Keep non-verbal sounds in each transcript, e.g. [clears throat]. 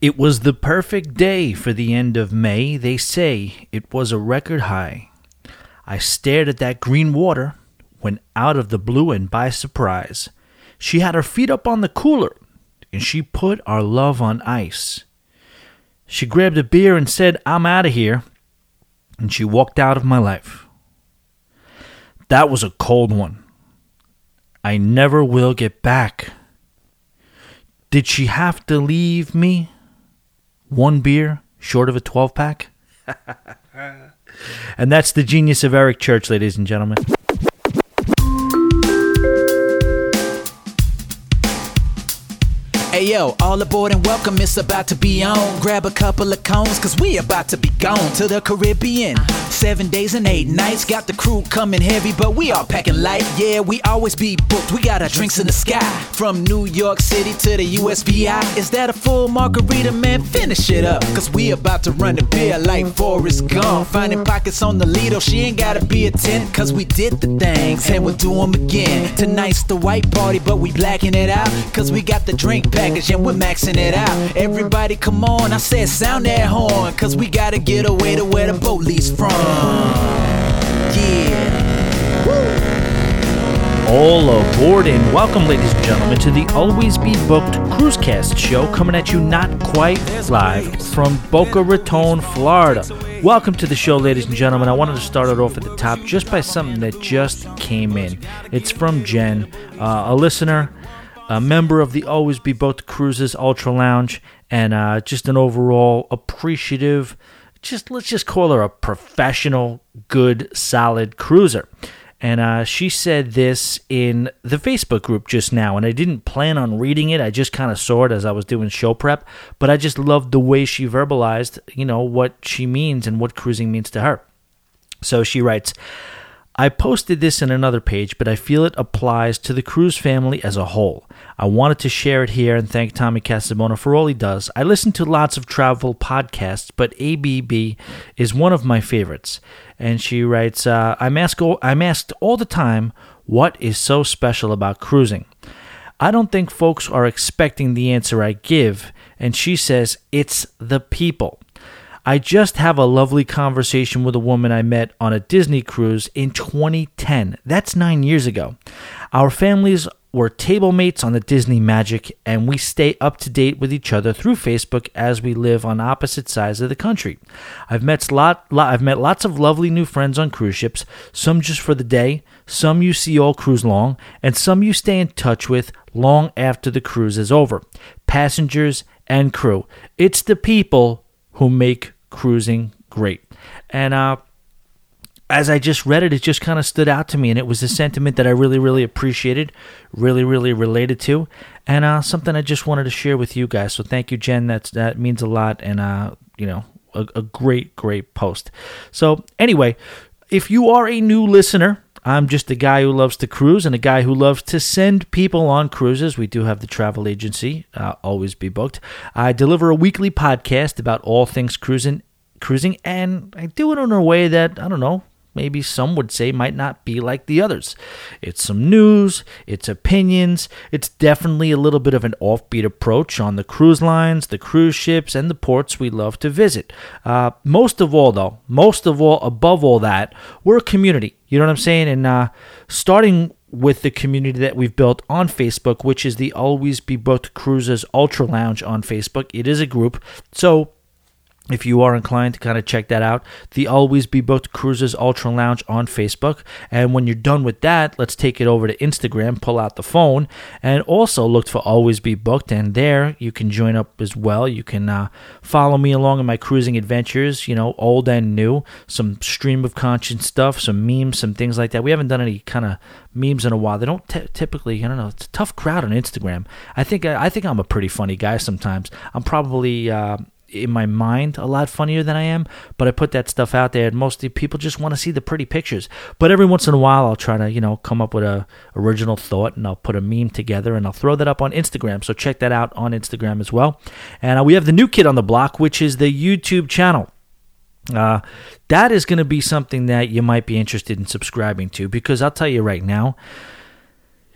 It was the perfect day for the end of May. They say it was a record high. I stared at that green water when out of the blue and by surprise, she had her feet up on the cooler and she put our love on ice. She grabbed a beer and said, I'm out of here, and she walked out of my life. That was a cold one. I never will get back. Did she have to leave me? One beer short of a 12 pack? [laughs] and that's the genius of Eric Church, ladies and gentlemen. Hey yo, all aboard and welcome, it's about to be on. Grab a couple of cones, cause we about to be gone to the Caribbean. Seven days and eight nights, got the crew coming heavy, but we all packing light. Yeah, we always be booked, we got our drinks in the sky. From New York City to the USVI. Is that a full margarita, man? Finish it up, cause we about to run the beer like Forrest Gump. Finding pockets on the Lido, she ain't gotta be a 10, cause we did the things and we'll do them again. Tonight's the white party, but we blacking it out, cause we got the drink package and we're maxing it out. Everybody come on, I said sound that horn, cause we gotta get away to where the boat leaves from. Yeah. All aboard and welcome, ladies and gentlemen, to the Always Be Booked Cruisecast show coming at you not quite live from Boca Raton, Florida. Welcome to the show, ladies and gentlemen. I wanted to start it off at the top just by something that just came in. It's from Jen, uh, a listener, a member of the Always Be Booked Cruises Ultra Lounge, and uh, just an overall appreciative, just let's just call her a professional, good, solid cruiser. And uh, she said this in the Facebook group just now, and I didn't plan on reading it. I just kind of saw it as I was doing show prep, but I just loved the way she verbalized, you know, what she means and what cruising means to her. So she writes, I posted this in another page, but I feel it applies to the cruise family as a whole. I wanted to share it here and thank Tommy Casabona for all he does. I listen to lots of travel podcasts, but ABB is one of my favorites. And she writes, uh, I'm, asked, I'm asked all the time, what is so special about cruising? I don't think folks are expecting the answer I give, and she says, it's the people. I just have a lovely conversation with a woman I met on a Disney cruise in 2010. That's nine years ago. Our families were table mates on the Disney Magic, and we stay up to date with each other through Facebook as we live on opposite sides of the country. I've met lot, I've met lots of lovely new friends on cruise ships, some just for the day, some you see all cruise long, and some you stay in touch with long after the cruise is over. Passengers and crew. It's the people who make cruising great. And uh, as I just read it, it just kind of stood out to me, and it was a sentiment that I really, really appreciated, really, really related to, and uh, something I just wanted to share with you guys. So thank you, Jen. That's that means a lot, and uh, you know, a, a great, great post. So anyway, if you are a new listener, I'm just a guy who loves to cruise and a guy who loves to send people on cruises. We do have the travel agency, uh, always be booked. I deliver a weekly podcast about all things cruising, cruising, and I do it in a way that I don't know maybe some would say might not be like the others. It's some news, it's opinions, it's definitely a little bit of an offbeat approach on the cruise lines, the cruise ships, and the ports we love to visit. Uh, most of all, though, most of all, above all that, we're a community. You know what I'm saying? And uh, starting with the community that we've built on Facebook, which is the Always Be Booked Cruises Ultra Lounge on Facebook. It is a group. So if you are inclined to kind of check that out, the Always Be Booked Cruises Ultra Lounge on Facebook. And when you're done with that, let's take it over to Instagram, pull out the phone, and also look for Always Be Booked. And there you can join up as well. You can uh, follow me along in my cruising adventures, you know, old and new, some stream of conscience stuff, some memes, some things like that. We haven't done any kind of memes in a while. They don't t- typically, I don't know, it's a tough crowd on Instagram. I think I think I'm a pretty funny guy sometimes. I'm probably. Uh, in my mind a lot funnier than I am, but I put that stuff out there and mostly people just want to see the pretty pictures. But every once in a while I'll try to, you know, come up with a original thought and I'll put a meme together and I'll throw that up on Instagram. So check that out on Instagram as well. And uh, we have the new kid on the block, which is the YouTube channel. Uh, that is going to be something that you might be interested in subscribing to because I'll tell you right now,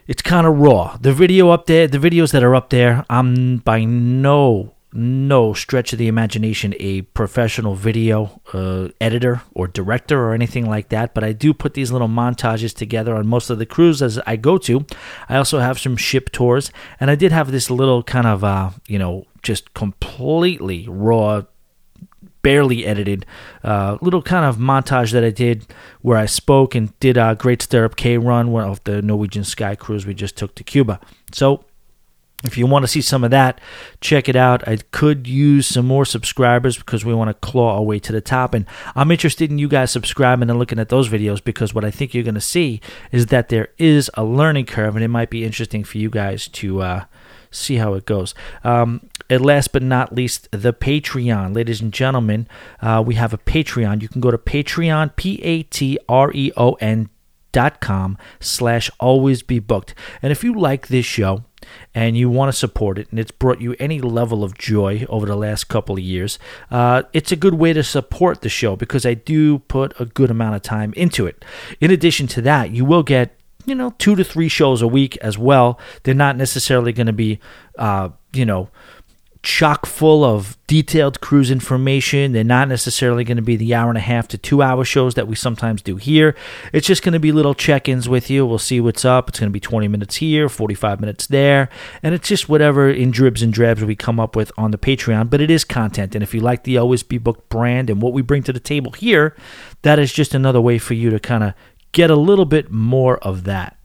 it's kind of raw. The video up there, the videos that are up there, I'm by no no stretch of the imagination a professional video uh, editor or director or anything like that, but I do put these little montages together on most of the cruises I go to. I also have some ship tours, and I did have this little kind of, uh, you know, just completely raw barely edited uh, little kind of montage that I did where I spoke and did a Great Stirrup Cay run of the Norwegian Sky Cruise we just took to Cuba. So if you want to see some of that, check it out. I could use some more subscribers because we want to claw our way to the top. And I'm interested in you guys subscribing and looking at those videos because what I think you're going to see is that there is a learning curve and it might be interesting for you guys to uh, see how it goes. Um, and last but not least, the Patreon. Ladies and gentlemen, uh, we have a Patreon. You can go to Patreon, P A T R E O N dot com slash always be booked. And if you like this show, and you want to support it, and it's brought you any level of joy over the last couple of years, uh, it's a good way to support the show because I do put a good amount of time into it. In addition to that, you will get you know two to three shows a week as well. They're not necessarily going to be uh, you know chock full of detailed cruise information. They're not necessarily going to be the hour and a half to two hour shows that we sometimes do here. It's just going to be little check ins with you. We'll see what's up. It's going to be 20 minutes here, 45 minutes there. And it's just whatever in dribs and drabs we come up with on the Patreon. But it is content. And if you like the Always Be Booked brand and what we bring to the table here, that is just another way for you to kind of get a little bit more of that.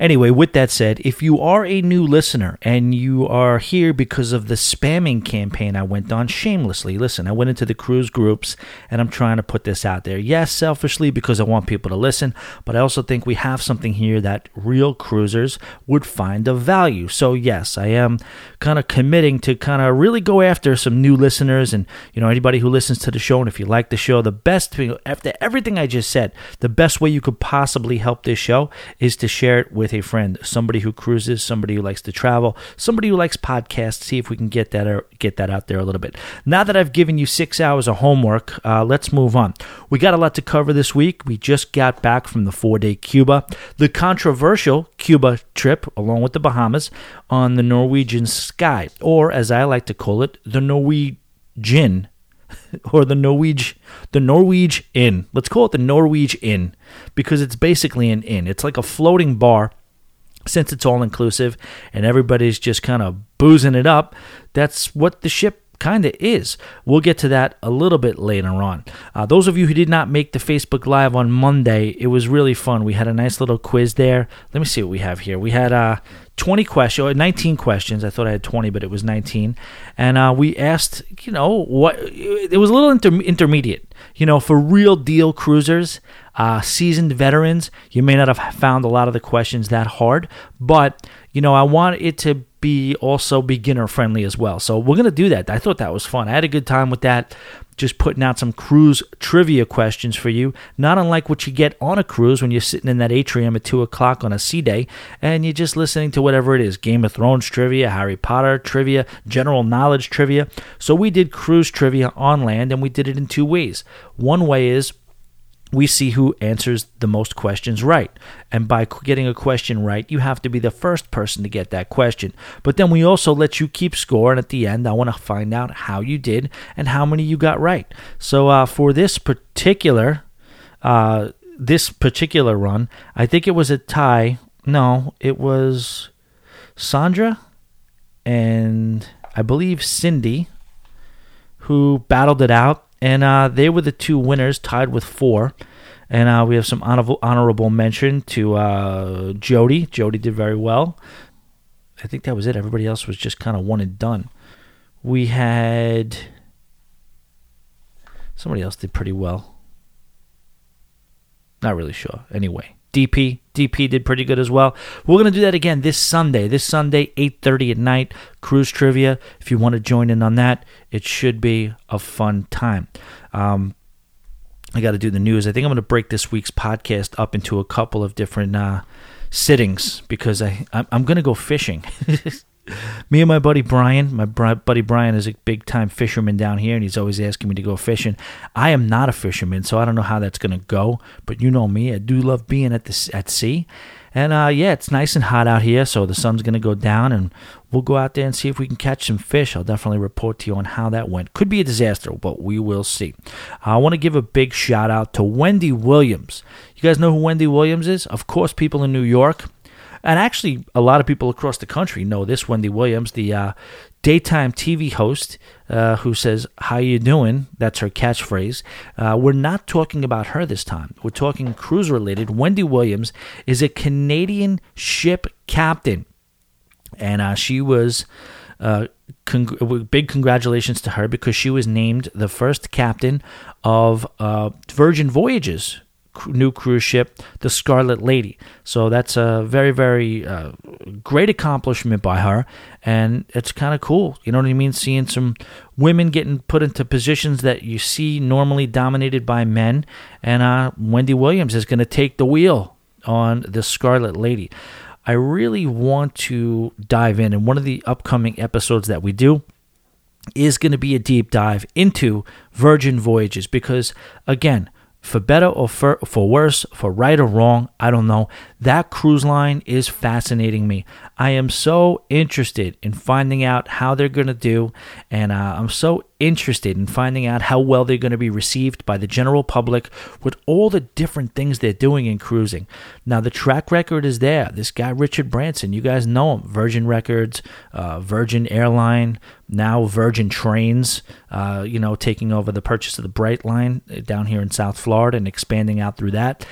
Anyway, with that said, if you are a new listener and you are here because of the spamming campaign I went on shamelessly, listen, I went into the cruise groups and I'm trying to put this out there. Yes, selfishly because I want people to listen, but I also think we have something here that real cruisers would find of value. So, yes, I am kind of committing to kind of really go after some new listeners and, you know, anybody who listens to the show. And if you like the show, the best thing, after everything I just said, the best way you could possibly help this show is to share share it with a friend, somebody who cruises, somebody who likes to travel, somebody who likes podcasts. See if we can get that or get that out there a little bit. Now that I've given you six hours of homework, uh, let's move on. We got a lot to cover this week. We just got back from the four day Cuba, the controversial Cuba trip, along with the Bahamas, on the Norwegian Sky, or as I like to call it, the Norwegian [laughs] or the Norwich the Norwich Inn. Let's call it the Norwich Inn because it's basically an inn. It's like a floating bar since it's all inclusive and everybody's just kind of boozing it up. That's what the ship kind of is. We'll get to that a little bit later on. Uh, those of you who did not make the Facebook Live on Monday, it was really fun. We had a nice little quiz there. Let me see what we have here. We had uh, 20 questions, 19 questions. I thought I had 20, but it was 19. And uh, we asked, you know, what it was a little inter- intermediate. You know, for real deal cruisers, uh, seasoned veterans, you may not have found a lot of the questions that hard, but, you know, I want it to be also beginner friendly as well. So we're going to do that. I thought that was fun. I had a good time with that just putting out some cruise trivia questions for you, not unlike what you get on a cruise when you're sitting in that atrium at 2 o'clock on a sea day and you're just listening to whatever it is Game of Thrones trivia, Harry Potter trivia, general knowledge trivia. So we did cruise trivia on land and we did it in two ways. One way is we see who answers the most questions right. And by getting a question right, you have to be the first person to get that question. But then we also let you keep score, and at the end, I want to find out how you did and how many you got right. So uh, for this particular, uh, this particular run, I think it was a tie. No, it was Sandra and I believe Cindy who battled it out and uh, they were the two winners, tied with four. And uh, we have some honorable, honorable mention to uh, Jody. Jody did very well. I think that was it. Everybody else was just kind of one and done. We had somebody else did pretty well. Not really sure. Anyway, DP. DP did pretty good as well. We're going to do that again this Sunday. This Sunday, 8.30 at night, cruise trivia. If you want to join in on that, it should be a fun time. Um, I got to do the news. I think I'm going to break this week's podcast up into a couple of different uh, sittings because I, I'm, I'm going to go fishing. [laughs] [laughs] me and my buddy Brian, my buddy Brian is a big time fisherman down here, and he's always asking me to go fishing. I am not a fisherman, so I don't know how that's going to go. But you know me, I do love being at the at sea. And uh, yeah, it's nice and hot out here, so the sun's going to go down, and we'll go out there and see if we can catch some fish. I'll definitely report to you on how that went. Could be a disaster, but we will see. I want to give a big shout out to Wendy Williams. You guys know who Wendy Williams is? Of course, people in New York and actually a lot of people across the country know this Wendy Williams, the uh, daytime TV host uh, who says "How you doing?" That's her catchphrase. Uh, we're not talking about her this time. We're talking cruise related. Wendy Williams is a Canadian ship captain, and uh, she was. Uh, big congratulations to her because she was named the first captain of uh, Virgin Voyages new cruise ship, the Scarlet Lady. So that's a very, very uh, great accomplishment by her, and it's kind of cool. You know what I mean? Seeing some women getting put into positions that you see normally dominated by men, and uh, Wendy Williams is going to take the wheel on the Scarlet Lady. I really want to dive in, and one of the upcoming episodes that we do is going to be a deep dive into Virgin Voyages because, again, for better or for, for worse, for right or wrong, I don't know. That cruise line is fascinating me. I am so interested in finding out how they're going to do, and uh, I'm so interested in finding out how well they're going to be received by the general public with all the different things they're doing in cruising. Now, the track record is there. This guy, Richard Branson, you guys know him Virgin Records, uh, Virgin Airline, now Virgin Trains, uh, you know, taking over the purchase of the Brightline uh, down here in South Florida and expanding out through that.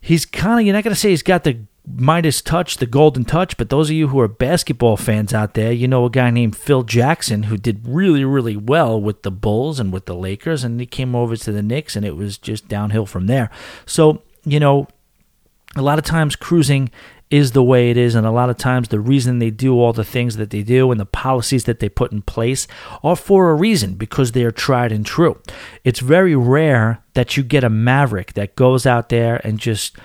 He's kind of, you're not going to say he's got the Midas touch, the golden touch, but those of you who are basketball fans out there, you know a guy named Phil Jackson who did really, really well with the Bulls and with the Lakers, and he came over to the Knicks, and it was just downhill from there. So, you know, a lot of times cruising is the way it is, and a lot of times the reason they do all the things that they do and the policies that they put in place are for a reason because they are tried and true. It's very rare that you get a maverick that goes out there and just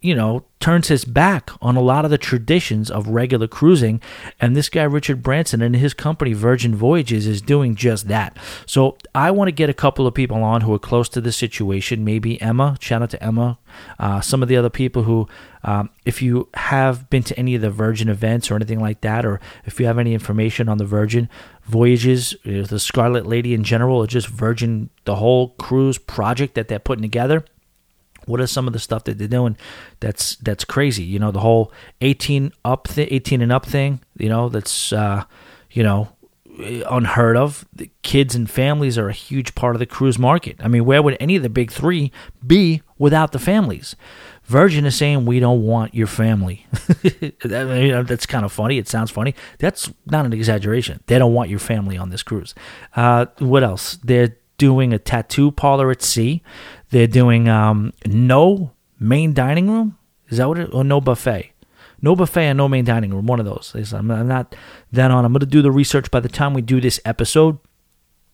you know, turns his back on a lot of the traditions of regular cruising. And this guy, Richard Branson, and his company, Virgin Voyages, is doing just that. So I want to get a couple of people on who are close to the situation. Maybe Emma, shout out to Emma. Uh, some of the other people who, um, if you have been to any of the Virgin events or anything like that, or if you have any information on the Virgin Voyages, the Scarlet Lady in general, or just Virgin, the whole cruise project that they're putting together what are some of the stuff that they're doing that's that's crazy? You know the whole 18 up th- 18 and up thing you know that's uh, you know unheard of. The kids and families are a huge part of the cruise market. I mean where would any of the big three be without the families? Virgin is saying we don't want your family. [laughs] That's kind of funny. It sounds funny. That's not an exaggeration. They don't want your family on this cruise. Uh, what else? They're doing a tattoo parlor at sea they're doing um, no main dining room. Is that what it? Or no buffet? No buffet and no main dining room. One of those. I'm, I'm not that on. I'm going to do the research by the time we do this episode.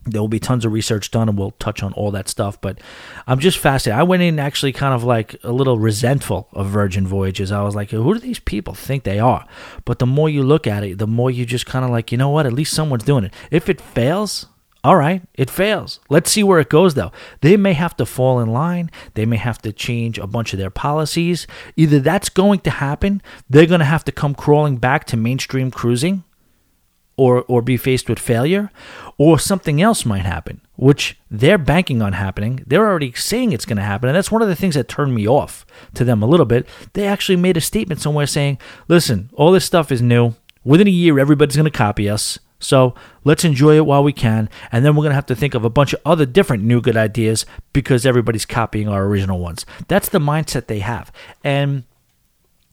There will be tons of research done, and we'll touch on all that stuff. But I'm just fascinated. I went in actually kind of like a little resentful of Virgin Voyages. I was like, who do these people think they are? But the more you look at it, the more you just kind of like, you know what? At least someone's doing it. If it fails, all right, it fails. Let's see where it goes, though. They may have to fall in line. They may have to change a bunch of their policies. Either that's going to happen, they're going to have to come crawling back to mainstream cruising or, or be faced with failure, or something else might happen, which they're banking on happening. They're already saying it's going to happen. And that's one of the things that turned me off to them a little bit. They actually made a statement somewhere saying, listen, all this stuff is new. Within a year, everybody's going to copy us. So let's enjoy it while we can, and then we're going to have to think of a bunch of other different new good ideas because everybody's copying our original ones. That's the mindset they have. And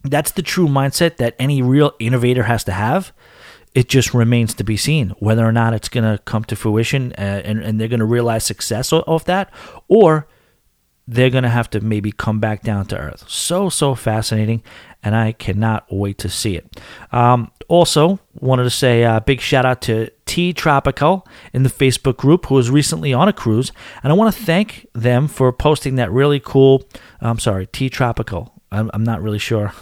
that's the true mindset that any real innovator has to have. It just remains to be seen whether or not it's going to come to fruition uh, and, and they're going to realize success of that, or they're going to have to maybe come back down to earth. So, so fascinating, and I cannot wait to see it. Um, also, wanted to say a big shout out to T Tropical in the Facebook group who was recently on a cruise, and I want to thank them for posting that really cool. I'm sorry, T Tropical. I'm, I'm not really sure.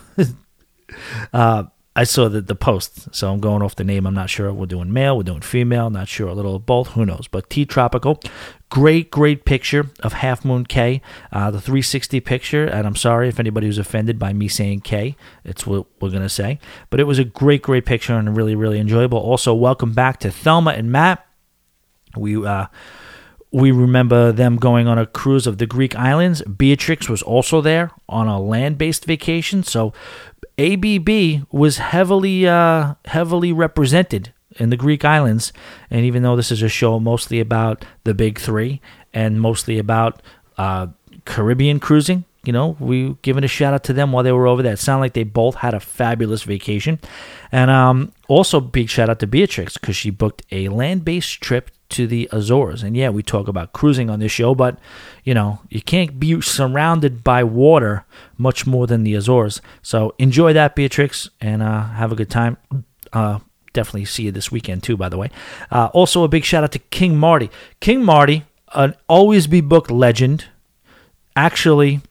[laughs] uh, I saw the, the post, so I'm going off the name. I'm not sure. We're doing male, we're doing female, not sure. A little of both, who knows? But T Tropical, great, great picture of Half Moon Cay, uh, the 360 picture. And I'm sorry if anybody was offended by me saying K. It's what we're going to say. But it was a great, great picture and really, really enjoyable. Also, welcome back to Thelma and Matt. We, uh, we remember them going on a cruise of the Greek islands. Beatrix was also there on a land-based vacation, so ABB was heavily uh, heavily represented in the Greek islands. And even though this is a show mostly about the big three and mostly about uh, Caribbean cruising, you know, we giving a shout out to them while they were over there. It sounded like they both had a fabulous vacation, and um, also big shout out to Beatrix because she booked a land based trip to the Azores. And yeah, we talk about cruising on this show, but you know, you can't be surrounded by water much more than the Azores. So enjoy that, Beatrix, and uh, have a good time. Uh, definitely see you this weekend too, by the way. Uh, also, a big shout out to King Marty. King Marty, an always be booked legend. Actually,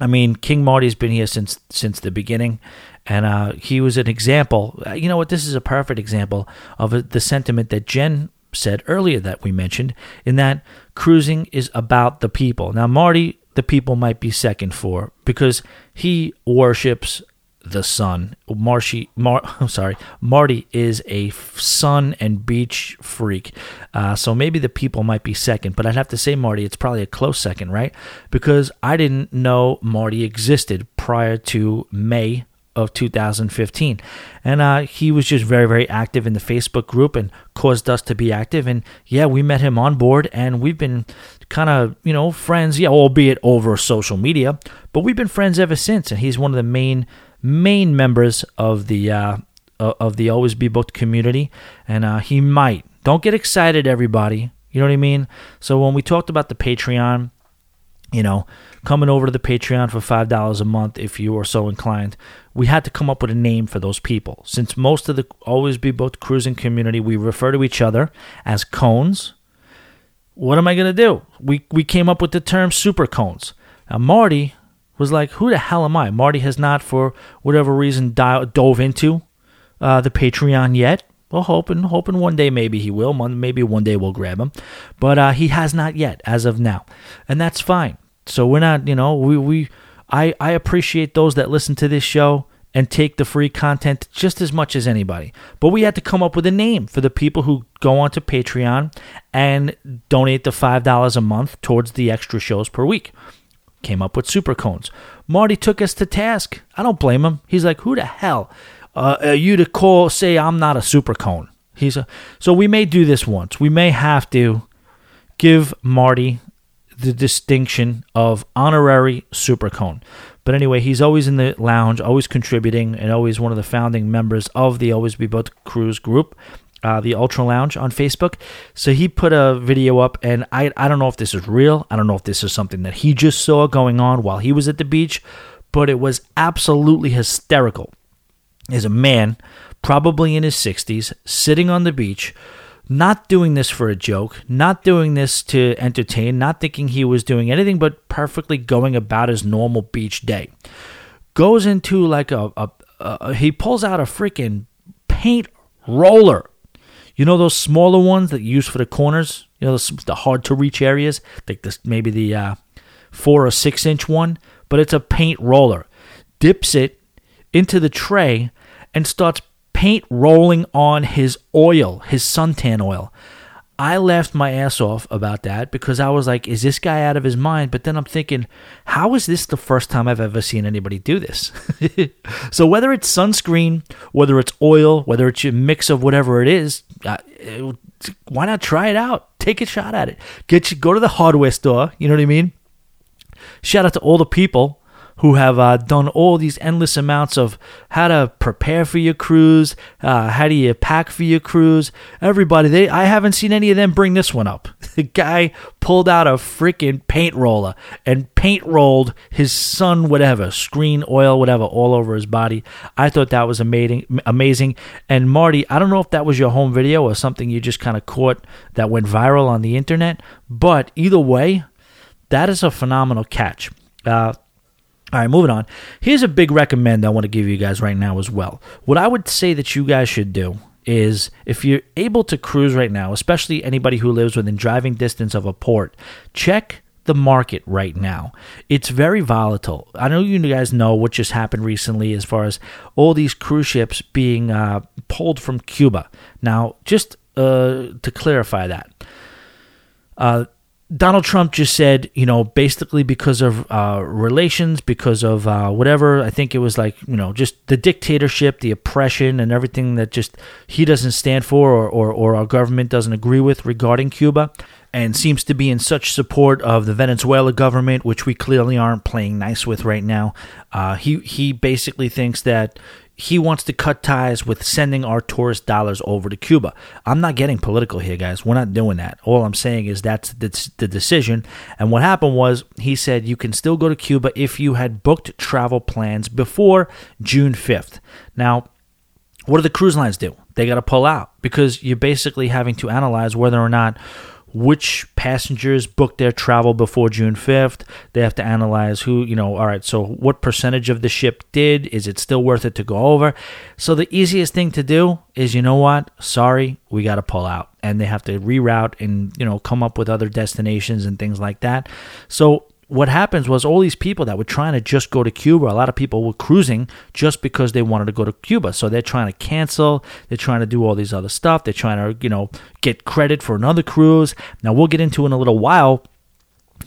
I mean, King Marty's been here since since the beginning, and uh, he was an example. Uh, you know what? This is a perfect example of the sentiment that Jen said earlier that we mentioned, in that cruising is about the people. Now, Marty, the people might be second for because he worships the sun. Marshy, Mar, [laughs] I'm sorry, Marty is a sun and beach freak. Uh, so maybe the people might be second, but I'd have to say Marty. It's probably a close second, right? Because I didn't know Marty existed prior to May of 2015. And uh, he was just very, very active in the Facebook group and caused us to be active. And yeah, we met him on board and we've been kind of, you know, friends, yeah, albeit over social media, but we've been friends ever since. And he's one of the main, main members of the, uh, of the Always Be Booked community. And uh, he might. Don't get excited, everybody. You know what I mean? So when we talked about the Patreon, you know, coming over to the Patreon for $5 a month if you are so inclined. We had to come up with a name for those people. Since most of the Always Be Booked cruising community, we refer to each other as cones. What am I going to do? We, we came up with the term super cones. Now, Marty was like, who the hell am I? Marty has not, for whatever reason, dove into uh, the Patreon yet. Well, hoping, hoping one day maybe he will. Maybe one day we'll grab him, but uh, he has not yet, as of now, and that's fine. So we're not, you know, we we I I appreciate those that listen to this show and take the free content just as much as anybody. But we had to come up with a name for the people who go onto Patreon and donate the $5 a month towards the extra shows per week. Came up with super cones. Marty took us to task. I don't blame him. He's like, "Who the hell uh, are you to call say I'm not a super cone?" He's a So we may do this once. We may have to give Marty the distinction of honorary super cone. But anyway, he's always in the lounge, always contributing, and always one of the founding members of the Always Be Booked Cruise group, uh, the Ultra Lounge on Facebook. So he put a video up, and I, I don't know if this is real. I don't know if this is something that he just saw going on while he was at the beach, but it was absolutely hysterical. Is a man, probably in his 60s, sitting on the beach not doing this for a joke, not doing this to entertain, not thinking he was doing anything but perfectly going about his normal beach day. Goes into like a, a, a he pulls out a freaking paint roller. You know those smaller ones that you use for the corners? You know, the, the hard to reach areas? Like this, maybe the uh, four or six inch one, but it's a paint roller. Dips it into the tray and starts paint rolling on his oil, his suntan oil. I laughed my ass off about that because I was like, is this guy out of his mind? But then I'm thinking, how is this the first time I've ever seen anybody do this? [laughs] so whether it's sunscreen, whether it's oil, whether it's a mix of whatever it is, why not try it out? Take a shot at it. Get you, go to the hardware store. You know what I mean? Shout out to all the people who have uh, done all these endless amounts of how to prepare for your cruise, uh, how do you pack for your cruise. Everybody, they I haven't seen any of them bring this one up. [laughs] The guy pulled out a freaking paint roller and paint rolled his sun whatever, screen oil whatever all over his body. I thought that was amazing amazing. And Marty, I don't know if that was your home video or something you just kind of caught that went viral on the internet, but either way, that is a phenomenal catch. Uh, All right, moving on. Here's a big recommend I want to give you guys right now as well. What I would say that you guys should do is if you're able to cruise right now, especially anybody who lives within driving distance of a port, check the market right now. It's very volatile. I know you guys know what just happened recently as far as all these cruise ships being uh, pulled from Cuba. Now, just uh, to clarify that, uh, Donald Trump just said, you know, basically because of uh, relations, because of uh, whatever. I think it was like, you know, just the dictatorship, the oppression, and everything that just he doesn't stand for or, or, or our government doesn't agree with regarding Cuba, and seems to be in such support of the Venezuela government, which we clearly aren't playing nice with right now. Uh, he he basically thinks that he wants to cut ties with sending our tourist dollars over to Cuba. I'm not getting political here, guys. We're not doing that. All I'm saying is that's the, decision. And what happened was he said you can still go to Cuba if you had booked travel plans before June 5th. Now, what do the cruise lines do? They got to pull out because you're basically having to analyze whether or not which passengers booked their travel before June 5th. They have to analyze who, you know, all right, so what percentage of the ship did? Is it still worth it to go over? So the easiest thing to do is, you know what? Sorry, we got to pull out. And they have to reroute and, you know, come up with other destinations and things like that. So what happens was all these people that were trying to just go to Cuba, a lot of people were cruising just because they wanted to go to Cuba. So they're trying to cancel, they're trying to do all these other stuff, they're trying to, you know, get credit for another cruise. Now we'll get into in a little while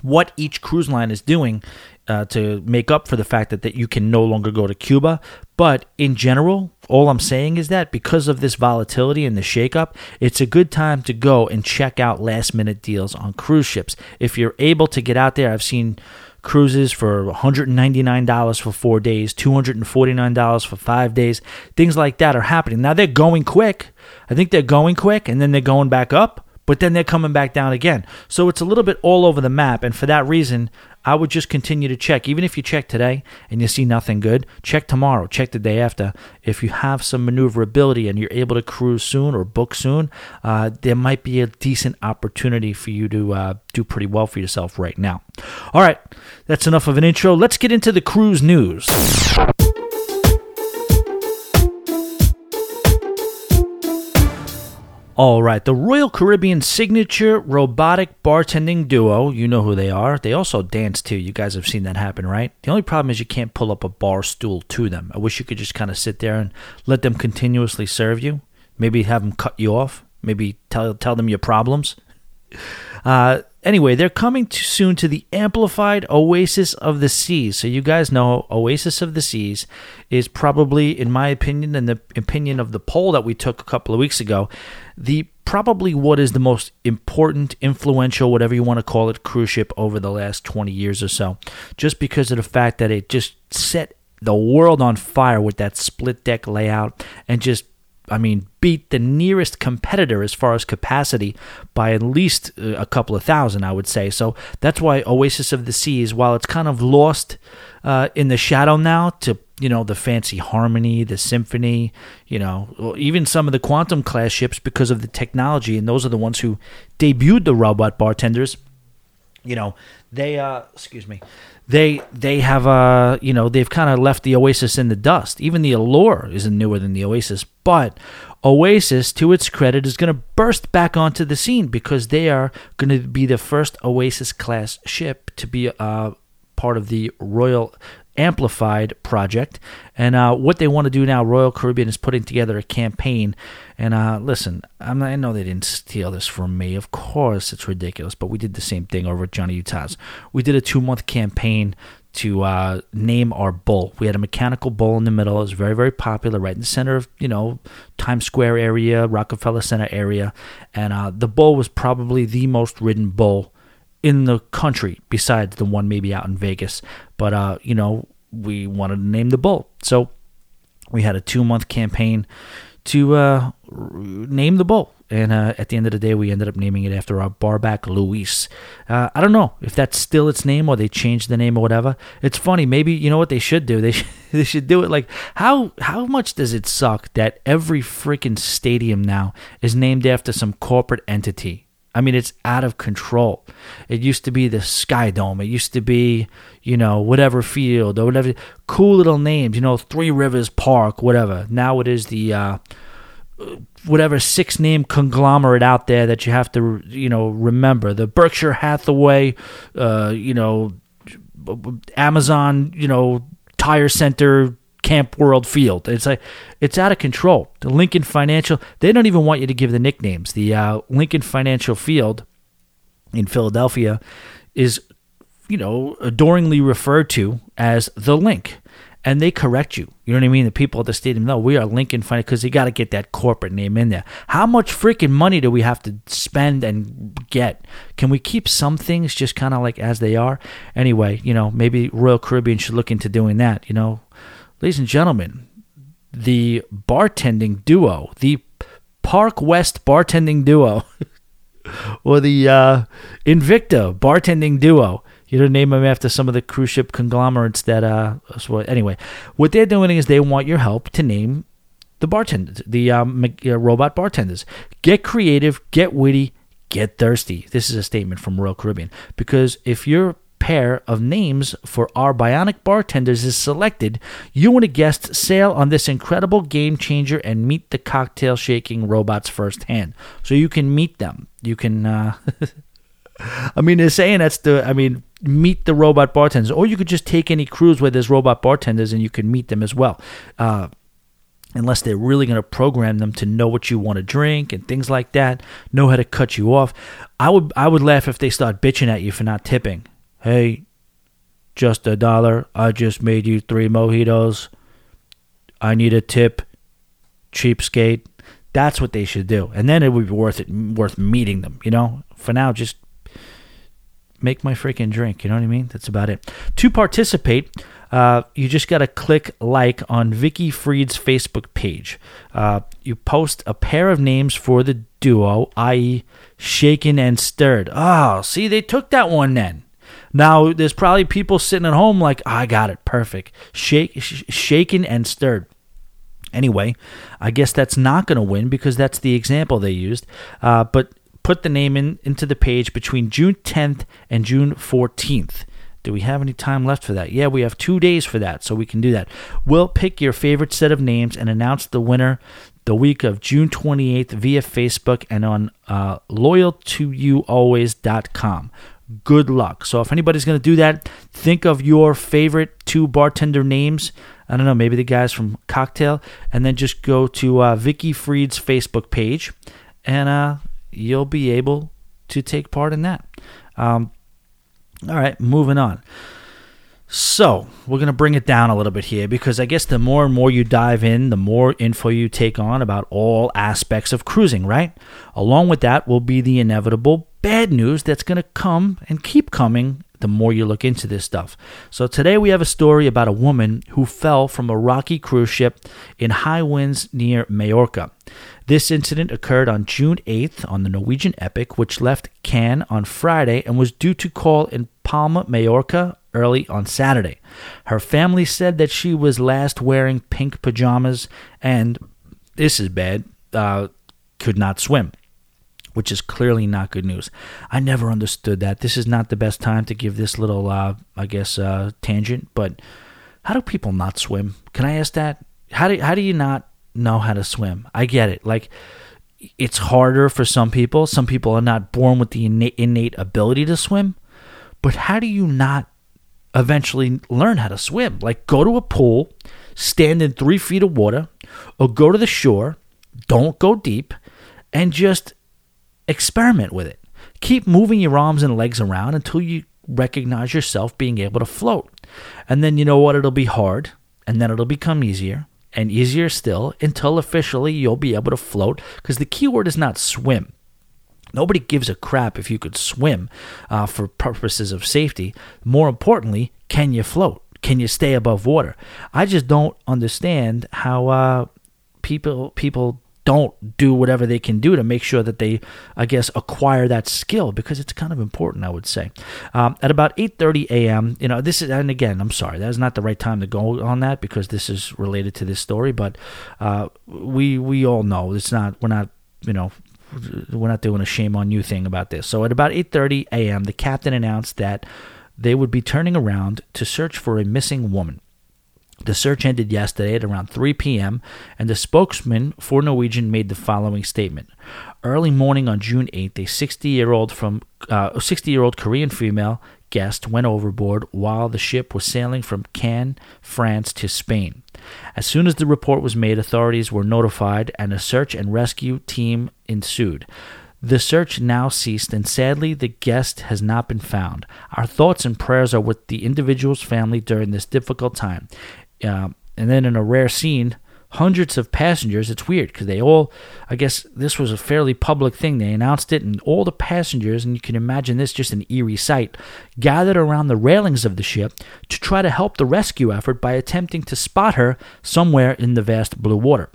what each cruise line is doing uh, to make up for the fact that, that you can no longer go to Cuba. But in general, all I'm saying is that because of this volatility and the shakeup, it's a good time to go and check out last minute deals on cruise ships. If you're able to get out there, I've seen cruises for $199 for four days, $249 for five days. Things like that are happening. Now they're going quick. I think they're going quick and then they're going back up but then they're coming back down again. So it's a little bit all over the map. And for that reason, I would just continue to check. Even if you check today and you see nothing good, check tomorrow, check the day after. If you have some maneuverability and you're able to cruise soon or book soon, uh, there might be a decent opportunity for you to uh, do pretty well for yourself right now. All right, that's enough of an intro. Let's get into the cruise news. All right, the Royal Caribbean signature robotic bartending duo, you know who they are. They also dance too. You guys have seen that happen, right? The only problem is you can't pull up a bar stool to them. I wish you could just kind of sit there and let them continuously serve you. Maybe have them cut you off. Maybe tell tell them your problems. Uh, anyway, they're coming to soon to the amplified Oasis of the Seas. So you guys know Oasis of the Seas is probably, in my opinion, and the opinion of the poll that we took a couple of weeks ago, the probably what is the most important, influential, whatever you want to call it, cruise ship over the last 20 years or so. Just because of the fact that it just set the world on fire with that split deck layout and just I mean, beat the nearest competitor as far as capacity by at least uh, a couple of thousand, I would say. So that's why Oasis of the Seas, while it's kind of lost uh, in the shadow now to you know the fancy harmony the symphony you know even some of the quantum class ships because of the technology and those are the ones who debuted the robot bartenders you know they uh excuse me they they have uh you know they've kind of left the Oasis in the dust. Even the Allure isn't newer than the Oasis, but Oasis, to its credit, is going to burst back onto the scene because they are going to be the first Oasis class ship to be uh, part of the Royal Amplified project. And uh, what they want to do now, Royal Caribbean is putting together a campaign. And uh, listen, I'm, i know they didn't steal this from me. Of course, it's ridiculous, but we did the same thing over at Johnny Utah's. We did a two month campaign to uh, name our bull. We had a mechanical bull in the middle. It was very, very popular, right in the center of you know Times Square area, Rockefeller Center area, and uh, the bull was probably the most ridden bull in the country, besides the one maybe out in Vegas. But uh, you know, we wanted to name the bull, so we had a two month campaign to uh, name the bull. And uh, at the end of the day, we ended up naming it after our barback Luis. Uh, I don't know if that's still its name or they changed the name or whatever. It's funny. Maybe you know what they should do. They should, [laughs] they should do it like how how much does it suck that every freaking stadium now is named after some corporate entity I mean, it's out of control. It used to be the Sky Dome. It used to be, you know, whatever field or whatever. Cool little names, you know, Three Rivers Park, whatever. Now it is the, uh, whatever six name conglomerate out there that you have to, you know, remember. The Berkshire Hathaway, uh, you know, Amazon, you know, Tire Center, Camp World Field. It's like it's out of control. The Lincoln Financial, they don't even want you to give the nicknames. The uh, Lincoln Financial Field in Philadelphia is, you know, adoringly referred to as the Link. And they correct you. You know what I mean? The people at the stadium know we are Lincoln Financial because they got to get that corporate name in there. How much freaking money do we have to spend and get? Can we keep some things just kind of like as they are? Anyway, you know, maybe Royal Caribbean should look into doing that. You know, ladies and gentlemen, the bartending duo, the Park West bartending duo, [laughs] or the uh, Invicta bartending duo. You know, name them after some of the cruise ship conglomerates that. Uh, so anyway, what they're doing is they want your help to name the bartenders, the um, robot bartenders. Get creative, get witty, get thirsty. This is a statement from Royal Caribbean because if your pair of names for our bionic bartenders is selected, you and a guest sail on this incredible game changer and meet the cocktail shaking robots firsthand. So you can meet them. You can. Uh, [laughs] I mean, they're saying that's the. I mean, meet the robot bartenders, or you could just take any cruise where there's robot bartenders and you can meet them as well. Uh, unless they're really going to program them to know what you want to drink and things like that, know how to cut you off. I would I would laugh if they start bitching at you for not tipping. Hey, just a dollar. I just made you three mojitos. I need a tip. Cheapskate. That's what they should do, and then it would be worth it, worth meeting them. You know. For now, just make my freaking drink. You know what I mean? That's about it. To participate, uh, you just got to click like on Vicki Freed's Facebook page. Uh, you post a pair of names for the duo, i.e., Shaken and Stirred. Oh, see, they took that one then. Now, there's probably people sitting at home like, I got it, perfect. Shake, sh- shaken and stirred. Anyway, I guess that's not going to win because that's the example they used. Uh, but put the name in into the page between June 10th and June 14th. Do we have any time left for that? Yeah, we have two days for that, so we can do that. We'll pick your favorite set of names and announce the winner the week of June 28th via Facebook and on uh, loyaltoyoualways.com. Good luck. So, if anybody's going to do that, think of your favorite two bartender names. I don't know, maybe the guys from Cocktail, and then just go to uh, Vicki Freed's Facebook page and uh, you'll be able to take part in that. Um, all right, moving on. So, we're going to bring it down a little bit here because I guess the more and more you dive in, the more info you take on about all aspects of cruising, right? Along with that will be the inevitable bad news that's going to come and keep coming the more you look into this stuff. So today we have a story about a woman who fell from a rocky cruise ship in high winds near Majorca. This incident occurred on June 8th on the Norwegian Epic, which left Cannes on Friday and was due to call in Palma, Majorca early on Saturday. Her family said that she was last wearing pink pajamas and, this is bad, uh, could not swim which is clearly not good news. I never understood that. This is not the best time to give this little, uh, I guess, uh, tangent. But how do people not swim? Can I ask that? How do how do you not know how to swim? I get it. Like it's harder for some people. Some people are not born with the innate, innate ability to swim. But how do you not eventually learn how to swim? Like go to a pool, stand in three feet of water, or go to the shore. Don't go deep, and just experiment with it. Keep moving your arms and legs around until you recognize yourself being able to float. And then you know what? It'll be hard, and then it'll become easier, and easier still until officially you'll be able to float. Because the key word is not swim. Nobody gives a crap if you could swim uh, for purposes of safety. More importantly, can you float? Can you stay above water? I just don't understand how uh, people people don't do whatever they can do to make sure that they, I guess, acquire that skill because it's kind of important, I would say. Um, at about 8:30 a.m., you know, this is, and again, I'm sorry, that is not the right time to go on that because this is related to this story, but uh, we we all know it's not, we're not, you know, we're not doing a shame on you thing about this. So at about 8:30 a.m., the captain announced that they would be turning around to search for a missing woman. The search ended yesterday at around 3 p.m., and the spokesman for Norwegian made the following statement: Early morning on June 8th, a 60-year-old from uh, 60-year-old Korean female guest went overboard while the ship was sailing from Cannes, France to Spain. As soon as the report was made, authorities were notified and a search and rescue team ensued. The search now ceased, and sadly, the guest has not been found. Our thoughts and prayers are with the individual's family during this difficult time. Uh, and then, in a rare scene, hundreds of passengers. It's weird because they all, I guess this was a fairly public thing. They announced it, and all the passengers, and you can imagine this just an eerie sight, gathered around the railings of the ship to try to help the rescue effort by attempting to spot her somewhere in the vast blue water.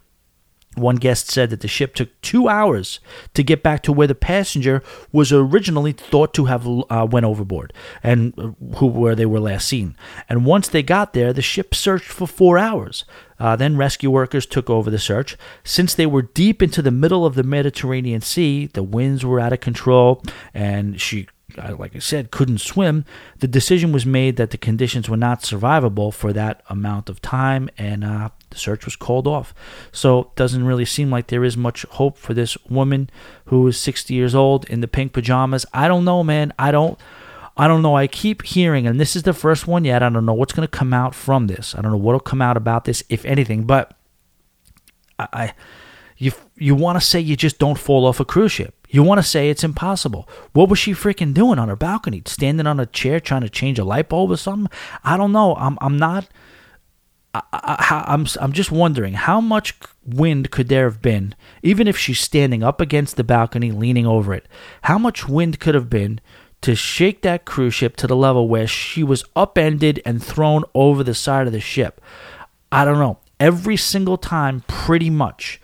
One guest said that the ship took two hours to get back to where the passenger was originally thought to have uh, went overboard and uh, who where they were last seen. And once they got there, the ship searched for four hours. Uh, then rescue workers took over the search. Since they were deep into the middle of the Mediterranean Sea, the winds were out of control, and she like I said, couldn't swim, the decision was made that the conditions were not survivable for that amount of time, and uh, the search was called off. So it doesn't really seem like there is much hope for this woman who is 60 years old in the pink pajamas. I don't know, man. I don't. I don't know. I keep hearing, and this is the first one yet. I don't know what's going to come out from this. I don't know what'll come out about this, if anything. But I, I you you want to say you just don't fall off a cruise ship. You want to say it's impossible. What was she freaking doing on her balcony? Standing on a chair trying to change a light bulb or something? I don't know. I'm I'm not. I, I, I'm I'm just wondering how much wind could there have been, even if she's standing up against the balcony, leaning over it. How much wind could have been to shake that cruise ship to the level where she was upended and thrown over the side of the ship? I don't know. Every single time, pretty much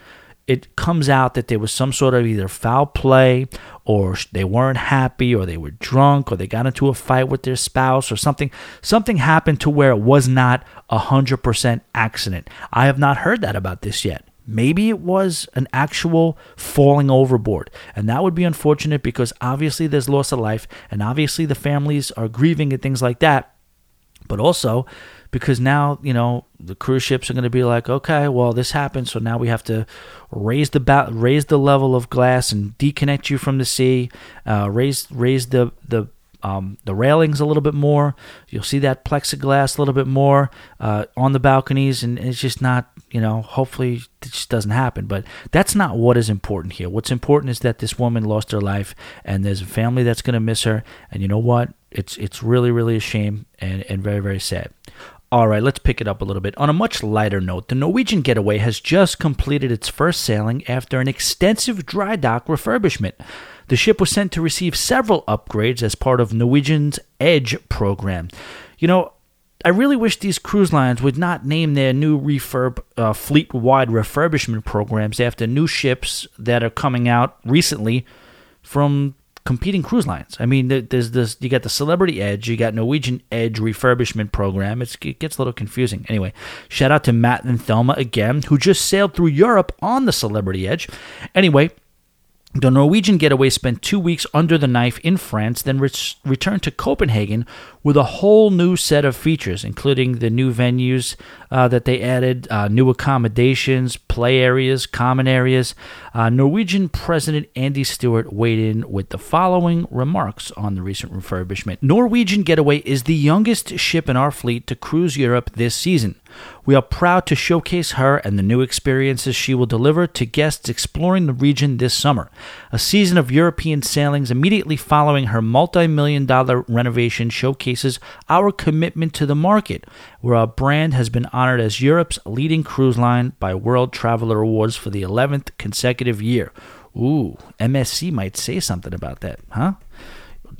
it comes out that there was some sort of either foul play or they weren't happy or they were drunk or they got into a fight with their spouse or something. Something happened to where it was not a 100% accident. I have not heard that about this yet. Maybe it was an actual falling overboard. And that would be unfortunate because obviously there's loss of life and obviously the families are grieving and things like that. But also because now you know the cruise ships are going to be like, okay, well this happened, so now we have to raise the ba- raise the level of glass and deconnect you from the sea, uh, raise raise the the um, the railings a little bit more. You'll see that plexiglass a little bit more uh, on the balconies, and it's just not, you know, hopefully it just doesn't happen. But that's not what is important here. What's important is that this woman lost her life, and there's a family that's going to miss her. And you know what? It's it's really really a shame and, and very very sad. All right, let's pick it up a little bit. On a much lighter note, the Norwegian Getaway has just completed its first sailing after an extensive dry dock refurbishment. The ship was sent to receive several upgrades as part of Norwegian's Edge program. You know, I really wish these cruise lines would not name their new refurb uh, fleet-wide refurbishment programs after new ships that are coming out recently from competing cruise lines. I mean, there's this. You got the Celebrity Edge, you got Norwegian Edge refurbishment program. It's, it gets a little confusing. Anyway, shout out to Matt and Thelma again, who just sailed through Europe on the Celebrity Edge. Anyway, the Norwegian getaway spent two weeks under the knife in France, then re- returned to Copenhagen with a whole new set of features, including the new venues uh, that they added, uh, new accommodations, play areas, common areas. Uh, Norwegian President Andy Stuart weighed in with the following remarks on the recent refurbishment Norwegian Getaway is the youngest ship in our fleet to cruise Europe this season. We are proud to showcase her and the new experiences she will deliver to guests exploring the region this summer. A season of European sailings immediately following her multi million dollar renovation showcases our commitment to the market, where our brand has been honored as Europe's leading cruise line by World Traveler Awards for the 11th consecutive year. Ooh, MSC might say something about that, huh?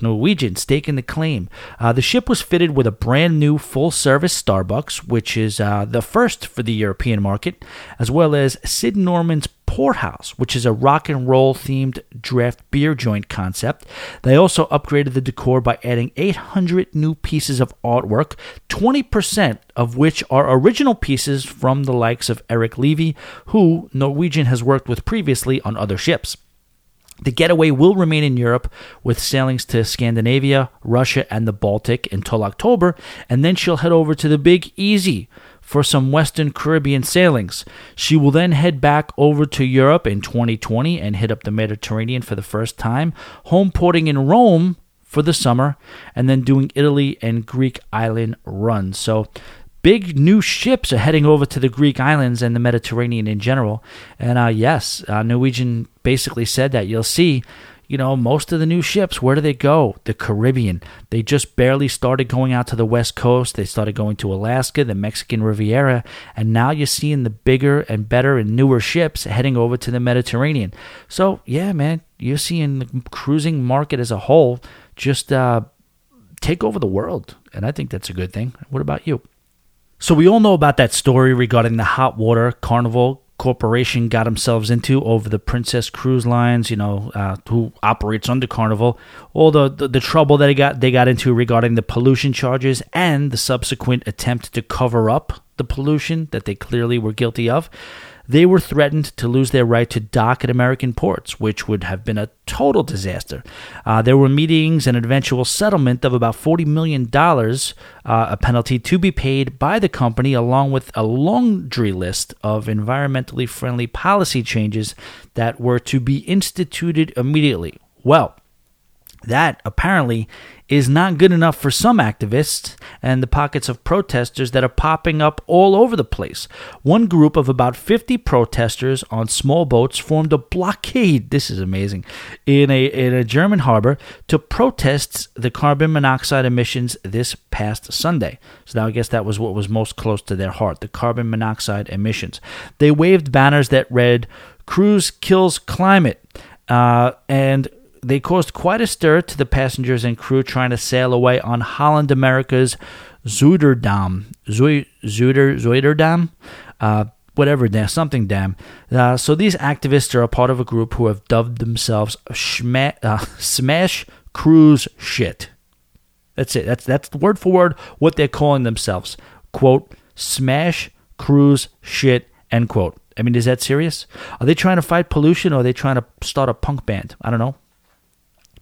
Norwegian staking the claim. Uh, the ship was fitted with a brand new full service Starbucks, which is uh, the first for the European market, as well as Sid Norman's Porthouse, which is a rock and roll themed draft beer joint concept. They also upgraded the decor by adding 800 new pieces of artwork, 20% of which are original pieces from the likes of Eric Levy, who Norwegian has worked with previously on other ships. The getaway will remain in Europe with sailings to Scandinavia, Russia, and the Baltic until October, and then she'll head over to the Big Easy for some Western Caribbean sailings. She will then head back over to Europe in 2020 and hit up the Mediterranean for the first time, home porting in Rome for the summer, and then doing Italy and Greek island runs. So big new ships are heading over to the Greek islands and the Mediterranean in general. And uh, yes, uh, Norwegian basically said that you'll see. You know, most of the new ships, where do they go? The Caribbean. They just barely started going out to the West Coast. They started going to Alaska, the Mexican Riviera, and now you're seeing the bigger and better and newer ships heading over to the Mediterranean. So, yeah, man, you're seeing the cruising market as a whole just uh, take over the world. And I think that's a good thing. What about you? So we all know about that story regarding the hot water carnival corporation got themselves into over the Princess Cruise Lines, you know, uh, who operates under Carnival, all the, the, the trouble that they got they got into regarding the pollution charges and the subsequent attempt to cover up the pollution that they clearly were guilty of they were threatened to lose their right to dock at American ports, which would have been a total disaster. Uh, there were meetings and eventual settlement of about $40 million, uh, a penalty to be paid by the company, along with a laundry list of environmentally friendly policy changes that were to be instituted immediately. Well, that apparently is not good enough for some activists and the pockets of protesters that are popping up all over the place. One group of about 50 protesters on small boats formed a blockade, this is amazing, in a, in a German harbor to protest the carbon monoxide emissions this past Sunday. So now I guess that was what was most close to their heart, the carbon monoxide emissions. They waved banners that read, Cruise kills climate. Uh, and they caused quite a stir to the passengers and crew trying to sail away on Holland America's Zuiderdam. Zuider, Zuiderdam? Uh, whatever dam, something dam. Uh, so these activists are a part of a group who have dubbed themselves uh, Smash Cruise Shit. That's it. That's that's word for word what they're calling themselves. Quote, Smash Cruise Shit, end quote. I mean, is that serious? Are they trying to fight pollution or are they trying to start a punk band? I don't know.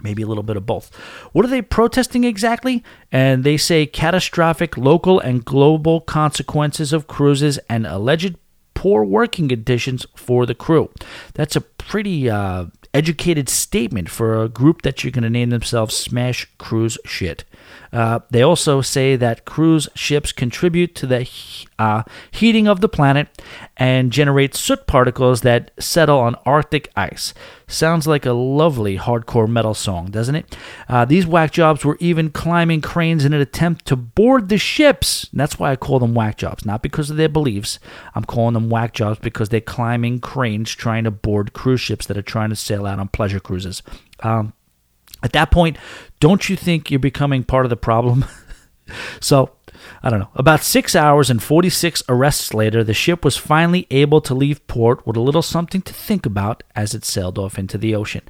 Maybe a little bit of both. What are they protesting exactly? And they say catastrophic local and global consequences of cruises and alleged poor working conditions for the crew. That's a pretty uh, educated statement for a group that you're going to name themselves Smash Cruise Shit. Uh, they also say that cruise ships contribute to the uh, heating of the planet and generate soot particles that settle on Arctic ice. Sounds like a lovely hardcore metal song, doesn't it? Uh, these whack jobs were even climbing cranes in an attempt to board the ships. And that's why I call them whack jobs, not because of their beliefs. I'm calling them whack jobs because they're climbing cranes trying to board cruise ships that are trying to sail out on pleasure cruises. Um, at that point, don't you think you're becoming part of the problem? [laughs] so, I don't know. About six hours and 46 arrests later, the ship was finally able to leave port with a little something to think about as it sailed off into the ocean.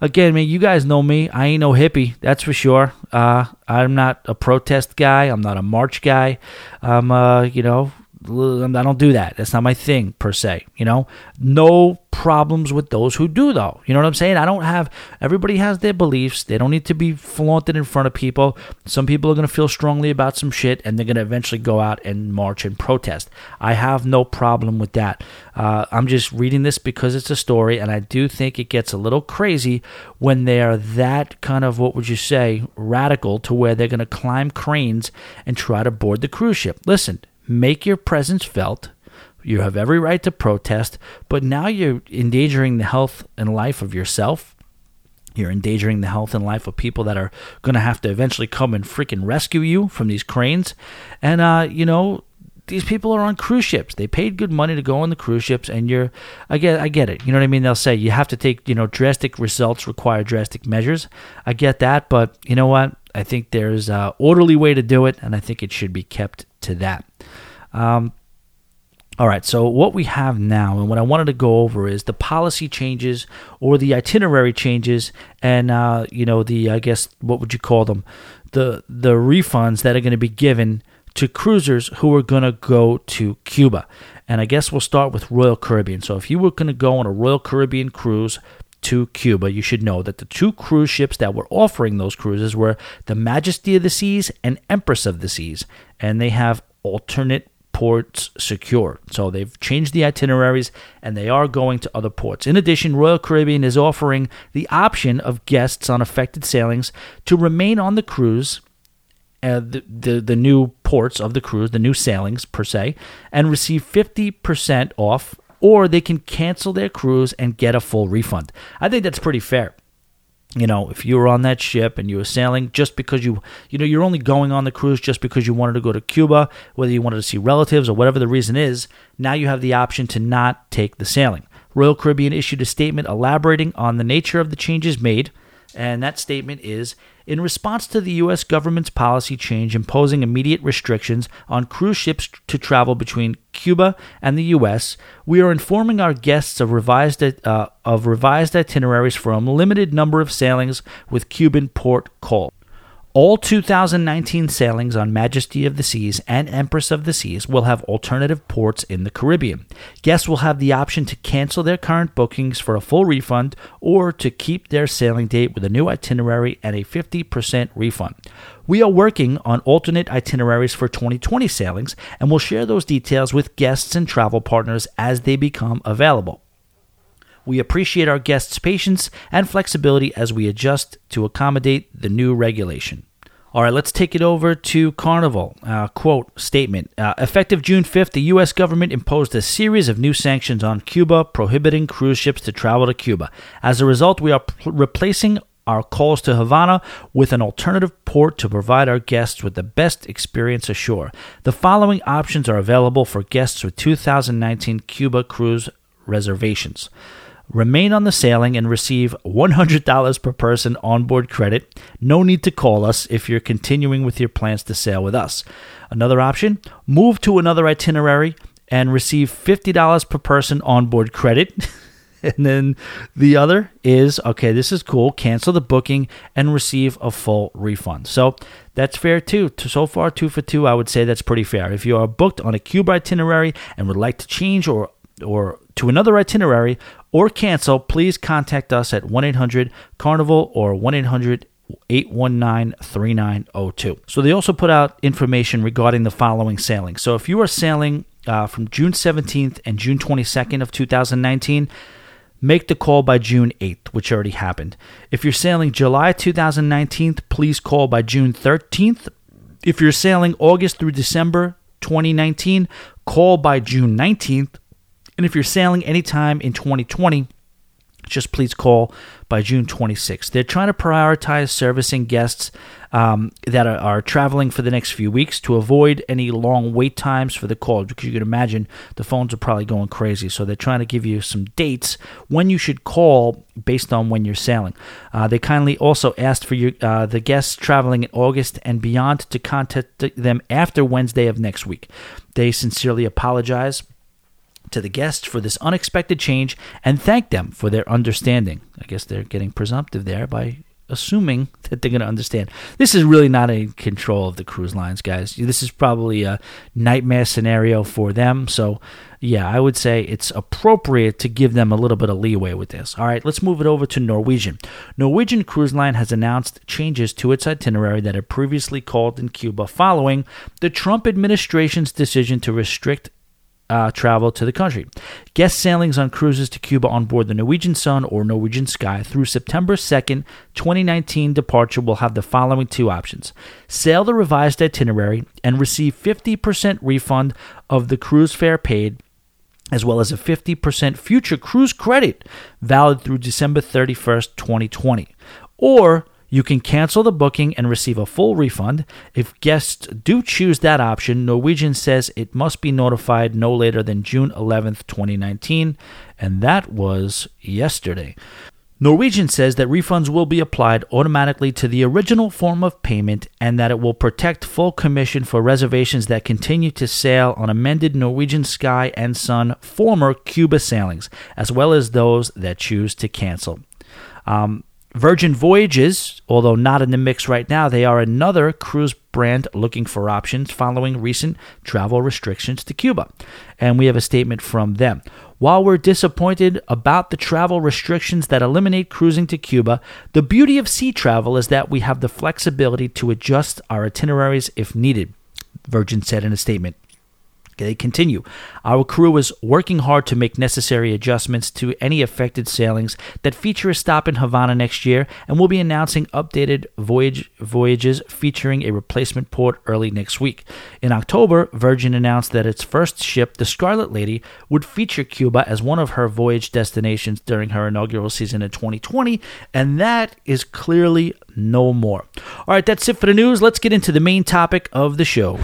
Again, man, you guys know me. I ain't no hippie, that's for sure. Uh, I'm not a protest guy. I'm not a march guy. I'm, uh, you know, I don't do that. That's not my thing per se. You know, no problems with those who do though. You know what I'm saying? I don't have. Everybody has their beliefs. They don't need to be flaunted in front of people. Some people are gonna feel strongly about some shit, and they're gonna eventually go out and march and protest. I have no problem with that. Uh, I'm just reading this because it's a story, and I do think it gets a little crazy when they're that kind of what would you say radical to where they're gonna climb cranes and try to board the cruise ship. Listen, make your presence felt. You have every right to protest, but now you're endangering the health and life of yourself. You're endangering the health and life of people that are going to have to eventually come and freaking rescue you from these cranes. And, uh, you know, these people are on cruise ships. They paid good money to go on the cruise ships, and you're, I get, I get it. You know what I mean? They'll say you have to take, you know, drastic results require drastic measures. I get that, but you know what? I think there's a orderly way to do it, and I think it should be kept to that. Um, all right, so what we have now, and what I wanted to go over is the policy changes or the itinerary changes, and uh, you know the I guess what would you call them, the the refunds that are going to be given to cruisers who are going to go to Cuba. And I guess we'll start with Royal Caribbean. So if you were going to go on a Royal Caribbean cruise to Cuba, you should know that the two cruise ships that were offering those cruises were the Majesty of the Seas and Empress of the Seas, and they have alternate ports secure. So they've changed the itineraries and they are going to other ports. In addition, Royal Caribbean is offering the option of guests on affected sailings to remain on the cruise. Uh, the, the the new ports of the cruise, the new sailings per se, and receive 50% off or they can cancel their cruise and get a full refund. I think that's pretty fair. You know, if you were on that ship and you were sailing just because you, you know, you're only going on the cruise just because you wanted to go to Cuba, whether you wanted to see relatives or whatever the reason is, now you have the option to not take the sailing. Royal Caribbean issued a statement elaborating on the nature of the changes made and that statement is In response to the U.S. government's policy change imposing immediate restrictions on cruise ships to travel between Cuba and the U.S., we are informing our guests of revised, uh, of revised itineraries for a limited number of sailings with Cuban port call. All 2019 sailings on Majesty of the Seas and Empress of the Seas will have alternative ports in the Caribbean. Guests will have the option to cancel their current bookings for a full refund or to keep their sailing date with a new itinerary and a 50% refund. We are working on alternate itineraries for 2020 sailings and will share those details with guests and travel partners as they become available. We appreciate our guests' patience and flexibility as we adjust to accommodate the new regulation. All right, let's take it over to Carnival. Uh, quote statement uh, Effective June 5th, the U.S. government imposed a series of new sanctions on Cuba, prohibiting cruise ships to travel to Cuba. As a result, we are pl- replacing our calls to Havana with an alternative port to provide our guests with the best experience ashore. The following options are available for guests with 2019 Cuba cruise reservations remain on the sailing and receive $100 per person onboard credit. No need to call us if you're continuing with your plans to sail with us. Another option move to another itinerary and receive $50 per person onboard credit. [laughs] and then the other is okay, this is cool, cancel the booking and receive a full refund. So that's fair too. So far, two for two, I would say that's pretty fair. If you are booked on a Cuba itinerary and would like to change or or to another itinerary or cancel, please contact us at 1 800 Carnival or 1 800 819 3902. So they also put out information regarding the following sailing. So if you are sailing uh, from June 17th and June 22nd of 2019, make the call by June 8th, which already happened. If you're sailing July 2019, please call by June 13th. If you're sailing August through December 2019, call by June 19th. And if you're sailing anytime in 2020, just please call by June 26th. They're trying to prioritize servicing guests um, that are, are, traveling for the next few weeks to avoid any long wait times for the call because you can imagine the phones are probably going crazy. So they're trying to give you some dates when you should call based on when you're sailing. Uh, they kindly also asked for your, uh, the guests traveling in August and beyond to contact them after Wednesday of next week. They sincerely apologize to the guests for this unexpected change and thank them for their understanding. I guess they're getting presumptive there by assuming [laughs] that they're going to understand. This is really not in control of the cruise lines, guys. This is probably a nightmare scenario for them. So, yeah, I would say it's appropriate to give them a little bit of leeway with this. All right, let's move it over to Norwegian. Norwegian Cruise Line has announced changes to its itinerary that had previously called in Cuba following the Trump administration's decision to restrict uh, travel to the country. Guest sailings on cruises to Cuba on board the Norwegian Sun or Norwegian Sky through September 2nd, 2019 departure will have the following two options sail the revised itinerary and receive 50% refund of the cruise fare paid. As well as a 50% future cruise credit valid through December 31st, 2020. Or you can cancel the booking and receive a full refund. If guests do choose that option, Norwegian says it must be notified no later than June 11th, 2019, and that was yesterday. Norwegian says that refunds will be applied automatically to the original form of payment and that it will protect full commission for reservations that continue to sail on amended Norwegian Sky and Sun former Cuba sailings, as well as those that choose to cancel. Um, Virgin Voyages, although not in the mix right now, they are another cruise brand looking for options following recent travel restrictions to Cuba. And we have a statement from them. While we're disappointed about the travel restrictions that eliminate cruising to Cuba, the beauty of sea travel is that we have the flexibility to adjust our itineraries if needed, Virgin said in a statement. They continue. Our crew is working hard to make necessary adjustments to any affected sailings that feature a stop in Havana next year, and we'll be announcing updated voyage voyages featuring a replacement port early next week. In October, Virgin announced that its first ship, the Scarlet Lady, would feature Cuba as one of her voyage destinations during her inaugural season in 2020, and that is clearly no more. All right, that's it for the news. Let's get into the main topic of the show.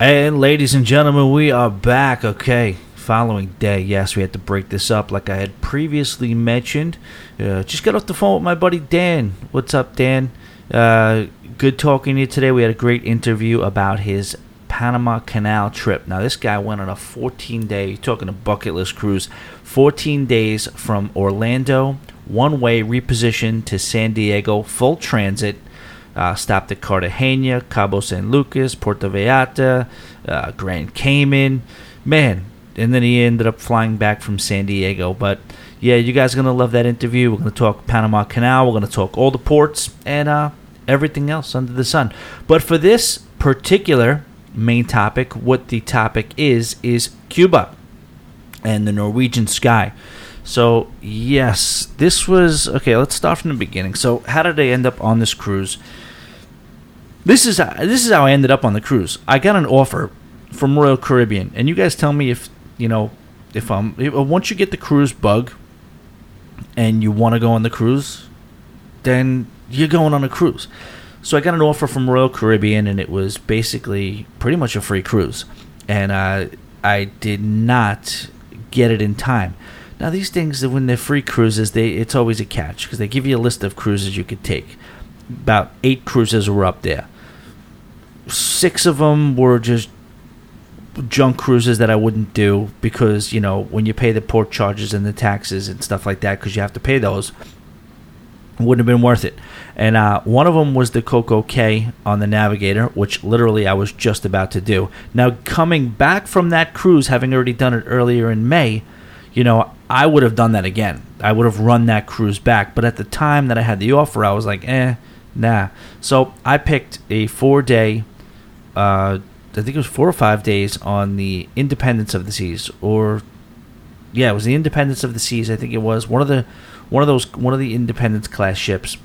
And ladies and gentlemen, we are back. Okay, following day. Yes, we had to break this up like I had previously mentioned. Uh, just got off the phone with my buddy Dan. What's up, Dan? Uh, good talking to you today. We had a great interview about his Panama Canal trip. Now, this guy went on a 14 day, talking a bucket list cruise, 14 days from Orlando, one way reposition to San Diego, full transit uh, stopped at Cartagena, Cabo San Lucas, Puerto Vallarta, uh, Grand Cayman. Man, and then he ended up flying back from San Diego. But yeah, you guys are going to love that interview. We're going to talk Panama Canal, we're going to talk all the ports, and uh, everything else under the sun. But for this particular main topic, what the topic is, is Cuba and the Norwegian sky. So, yes, this was okay. Let's start from the beginning. So, how did I end up on this cruise? This is this is how I ended up on the cruise. I got an offer from Royal Caribbean, and you guys tell me if you know if um if, once you get the cruise bug and you want to go on the cruise, then you're going on a cruise. So I got an offer from Royal Caribbean, and it was basically pretty much a free cruise, and uh, I did not get it in time. Now these things, when they're free cruises, they it's always a catch because they give you a list of cruises you could take. About eight cruises were up there six of them were just junk cruises that I wouldn't do because you know when you pay the port charges and the taxes and stuff like that because you have to pay those wouldn't have been worth it. And uh, one of them was the CocoCay on the Navigator, which literally I was just about to do. Now coming back from that cruise, having already done it earlier in May, you know I would have done that again. I would have run that cruise back. But at the time that I had the offer, I was like, eh, nah. So I picked a four-day uh, I think it was four or five days on the Independence of the Seas, or yeah, it was the Independence of the Seas. I think it was one of the one of those one of the Independence class ships,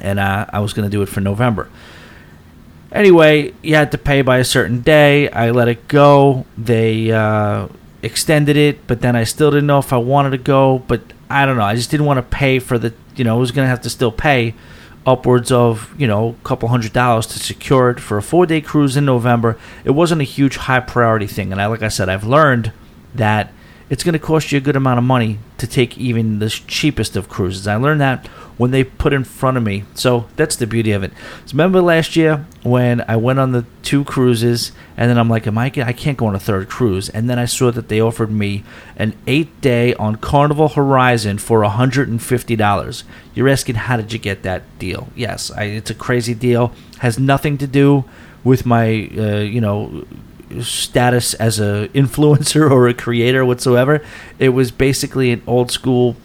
and I was going to do it for November. Anyway, you had to pay by a certain day. I let it go. They uh, extended it, but then I still didn't know if I wanted to go. But I don't know. I just didn't want to pay for the. You know, I was going to have to still pay upwards of you know a couple hundred dollars to secure it for a four day cruise in November. It wasn't a huge high priority thing, and I like I said, I've learned that it's going to cost you a good amount of money to take even the cheapest of cruises. I learned that when they put in front of me. So that's the beauty of it. So remember last year when I went on the two cruises and then I'm like, am I, I can't go on a third cruise. And then I saw that they offered me an eight day on Carnival Horizon for $150. You're asking, how did you get that deal? Yes, I, it's a crazy deal. Has nothing to do with my, uh, you know, status as a [laughs] influencer or a creator whatsoever. It was basically an old school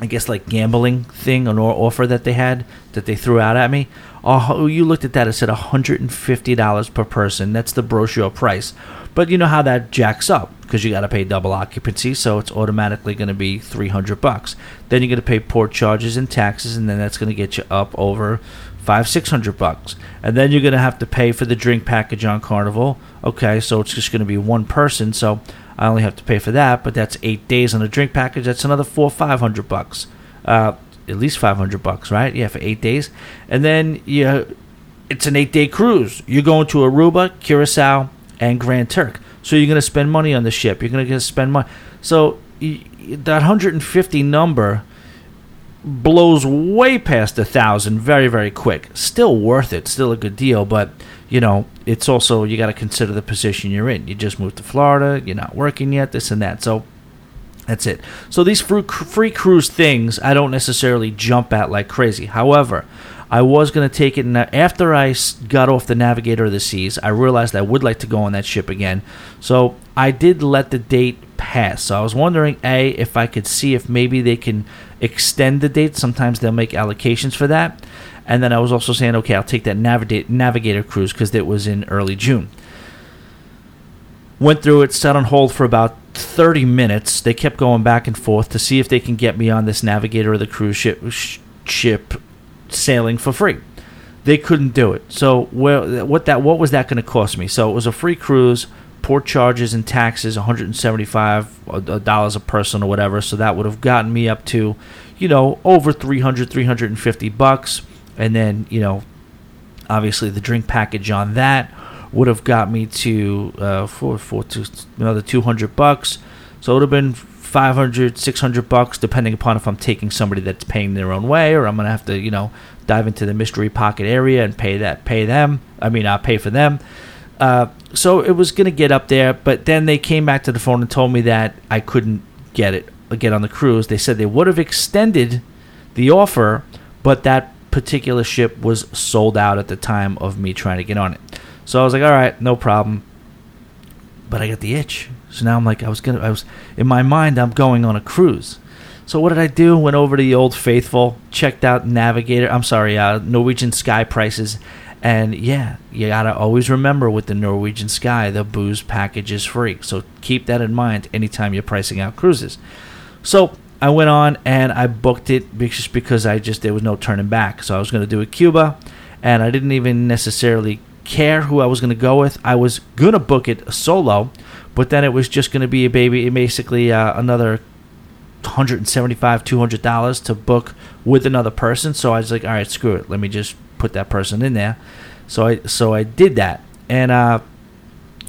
I guess like gambling thing, an offer that they had that they threw out at me. Oh, you looked at that. It said $150 per person. That's the brochure price. But you know how that jacks up because you got to pay double occupancy, so it's automatically going to be 300 bucks. Then you're going to pay port charges and taxes, and then that's going to get you up over five, six hundred bucks. And then you're going to have to pay for the drink package on Carnival. Okay, so it's just going to be one person. So I only have to pay for that, but that's eight days on a drink package. That's another four, five hundred bucks. Uh, at least five hundred bucks, right? Yeah, for eight days, and then you, it's an eight-day cruise. You're going to Aruba, Curacao, and Grand Turk. So you're going to spend money on the ship. You're going to spend money. So that 150 number blows way past a thousand very very quick still worth it still a good deal but you know it's also you got to consider the position you're in you just moved to florida you're not working yet this and that so That's it. So these free, cruise things, I don't necessarily jump at like crazy. However, I was going to take it, and after I got off the Navigator of the Seas, I realized I would like to go on that ship again. So I did let the date pass. So I was wondering, A, if I could see if maybe they can extend the date. Sometimes they'll make allocations for that. And then I was also saying, okay, I'll take that Navigator cruise because it was in early June. Went through it, sat on hold for about 30 minutes. They kept going back and forth to see if they can get me on this Navigator of the cruise ship, ship sailing for free. They couldn't do it. So where, what that what was that going to cost me? So it was a free cruise, port charges and taxes, 175 dollars a person or whatever. So that would have gotten me up to, you know, over 300 350 bucks and then, you know, obviously the drink package on that would have got me to uh, for for to another 200 bucks. So it would have been 500, 600 bucks, depending upon if I'm taking somebody that's paying their own way, or I'm gonna have to, you know, dive into the mystery pocket area and pay that, pay them. I mean, I'll pay for them. Uh, so it was gonna get up there, but then they came back to the phone and told me that I couldn't get it, get on the cruise. They said they would have extended the offer, but that particular ship was sold out at the time of me trying to get on it. So I was like, all right, no problem. But I got the itch. So now I'm like, I was gonna, I was in my mind, I'm going on a cruise. So what did I do? Went over to the Old Faithful, checked out Navigator. I'm sorry, uh, Norwegian Sky prices, and yeah, you gotta always remember with the Norwegian Sky, the booze package is free. So keep that in mind anytime you're pricing out cruises. So I went on and I booked it just because I just there was no turning back. So I was gonna do a Cuba, and I didn't even necessarily care who I was to go with. I was to book it solo, but then it was just to be a baby, basically uh, another 175 200 dollars to book with another person so i was like all right screw it let me just put that person in there. So i so i did that. And uh,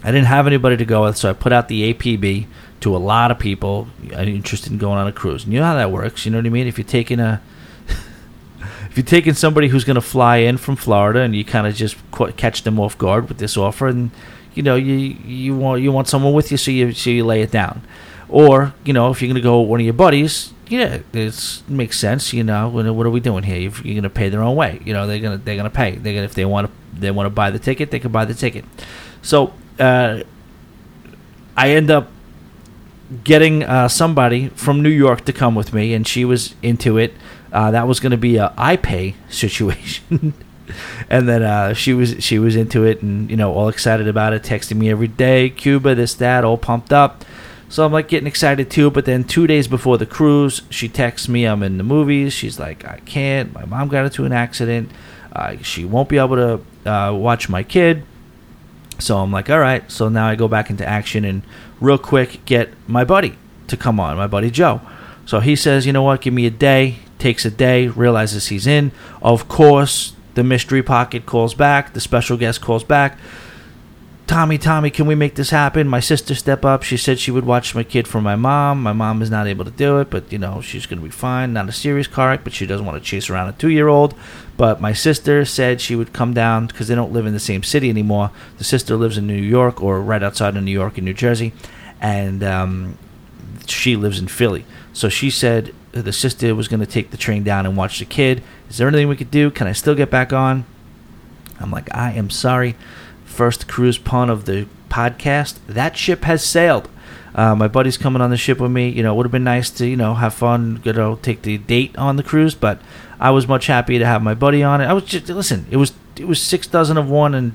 i didn't have anybody to go with so i put out the apb to a lot of people interested in going on a cruise. And you know how that works you know what i mean? If you're taking a [laughs] if you're taking somebody who's going to fly in from Florida and you kind of just catch them off guard with this offer, and you know you you want you want someone with you, so you so you lay it down, or you know if you're going to go with one of your buddies, yeah, it makes sense. You know, what are we doing here? You're going to pay their own way. You know, they're gonna they're gonna pay. They're gonna if they want to they want to buy the ticket, they can buy the ticket. So uh, I end up getting uh, somebody from New York to come with me, and she was into it. Uh, that was going to be a I pay [laughs] situation. and then uh, she was she was into it and you know all excited about it, texting me every day, Cuba, this that, all pumped up. So I'm like getting excited too. But then two days before the cruise, she texts me I'm in the movies. She's like, I can't. My mom got into an accident. Uh, she won't be able to uh, watch my kid. So I'm like, all right. So now I go back into action and real quick get my buddy to come on, my buddy Joe. So he says, you know what, give me a day takes a day, realizes he's in. Of course, the mystery pocket calls back, the special guest calls back. Tommy, Tommy, can we make this happen? My sister step up. She said she would watch my kid for my mom. My mom is not able to do it, but you know she's going to be fine. Not a serious car wreck, but she doesn't want to chase around a two-year-old. But my sister said she would come down because they don't live in the same city anymore. The sister lives in New York or right outside of New York in New Jersey, and um, she lives in Philly. So she said the sister was going to take the train down and watch the kid. Is there anything we could do? Can I still get back on? I'm like, I am sorry. First cruise pun of the podcast. That ship has sailed. Uh, my buddy's coming on the ship with me. You know, it would have been nice to, you know, have fun, you know, take the date on the cruise, but I was much happy to have my buddy on it. I was just listen, it was it was six dozen of one and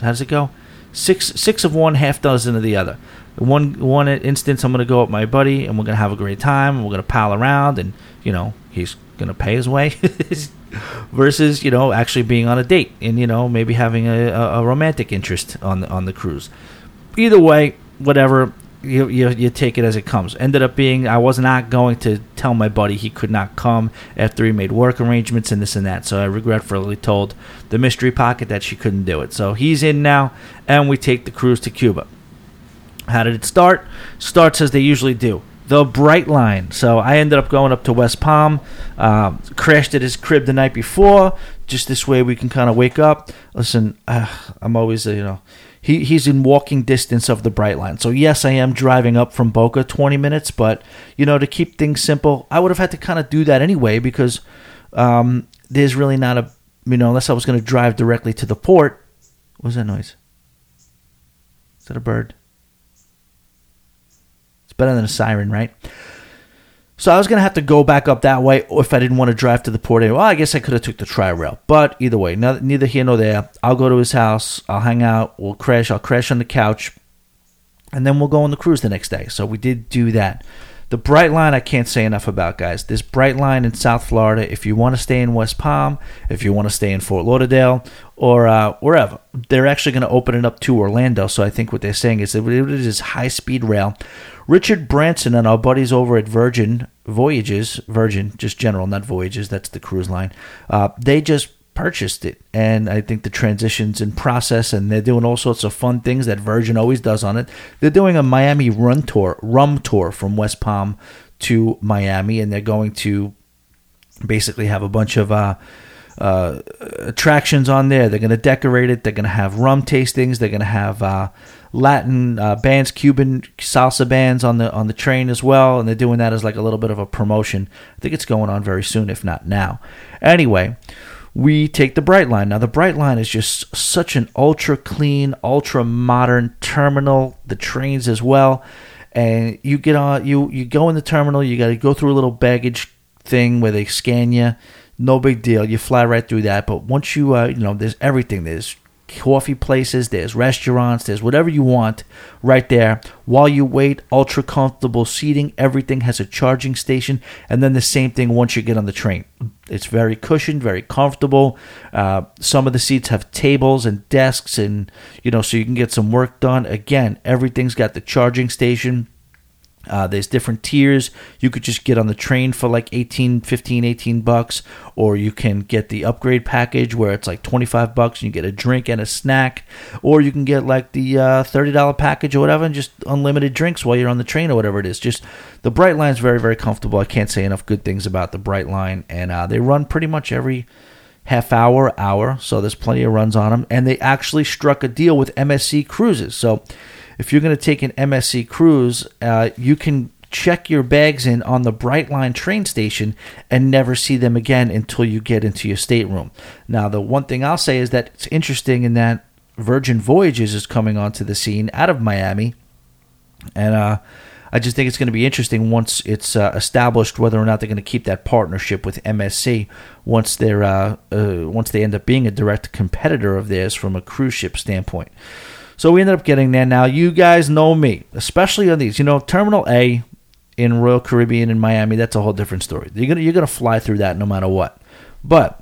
how does it go? Six six of one, half dozen of the other one one instance, I'm going to go with my buddy, and we're going to have a great time, and we're going to pal around, and you know he's to pay his way, [laughs] versus you know actually being on a date and you know maybe having a, a romantic interest on the, on the cruise. Either way, whatever you, you, you take it as it comes. Ended up being I was not going to tell my buddy he could not come after he made work arrangements and this and that. So I regretfully told the mystery pocket that she couldn't do it. So he's in now, and we take the cruise to Cuba. How did it start? Starts as they usually do. The Brightline. So I ended up going up to West Palm, uh, crashed at his crib the night before. Just this way we can kind of wake up. Listen, uh, I'm always, you know, he, he's in walking distance of the Brightline. So yes, I am driving up from Boca 20 minutes, but you know to keep things simple, I would have had to kind of do that anyway because um, there's really not a you know unless I was going to drive directly to the port. What was that noise? Is that a bird? Better than a siren, right? So I was gonna have to go back up that way or if I didn't want to drive to the port. Well, I guess I could have took the tri rail, but either way, neither here nor there. I'll go to his house. I'll hang out. We'll crash. I'll crash on the couch, and then we'll go on the cruise the next day. So we did do that. The Brightline, I can't say enough about, guys. This Brightline in South Florida, if you want to stay in West Palm, if you want to stay in Fort Lauderdale, or uh, wherever, they're actually going to open it up to Orlando. So I think what they're saying is that it is high speed rail. Richard Branson and our buddies over at Virgin Voyages, Virgin, just general, not Voyages, that's the cruise line, uh, they just purchased it. And I think the transition's in process, and they're doing all sorts of fun things that Virgin always does on it. They're doing a Miami run tour, rum tour from West Palm to Miami, and they're going to basically have a bunch of uh, uh, attractions on there. They're going to decorate it. They're going to have rum tastings. They're going to have uh, Latin uh, bands, Cuban salsa bands on the on the train as well, and they're doing that as like a little bit of a promotion. I think it's going on very soon, if not now. Anyway, we take the Brightline. Now, the Brightline is just such an ultra clean, ultra modern terminal. The trains as well, and you get on, you you go in the terminal. You got to go through a little baggage thing where they scan you. No big deal. You fly right through that. But once you, uh, you know, there's everything. There's coffee places, there's restaurants, there's whatever you want right there. While you wait, ultra comfortable seating, everything has a charging station, and then the same thing once you get on the train. It's very cushioned, very comfortable. Uh, some of the seats have tables and desks, and you know, so you can get some work done. Again, everything's got the charging station uh, there's different tiers. You could just get on the train for like 18, 15, 18 bucks, or you can get the upgrade package where it's like 25 bucks and you get a drink and a snack, or you can get like the uh, $30 package or whatever and just unlimited drinks while you're on the train or whatever it is. Just the Brightline is very, very comfortable. I can't say enough good things about the Brightline, and uh, they run pretty much every half hour, hour, so there's plenty of runs on them. And they actually struck a deal with MSC Cruises. So if you're going to take an MSC cruise, uh, you can check your bags in on the Brightline train station and never see them again until you get into your stateroom. Now, the one thing I'll say is that it's interesting in that Virgin Voyages is coming onto the scene out of Miami, and uh, I just think it's going to be interesting once it's uh, established whether or not they're going to keep that partnership with MSC once they're uh, uh, once they end up being a direct competitor of theirs from a cruise ship standpoint. So we ended up getting there. Now, you guys know me, especially on these. You know, Terminal A in Royal Caribbean in Miami, that's a whole different story. You're gonna you're gonna fly through that no matter what. But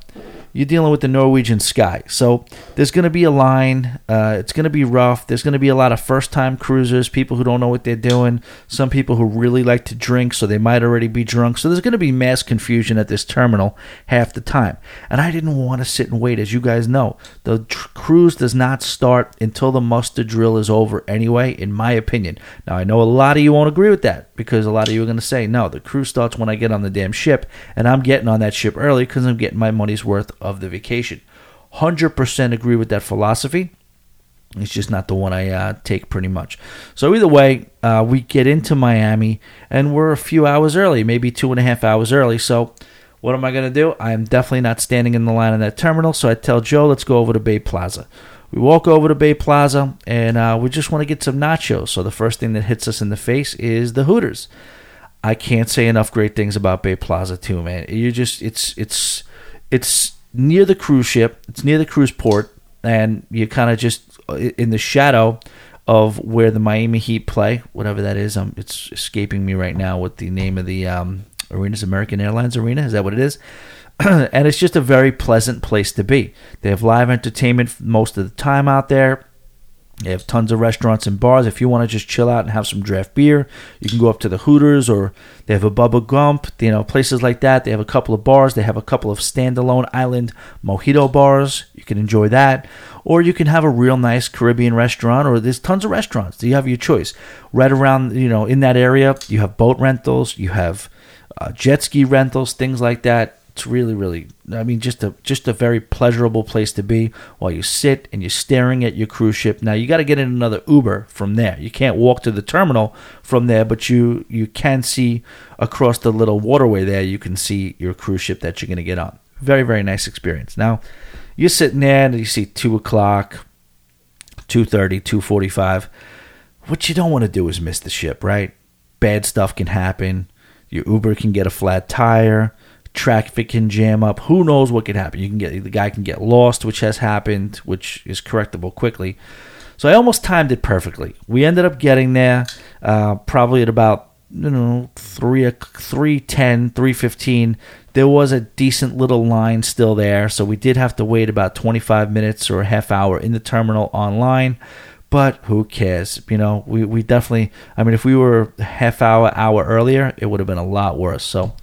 you're dealing with the Norwegian sky. So there's going to be a line. Uh, it's going to be rough. There's going to be a lot of first time cruisers, people who don't know what they're doing, some people who really like to drink, so they might already be drunk. So there's going to be mass confusion at this terminal half the time. And I didn't want to sit and wait. As you guys know, the tr- cruise does not start until the muster drill is over, anyway, in my opinion. Now, I know a lot of you won't agree with that because a lot of you are going to say, no, the cruise starts when I get on the damn ship, and I'm getting on that ship early because I'm getting my money's worth of the vacation. 100% agree with that philosophy. It's just not the one I uh, take pretty much. So, either way, uh, we get into Miami and we're a few hours early, maybe two and a half hours early. So, what am I going to do? I am definitely not standing in the line in that terminal. So, I tell Joe, let's go over to Bay Plaza. We walk over to Bay Plaza and uh, we just want to get some nachos. So, the first thing that hits us in the face is the Hooters. I can't say enough great things about Bay Plaza, too, man. You just, it's, it's, it's near the cruise ship. It's near the cruise port, and you're kind of just uh, in the shadow of where the Miami Heat play, whatever that is. Um, it's escaping me right now what the name of the um, is. American Airlines Arena. Is that what it is? [clears throat] and it's just a very pleasant place to be. They have live entertainment most of the time out there. They have tons of restaurants and bars. If you want to just chill out and have some draft beer, you can go up to the Hooters or they have a Bubba Gump, you know, places like that. They have a couple of bars. They have a couple of standalone island mojito bars. You can enjoy that. Or you can have a real nice Caribbean restaurant or there's tons of restaurants. You have your choice. Right around, you know, in that area, you have boat rentals, you have uh, jet ski rentals, things like that It's really, really, I mean, just a just a very pleasurable place to be while you sit and you're staring at your cruise ship. Now you got to get in another Uber from there. You can't walk to the terminal from there, but you you can see across the little waterway there. You can see your cruise ship that you're going to get on. Very, very nice experience. Now you're sitting there and you see two o'clock, 2.30, 2.45. What you don't want to do is miss the ship, right? Bad stuff can happen. Your Uber can get a flat tire traffic can jam up. Who knows what could happen? You can get the guy can get lost, which has happened, which is correctable quickly. So I almost timed it perfectly. We ended up getting there uh, probably at about you know 3 310 315 there was a decent little line still there so we did have to wait about 25 minutes or a half hour in the terminal online but who cares you know we, we definitely i mean if we were half hour hour earlier it would have been a lot worse so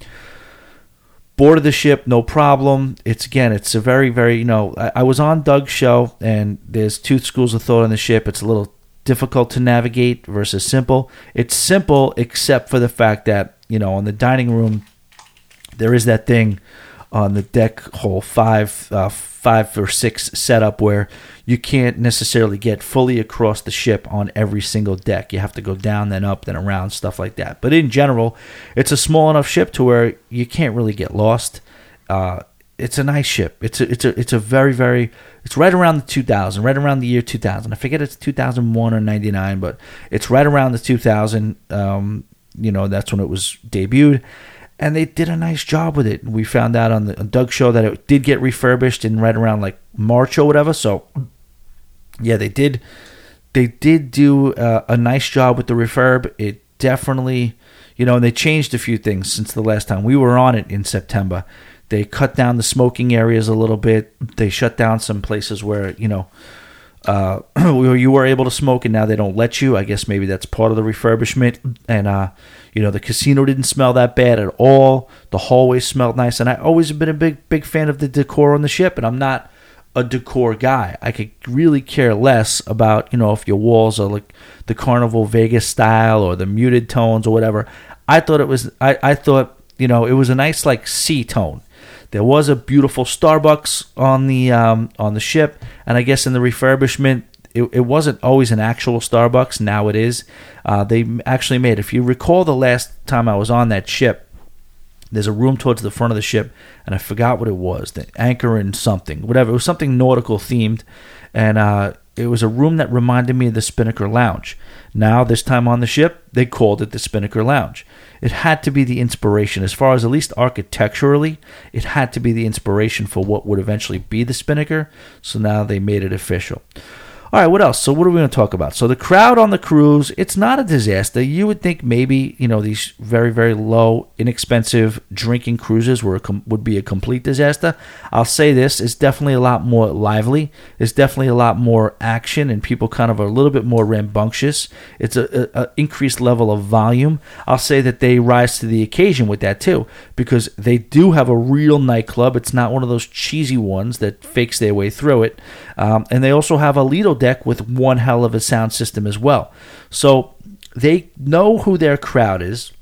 boarded the ship no problem. It's again it's a very very you know I, I, was on doug's show and there's two schools of thought on the ship. It's a little difficult to navigate versus simple. It's simple except for the fact that you know on the dining room there is that thing on the deck hole five uh, five or six setup where you can't necessarily get fully across the ship on every single deck. You have to go down, then up, then around, stuff like that. But in general, it's a small enough ship to where you can't really get lost. Uh, it's a nice ship. It's a it's a it's a very very it's right around the 2000, right around the year 2000. I forget it's 2001 or 99, but it's right around the 2000. Um, you know that's when it was debuted and they did a nice job with it. We found out on the Doug show that it did get refurbished in right around like March or whatever. So yeah, they did they did do uh, a nice job with the refurb. It definitely, you know, and they changed a few things since the last time we were on it in September. They cut down the smoking areas a little bit. They shut down some places where you know uh, [clears throat] you were able to smoke, and now they don't let you. I guess maybe that's part of the refurbishment. And uh, you know, the casino didn't smell that bad at all. The hallways smelled nice, and I always have been a big, big fan of the decor on the ship. And I'm not a decor guy. I could really care less about you know if your walls are like the Carnival Vegas style or the muted tones or whatever. I thought it was. I, I thought you know it was a nice like sea tone there was a beautiful Starbucks on the um, on the ship, and I guess in the refurbishment, it, it wasn't always an actual Starbucks. Now it is. Uh, they actually made. If you recall, the last time I was on that ship, there's a room towards the front of the ship, and I forgot what it was. The anchor and something, whatever. It was something nautical themed, and uh, it was a room that reminded me of the Spinnaker Lounge. Now, this time on the ship, they called it the Spinnaker Lounge. It had to be the inspiration, as far as at least architecturally, it had to be the inspiration for what would eventually be the Spinnaker. So now they made it official. All right, what else? So what are we going to talk about? So the crowd on the cruise, it's not a disaster. You would think maybe you know these very very low, inexpensive drinking cruises were com- would be a complete disaster. I'll say this: it's definitely a lot more lively. It's definitely a lot more action, and people kind of are a little bit more rambunctious. It's a, increased level of volume. I'll say that they rise to the occasion with that too, because they do have a real nightclub. It's not one of those cheesy ones that fakes their way through it, um, and they also have a Lido deck with one hell of a sound system as well. So they know who their crowd is.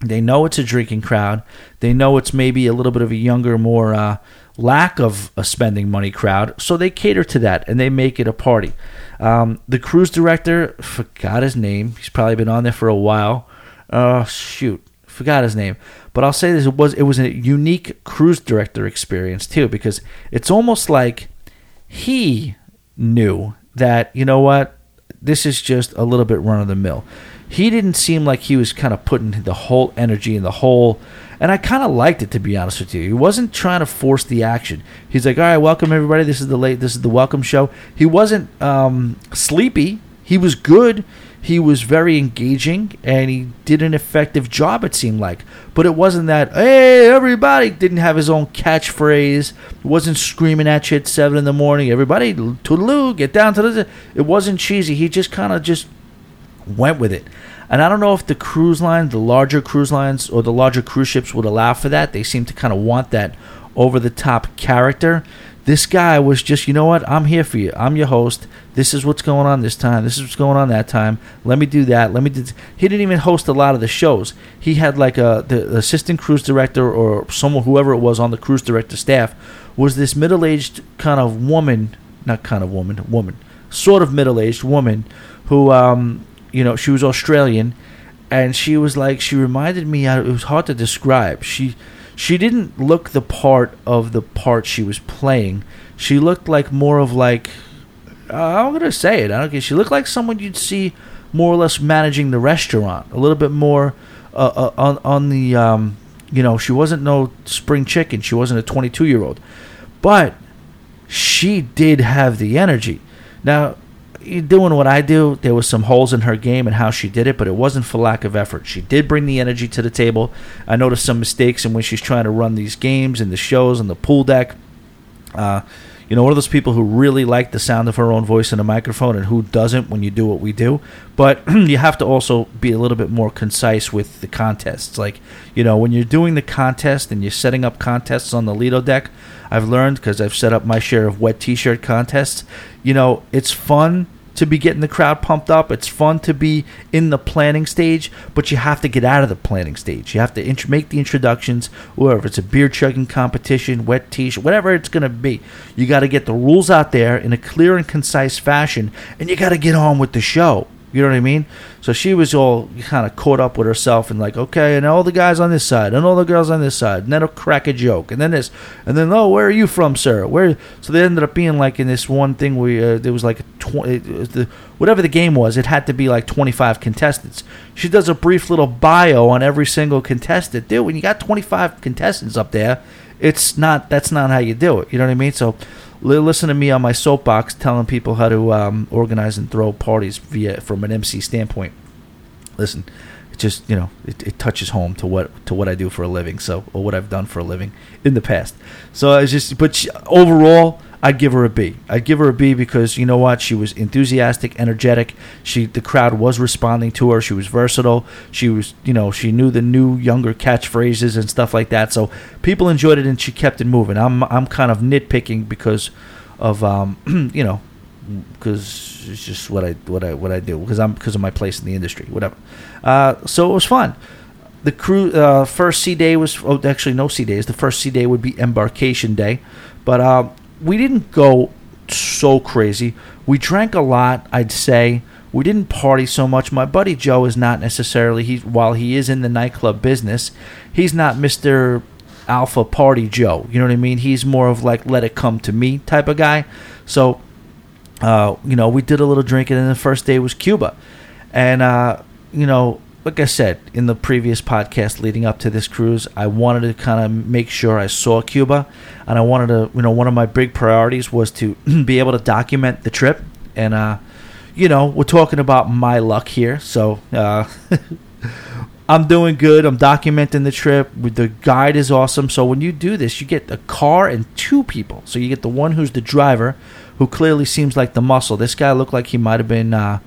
They know it's a drinking crowd. They know it's maybe a little bit of a younger, more uh, lack of a spending money crowd. So they cater to that and they make it a party. Um, the cruise director, forgot his name. He's probably been on there for a while. Uh, shoot, forgot his name. But I'll say this: it was it was a unique cruise director experience too, because it's almost like he knew that, you know what, this is just a little bit run of the mill. He didn't seem like he was kind of putting the whole energy and the whole and I kind of liked it to be honest with you. He wasn't trying to force the action. He's like, "All right, welcome everybody. This is the late. This is the welcome show." He wasn't um, sleepy. He was good. He was very engaging and he did an effective job, it seemed like. But it wasn't that, hey, everybody didn't have his own catchphrase. Wasn't screaming at you at 7 in the morning, everybody, toodaloo, get down to the. It wasn't cheesy. He just kind of just went with it. And I don't know if the cruise lines, the larger cruise lines, or the larger cruise ships would allow for that. They seem to kind of want that over the top character. This guy was just, you know what? I'm here for you. I'm your host. This is what's going on this time. This is what's going on that time. Let me do that. Let me do. He didn't even host a lot of the shows. He had like a the assistant cruise director or someone, whoever it was on the cruise director staff, was this middle aged kind of woman, not kind of woman, woman, sort of middle aged woman, who, um, you know, she was Australian, and she was like, she reminded me. It was hard to describe. She she didn't look the part of the part she was playing. She looked like more of like uh, I'm gonna say it. I don't care. She looked like someone you'd see more or less managing the restaurant. A little bit more uh, uh, on on the um, you know she wasn't no spring chicken. She wasn't a 22 year old, but she did have the energy. Now doing what I do, there was some holes in her game and how she did it, but it wasn't for lack of effort. She did bring the energy to the table. I noticed some mistakes in when she's trying to run these games and the shows and the pool deck. Uh, you know, one of those people who really like the sound of her own voice in a microphone and who doesn't when you do what we do. But [clears throat] you have to also be a little bit more concise with the contests. Like, you know, when you're doing the contest and you're setting up contests on the Lido deck, I've learned because I've set up my share of wet t shirt contests, you know, it's fun to be getting the crowd pumped up. It's fun to be in the planning stage, but you have to get out of the planning stage. You have to int- make the introductions, whether it's a beer chugging competition, wet t-shirt, whatever it's going to be. You got to get the rules out there in a clear and concise fashion, and you got to get on with the show. You know what I mean? So she was all kind of caught up with herself and like, okay, and all the guys on this side, and all the girls on this side, and then a crack a joke, and then this, and then oh, where are you from, sir? Where? So they ended up being like in this one thing where uh, there was like a twenty, the whatever the game was, it had to be like twenty five contestants. She does a brief little bio on every single contestant, dude. When you got twenty five contestants up there, it's not that's not how you do it. You know what I mean? So listen to me on my soapbox telling people how to um, organize and throw parties via from an MC standpoint. Listen, it just you know it, it, touches home to what to what I do for a living, so or what I've done for a living in the past. So it's just, but overall, I'd give her a B. I'd give her a B because you know what? She was enthusiastic, energetic. She the crowd was responding to her. She was versatile. She was you know she knew the new younger catchphrases and stuff like that. So people enjoyed it and she kept it moving. I'm I'm kind of nitpicking because of um [clears throat] you know because it's just what I what I what I do because I'm because of my place in the industry whatever. Uh, so it was fun. The crew uh, first sea day was oh actually no sea days. The first sea day would be embarkation day, but uh, we didn't go so crazy. We drank a lot, I'd say. We didn't party so much. My buddy Joe is not necessarily he while he is in the nightclub business, he's not Mr. Alpha Party Joe. You know what I mean? He's more of like let it come to me type of guy. So uh, you know, we did a little drinking and the first day was Cuba. And uh, you know, like I said in the previous podcast leading up to this cruise, I wanted to kind of make sure I saw Cuba, and I wanted to, you know, one of my big priorities was to [clears throat] be able to document the trip. And, uh, you know, we're talking about my luck here, so uh, [laughs] I'm doing good. I'm documenting the trip. The guide is awesome. So when you do this, you get a car and two people. So you get the one who's the driver, who clearly seems like the muscle. This guy looked like he might have been, uh,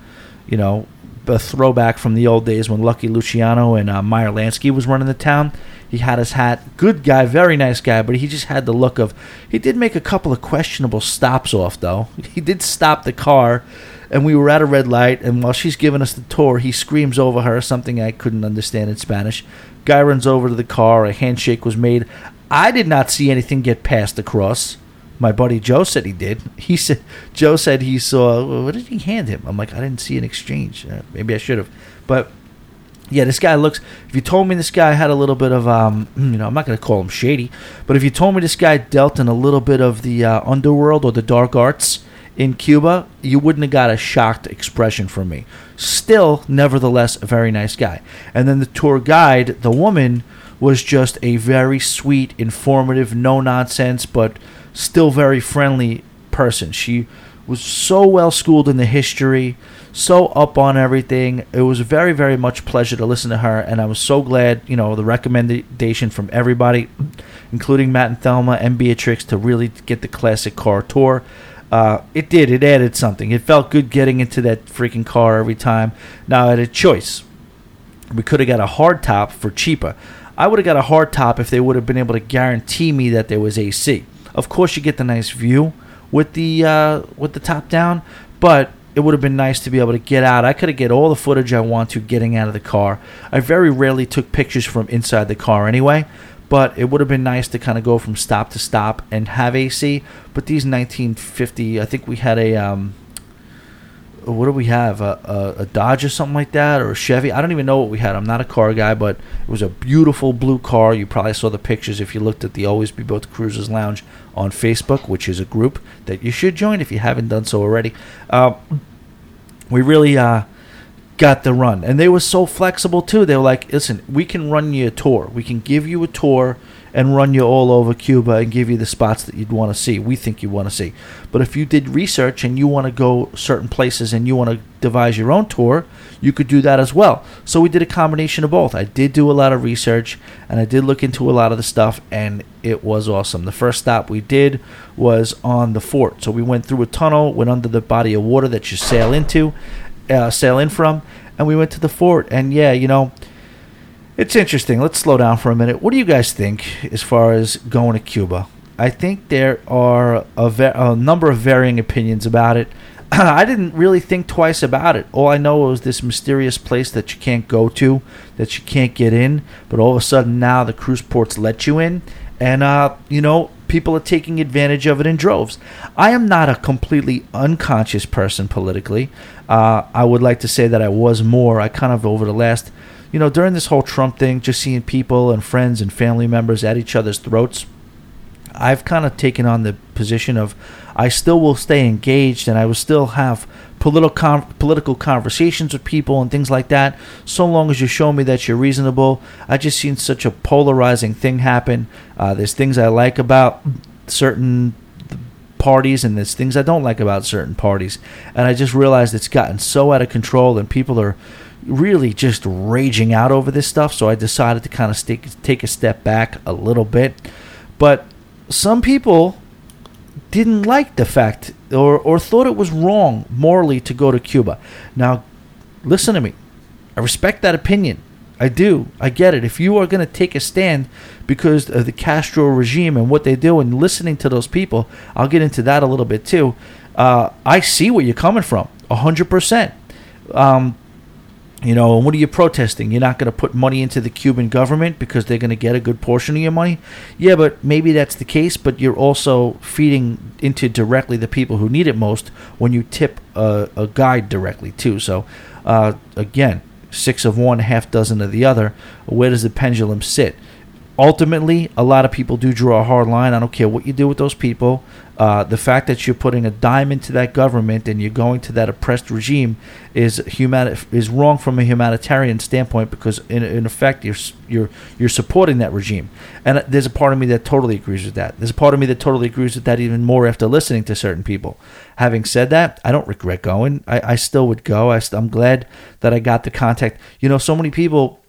you know, a throwback from the old days when Lucky Luciano and uh, Meyer Lansky was running the town. He had his hat. Good guy, very nice guy, but he just had the look of. He did make a couple of questionable stops off, though. [laughs] He did stop the car, and we were at a red light. And while she's giving us the tour, he screams over her something I couldn't understand in Spanish. Guy runs over to the car. A handshake was made. I did not see anything get passed across. My buddy Joe said he did. He said Joe said he saw. What did he hand him? I'm like, I didn't see an exchange. Uh, maybe I should have. But yeah, this guy looks. If you told me this guy had a little bit of, um, you know, I'm not going to call him shady, but if you told me this guy dealt in a little bit of the uh, underworld or the dark arts in Cuba, you wouldn't have got a shocked expression from me. Still, nevertheless, a very nice guy. And then the tour guide, the woman, was just a very sweet, informative, no nonsense, but still very friendly person. She was so well schooled in the history, so up on everything. It was very, very much pleasure to listen to her, and I was so glad, you know, the recommendation from everybody, including Matt and Thelma and Beatrix, to really get the classic car tour. Uh, it did. It added something. It felt good getting into that freaking car every time. Now, I had a choice. We could have got a hard top for cheaper. I would have got a hard top if they would have been able to guarantee me that there was AC. Of course, you get the nice view with the uh, with the top down, but it would have been nice to be able to get out. I could have get all the footage I want to getting out of the car. I very rarely took pictures from inside the car anyway, but it would have been nice to kind of go from stop to stop and have AC. But these 1950, I think we had a um, what do we have? A, a, a, Dodge or something like that, or a Chevy? I don't even know what we had. I'm not a car guy, but it was a beautiful blue car. You probably saw the pictures if you looked at the Always Be Booked Cruisers Lounge on Facebook, which is a group that you should join if you haven't done so already. Uh, we really uh, got the run, and they were so flexible too. They were like, "Listen, we can run you a tour. We can give you a tour." And run you all over Cuba and give you the spots that you'd want to see. We think you want to see. But if you did research and you want to go certain places and you want to devise your own tour, you could do that as well. So we did a combination of both. I did do a lot of research and I did look into a lot of the stuff and it was awesome. The first stop we did was on the fort. So we went through a tunnel, went under the body of water that you sail into, uh, sail in from, and we went to the fort. And yeah, you know, it's interesting. Let's slow down for a minute. What do you guys think as far as going to Cuba? I think there are a, ve- a number of varying opinions about it. [clears throat] I didn't really think twice about it. All I know was this mysterious place that you can't go to, that you can't get in, but all of a sudden now the cruise ports let you in, and uh, you know people are taking advantage of it in droves. I am not a completely unconscious person politically. Uh, I would like to say that I was more. I kind of over the last you know, during this whole Trump thing, just seeing people and friends and family members at each other's throats, I've kind of taken on the position of I still will stay engaged and I will still have political political conversations with people and things like that so long as you show me that you're reasonable. I just seen such a polarizing thing happen. Uh, there's things i like about certain parties and there's things i don't like about certain parties. And i just realized it's gotten so out of control and people are really just raging out over this stuff. So I decided to kind of take, take a step back a little bit. But some people didn't like the fact or, or thought it was wrong morally to go to Cuba. Now, listen to me. I respect that opinion. I do. I get it. If you are going to take a stand because of the Castro regime and what they do and listening to those people, I'll get into that a little bit too. Uh, I see where you're coming from, 100%. Um, you know, what are you protesting? You're not going to put money into the Cuban government because they're going to get a good portion of your money? Yeah, but maybe that's the case, but you're also feeding into directly the people who need it most when you tip a, a guide directly, too. So, uh, again, six of one, half dozen of the other. Where does the pendulum sit? Ultimately, a lot of people do draw a hard line. I don't care what you do with those people. Uh, the fact that you're putting a dime into that government and you're going to that oppressed regime is human is wrong from a humanitarian standpoint because in, in effect you're you're you're supporting that regime. And there's a part of me that totally agrees with that. There's a part of me that totally agrees with that even more after listening to certain people. Having said that, I don't regret going. I, I still would go. I, I'm glad that I got the contact. You know, so many people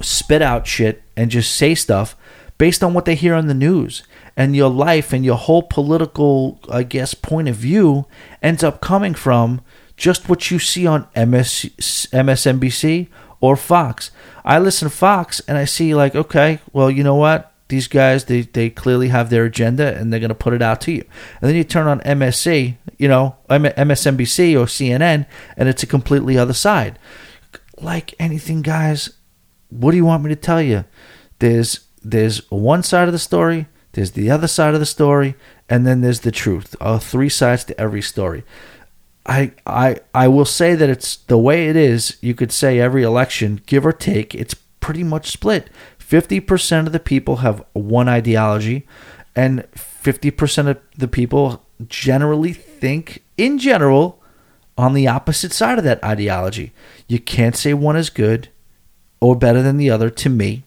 spit out shit and just say stuff based on what they hear on the news and your life and your whole political, I guess, point of view ends up coming from just what you see on MS, MSNBC or Fox. I listen to Fox and I see like, okay, well, you know what? These guys, they, they clearly have their agenda and they're going to put it out to you. And then you turn on MSC, you know, MSNBC or CNN, and it's a completely other side. Like anything, guys, what do you want me to tell you? There's there's one side of the story there's the other side of the story, and then there's the truth. Uh, three sides to every story. I, I I will say that it's the way it is. You could say every election, give or take, it's pretty much split. Fifty percent of the people have one ideology, and fifty percent of the people generally think, in general, on the opposite side of that ideology. You can't say one is good or better than the other. To me,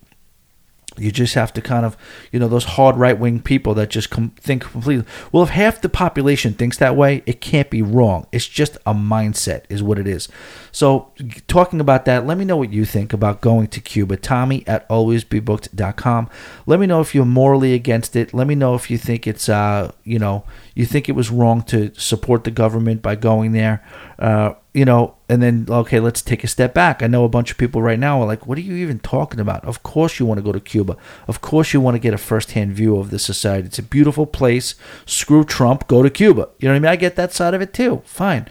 you just have to kind of, you know, those hard right wing people that just com- think completely. Well, if half the population thinks that way, it can't be wrong. It's just a mindset, is what it is. So, talking about that, let me know what you think about going to Cuba. Tommy at alwaysbebooked.com. Let me know if you're morally against it. Let me know if you think it's, uh, you know, you think it was wrong to support the government by going there. Uh, you know, and then, okay, let's take a step back. I know a bunch of people right now are like, what are you even talking about? Of course you want to go to Cuba. Of course you want to get a firsthand view of the society. It's a beautiful place. Screw Trump, go to Cuba. You know what I mean? I get that side of it too. Fine.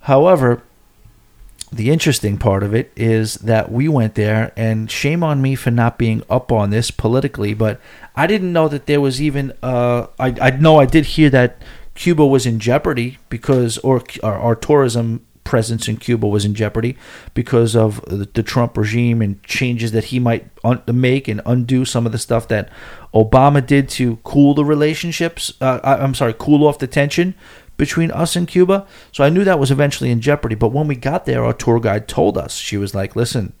However, the interesting part of it is that we went there, and shame on me for not being up on this politically, but I didn't know that there was even. Uh, I I know I did hear that Cuba was in jeopardy because, or our, our tourism presence in Cuba was in jeopardy because of the Trump regime and changes that he might un- make and undo some of the stuff that Obama did to cool the relationships. Uh, I, I'm sorry, cool off the tension between us and Cuba. So I knew that was eventually in jeopardy. But when we got there, our tour guide told us, she was like, listen,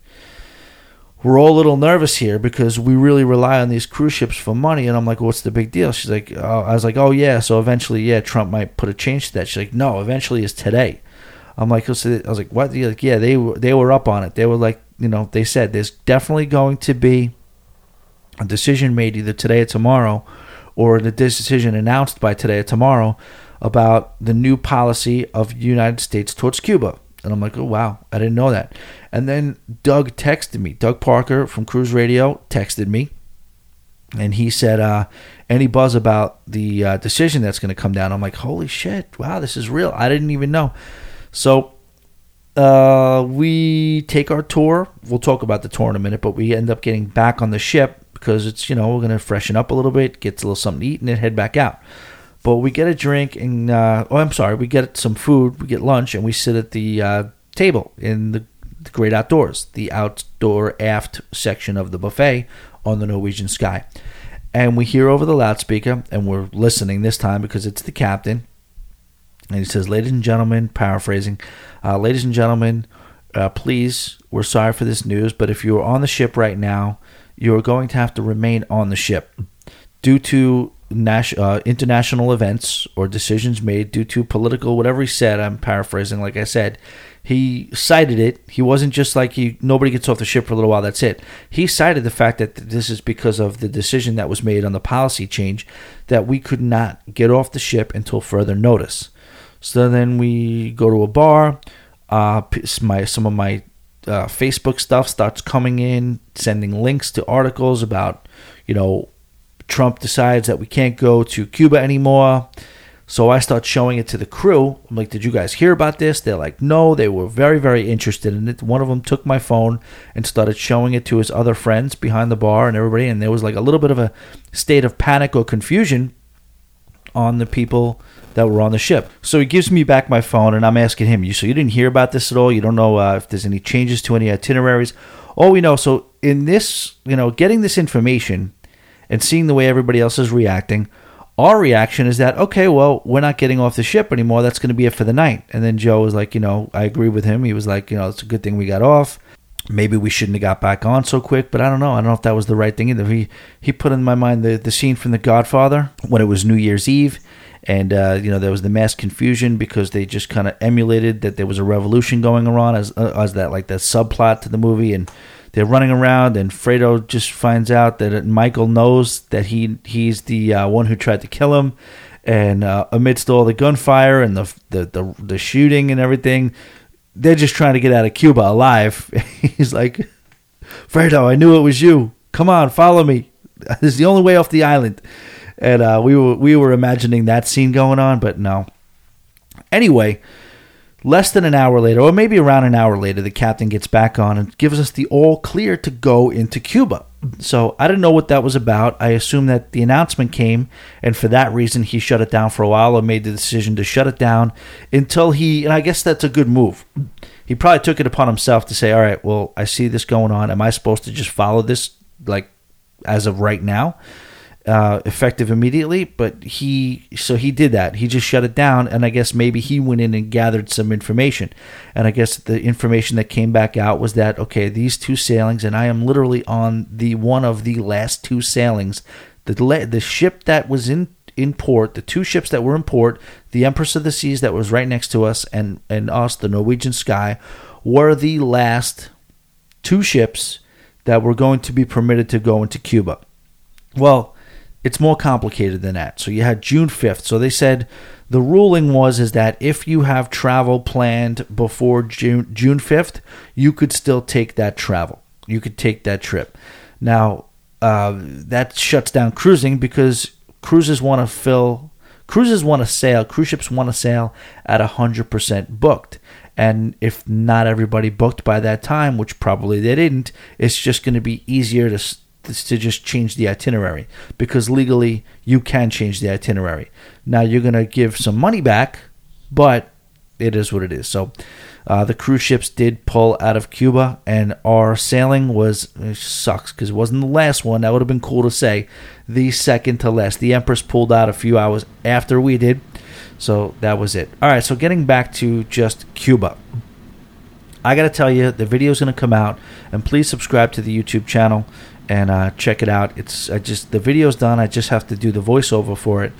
we're all a little nervous here because we really rely on these cruise ships for money. And I'm like, what's the big deal? She's like, oh, I was like, oh, yeah. So eventually, yeah, Trump might put a change to that. She's like, no, eventually is today. I'm like, I was like, what? Like, yeah, they they were up on it. They were like, you know, they said there's definitely going to be a decision made either today or tomorrow, or the decision announced by today or tomorrow about the new policy of the United States towards Cuba. And I'm like, oh, wow, I didn't know that. And then Doug texted me. Doug Parker from Cruise Radio texted me. And he said, uh, any buzz about the uh, decision that's going to come down? I'm like, holy shit, wow, this is real. I didn't even know. So uh, we take our tour. We'll talk about the tour in a minute, but we end up getting back on the ship because it's, you know, we're going to freshen up a little bit, get a little something to eat, and then head back out. But we get a drink and uh, oh, I'm sorry, we get some food, we get lunch, and we sit at the uh, table in the, the great outdoors, the outdoor aft section of the buffet on the Norwegian sky. And we hear over the loudspeaker, and we're listening this time because it's the captain. And he says, Ladies and gentlemen, paraphrasing, uh, ladies and gentlemen, uh, please, we're sorry for this news, but if you are on the ship right now, you are going to have to remain on the ship due to nas- uh, international events or decisions made due to political whatever he said. I'm paraphrasing, like I said. He cited it. He wasn't just like he nobody gets off the ship for a little while. That's it. He cited the fact that this is because of the decision that was made on the policy change that we could not get off the ship until further notice. So then we go to a bar. Uh, my some of my uh, Facebook stuff starts coming in, sending links to articles about you know Trump decides that we can't go to Cuba anymore. So I start showing it to the crew. I'm like, did you guys hear about this? They're like, no. They were very, very interested in it. One of them took my phone and started showing it to his other friends behind the bar and everybody. And there was like a little bit of a state of panic or confusion on the people that were on the ship. So he gives me back my phone and I'm asking him, you so you didn't hear about this at all? You don't know uh, if there's any changes to any itineraries? All we know, so in this, you know, getting this information and seeing the way everybody else is reacting, our reaction is that, okay, well, we're not getting off the ship anymore. That's going to be it for the night. And then Joe was like, you know, I agree with him. He was like, you know, it's a good thing we got off. Maybe we shouldn't have got back on so quick, but I don't know. I don't know if that was the right thing either. He he put in my mind the, the scene from The Godfather when it was New Year's Eve, and uh, you know there was the mass confusion because they just kind of emulated that there was a revolution going on as uh, as that like that subplot to the movie, and they're running around, and Fredo just finds out that Michael knows that he he's the uh, one who tried to kill him. And uh, amidst all the gunfire and the, the, the the shooting and everything, they're just trying to get out of Cuba alive. [laughs] he's like, Fredo, I knew it was you. Come on, follow me. [laughs] This is the only way off the island. And uh, we were we were imagining that scene going on, but no. Anyway, Less than an hour later, or maybe around an hour later, the captain gets back on and gives us the all clear to go into Cuba. So I didn't know what that was about. I assume that the announcement came, and for that reason, he shut it down for a while or made the decision to shut it down until he, and I guess that's a good move. He probably took it upon himself to say, All right, well, I see this going on. Am I supposed to just follow this, like, as of right now? Uh, effective immediately, but he so he did that. He just shut it down, and I guess maybe he went in and gathered some information. And I guess the information that came back out was that okay, these two sailings, and I am literally on the one of the last two sailings. The the ship that was in in port, the two ships that were in port, the Empress of the Seas that was right next to us, and and us, the Norwegian Sky, were the last two ships that were going to be permitted to go into Cuba. Well, it's more complicated than that. So you had June 5th. So they said the ruling was is that if you have travel planned before June June 5th, you could still take that travel. You could take that trip. Now, uh, that shuts down cruising because cruises want to fill cruises want to sail cruise ships want to sail at 100% booked and if not everybody booked by that time which probably they didn't it's just going to be easier to to just change the itinerary because legally you can change the itinerary now you're going to give some money back but it is what it is so uh, the cruise ships did pull out of Cuba, and our sailing was sucks because it wasn't the last one. That would have been cool to say. The second to last. The Empress pulled out a few hours after we did, so that was it. All right, so getting back to just Cuba. I got to tell you, the video is going to come out, and please subscribe to the YouTube channel and uh, check it out. It's I just the video's done. I just have to do the voiceover for it.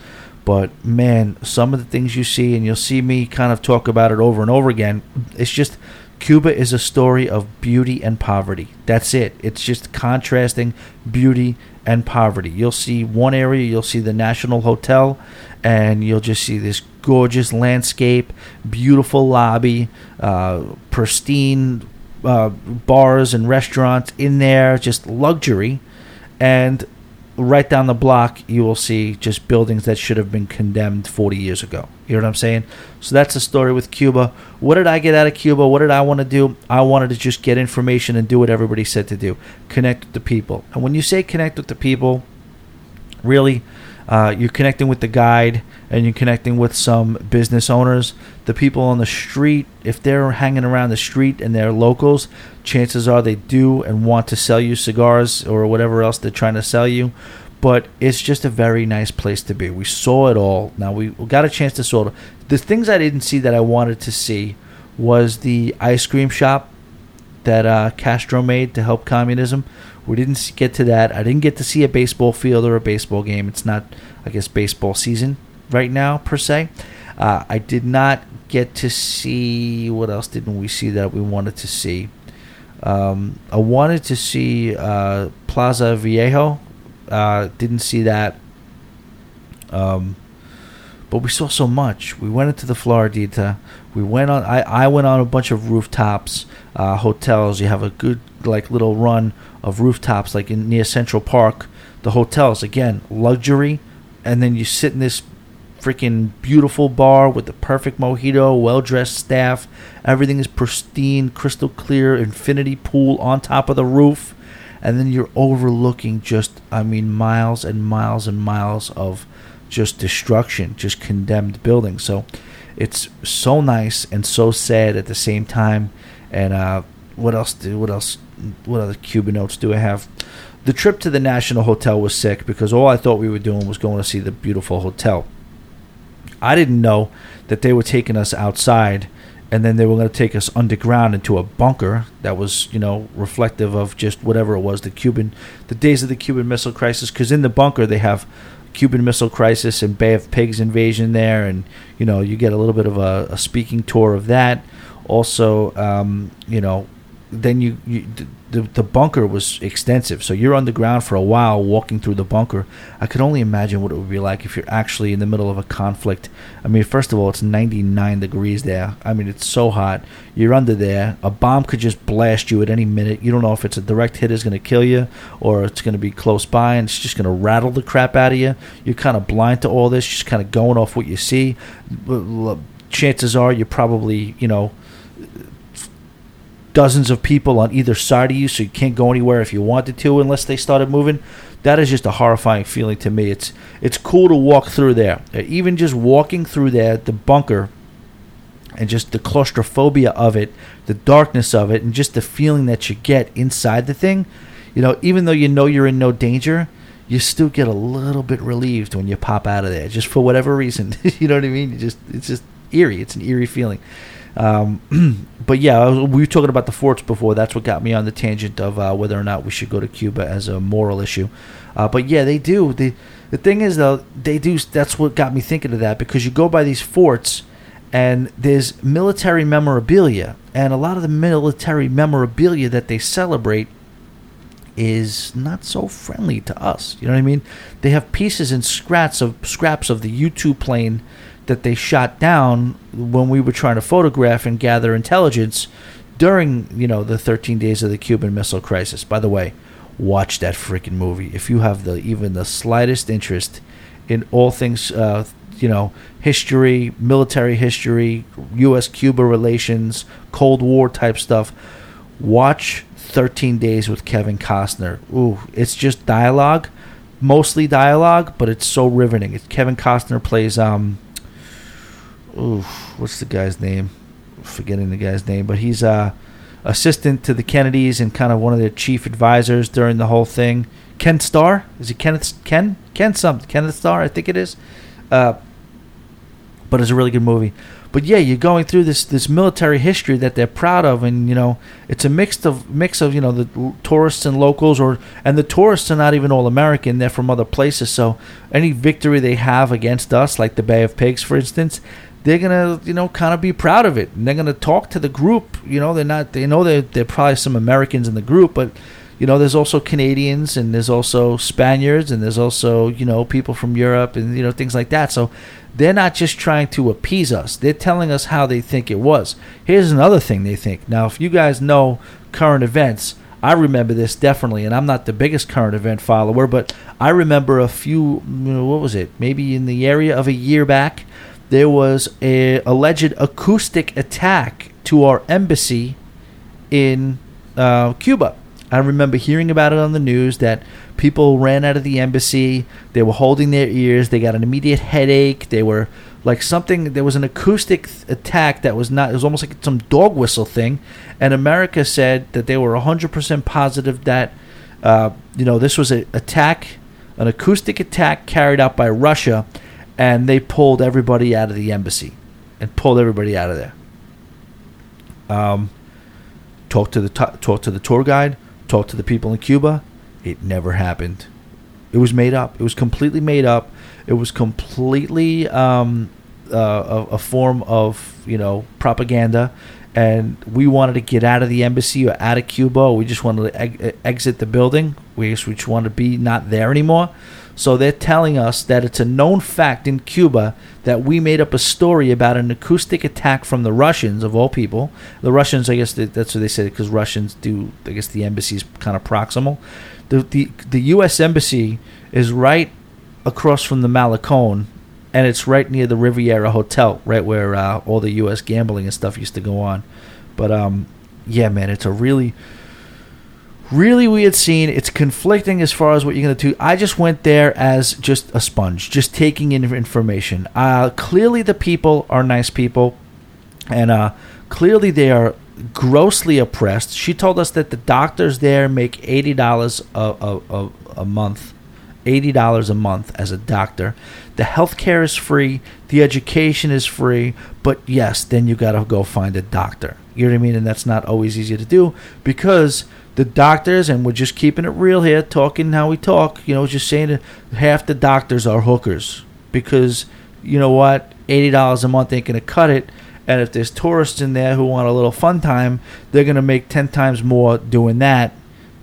But man, some of the things you see, and you'll see me kind of talk about it over and over again, it's just Cuba is a story of beauty and poverty. That's it. It's just contrasting beauty and poverty. You'll see one area, you'll see the National Hotel, and you'll just see this gorgeous landscape, beautiful lobby, uh, pristine uh, bars and restaurants in there, just luxury. And right down the block, you will see just buildings that should have been condemned 40 years ago. You know what I'm saying? So that's the story with Cuba. What did I get out of Cuba? What did I want to do? I wanted to just get information and do what everybody said to do connect with the people. And when you say connect with the people, really, uh, you're connecting with the guide and you're connecting with some business owners. The people on the street, if they're hanging around the street and they're locals, chances are they do and want to sell you cigars or whatever else they're trying to sell you. But it's just a very nice place to be. We saw it all. Now we got a chance to sort it. The things I didn't see that I wanted to see was the ice cream shop that uh, Castro made to help communism. We didn't get to that. I didn't get to see a baseball field or a baseball game. It's not, I guess, baseball season right now per se. Uh, I did not get to see what else didn't we see that we wanted to see. Um, I wanted to see uh, Plaza Viejo. Uh, didn't see that. Um, but we saw so much. We went into the Floridita. We went on. I, I went on a bunch of rooftops, uh, hotels. You have a good like little run of rooftops, like in near Central Park. The hotels again, luxury, and then you sit in this freaking beautiful bar with the perfect mojito, well dressed staff. Everything is pristine, crystal clear, infinity pool on top of the roof. And then you're overlooking just, I mean, miles and miles and miles of just destruction, just condemned buildings. So it's so nice and so sad at the same time. And uh, what else? Do, what else? What other Cuban notes do I have? The trip to the National Hotel was sick because all I thought we were doing was going to see the beautiful hotel. I didn't know that they were taking us outside and then they were going to take us underground into a bunker that was, you know, reflective of just whatever it was, the Cuban, the days of the Cuban Missile Crisis. Because in the bunker they have Cuban Missile Crisis and Bay of Pigs invasion there, and you know you get a little bit of a, a speaking tour of that. Also, um, you know, then you, you the, the bunker was extensive. So you're underground for a while walking through the bunker. I could only imagine what it would be like if you're actually in the middle of a conflict. I mean first of all it's 99 degrees there. I mean it's so hot. You're under there. A bomb could just blast you at any minute. You don't know if it's a direct hit is going to kill you or it's going to be close by and it's just going to rattle the crap out of you. You're kind of blind to all this just kind of going off what you see. Chances are you're probably you know dozens of people on either side of you, so you can't go anywhere if you wanted to unless they started moving. That is just a horrifying feeling to me. It's it's cool to walk through there. Even just walking through there, the bunker, and just the claustrophobia of it, the darkness of it, and just the feeling that you get inside the thing. You know, even though you know you're in no danger, you still get a little bit relieved when you pop out of there, just for whatever reason. [laughs] you know what I mean? You just it's just eerie. It's an eerie feeling. Um, [clears throat] but yeah, we were talking about the forts before. That's what got me on the tangent of uh, whether or not we should go to Cuba as a moral issue. Uh, but yeah, they do. The the thing is though, they do. That's what got me thinking of that because you go by these forts, and there's military memorabilia, and a lot of the military memorabilia that they celebrate is not so friendly to us. You know what I mean? They have pieces and scraps of scraps of the U two plane that they shot down when we were trying to photograph and gather intelligence during you know the 13 days of the Cuban Missile Crisis. By the way, watch that freaking movie if you have the even the slightest interest in all things uh, you know history, military history, U.S. Cuba relations, Cold War type stuff. Watch 13 Days with Kevin Costner. Ooh, it's just dialogue, mostly dialogue, but it's so riveting. It's Kevin Costner plays um. Ooh, what's the guy's name? Forgetting the guy's name, but he's uh assistant to the Kennedys and kind of one of their chief advisors during the whole thing. Ken Starr is it Kenneth Ken Ken something Kenneth Starr I think it is, uh, but it's a really good movie. But yeah, you're going through this this military history that they're proud of, and you know it's a mix of mix of you know the tourists and locals, or and the tourists are not even all American; they're from other places. So any victory they have against us, like the Bay of Pigs, for instance, they're gonna you know kind of be proud of it, and they're gonna talk to the group. You know, they're not they know there are probably some Americans in the group, but you know, there's also Canadians and there's also Spaniards and there's also, you know, people from Europe and, you know, things like that. So they're not just trying to appease us, they're telling us how they think it was. Here's another thing they think. Now, if you guys know current events, I remember this definitely, and I'm not the biggest current event follower, but I remember a few, what was it? Maybe in the area of a year back, there was a alleged acoustic attack to our embassy in uh, Cuba. I remember hearing about it on the news that people ran out of the embassy. They were holding their ears. They got an immediate headache. They were like something. There was an acoustic th- attack that was not. It was almost like some dog whistle thing. And America said that they were 100% positive that uh, you know this was an attack, an acoustic attack carried out by Russia, and they pulled everybody out of the embassy and pulled everybody out of there. Um, talk to the t- talk to the tour guide talk to the people in Cuba. It never happened. It was made up. It was completely made up. It was completely um, uh, a, a form of you know propaganda, and we wanted to get out of the embassy or out of Cuba. We just wanted to eg- exit the building. We just wanted to be not there anymore. So they're telling us that it's a known fact in Cuba that we made up a story about an acoustic attack from the Russians, of all people. The Russians, I guess that- that's what they said, because Russians do, I guess the embassy is kind of proximal. The, the, the U.S. Embassy is right across from the Malecon, and it's right near the Riviera Hotel, right where uh, all the U.S. gambling and stuff used to go on. But um, yeah, man, it's a really really weird scene. It's conflicting as far as what you're going to do. I just went there as just a sponge, just taking in information. Uh, clearly, the people are nice people, and uh, clearly they are grossly oppressed. She told us that the doctors there make eighty dollars a, a, a, month. Eighty dollars a month as a doctor. The healthcare is free. The education is free. But yes, then you gotta go find a doctor. You know what I mean? And that's not always easy to do because the doctors, and we're just keeping it real here, talking how we talk. You know, just saying that half the doctors are hookers because you know what, eighty dollars a month ain't gonna cut it. And if there's tourists in there who want a little fun time, they're gonna make ten times more doing that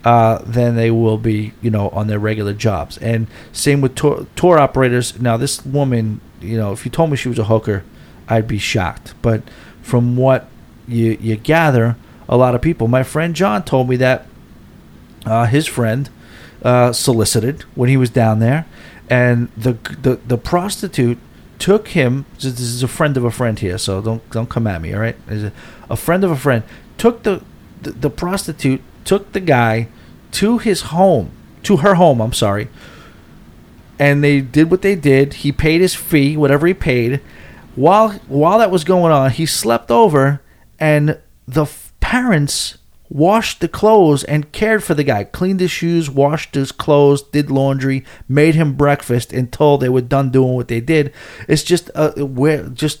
uh, than they will be, you know, on their regular jobs. And same with tour, tour operators. Now, this woman, you know, if you told me she was a hooker, I'd be shocked. But from what you you gather, a lot of people. My friend John told me that uh, his friend uh, solicited when he was down there, and the the the prostitute took him. This is a friend of a friend here, so don't don't come at me. All right, a, friend of a friend took the, the the prostitute took the guy to his home, to her home. I'm sorry. And they did what they did. He paid his fee, whatever he paid. While while that was going on, he slept over, and the parents washed the clothes and cared for the guy, cleaned his shoes, washed his clothes, did laundry, made him breakfast until they were done doing what they did. It's just uh, where just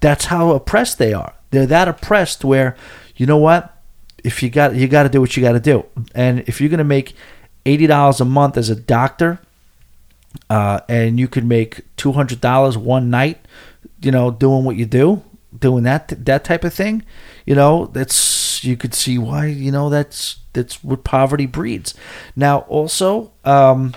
that's how oppressed they are. They're that oppressed where you know what? If you got you got to do what you got to do, and if you're gonna make eighty dollars a month as a doctor, uh, and you could make two hundred dollars one night, you know, doing what you do, doing that that type of thing, you know, that's you could see why you know that's that's what poverty breeds. Now, also, um,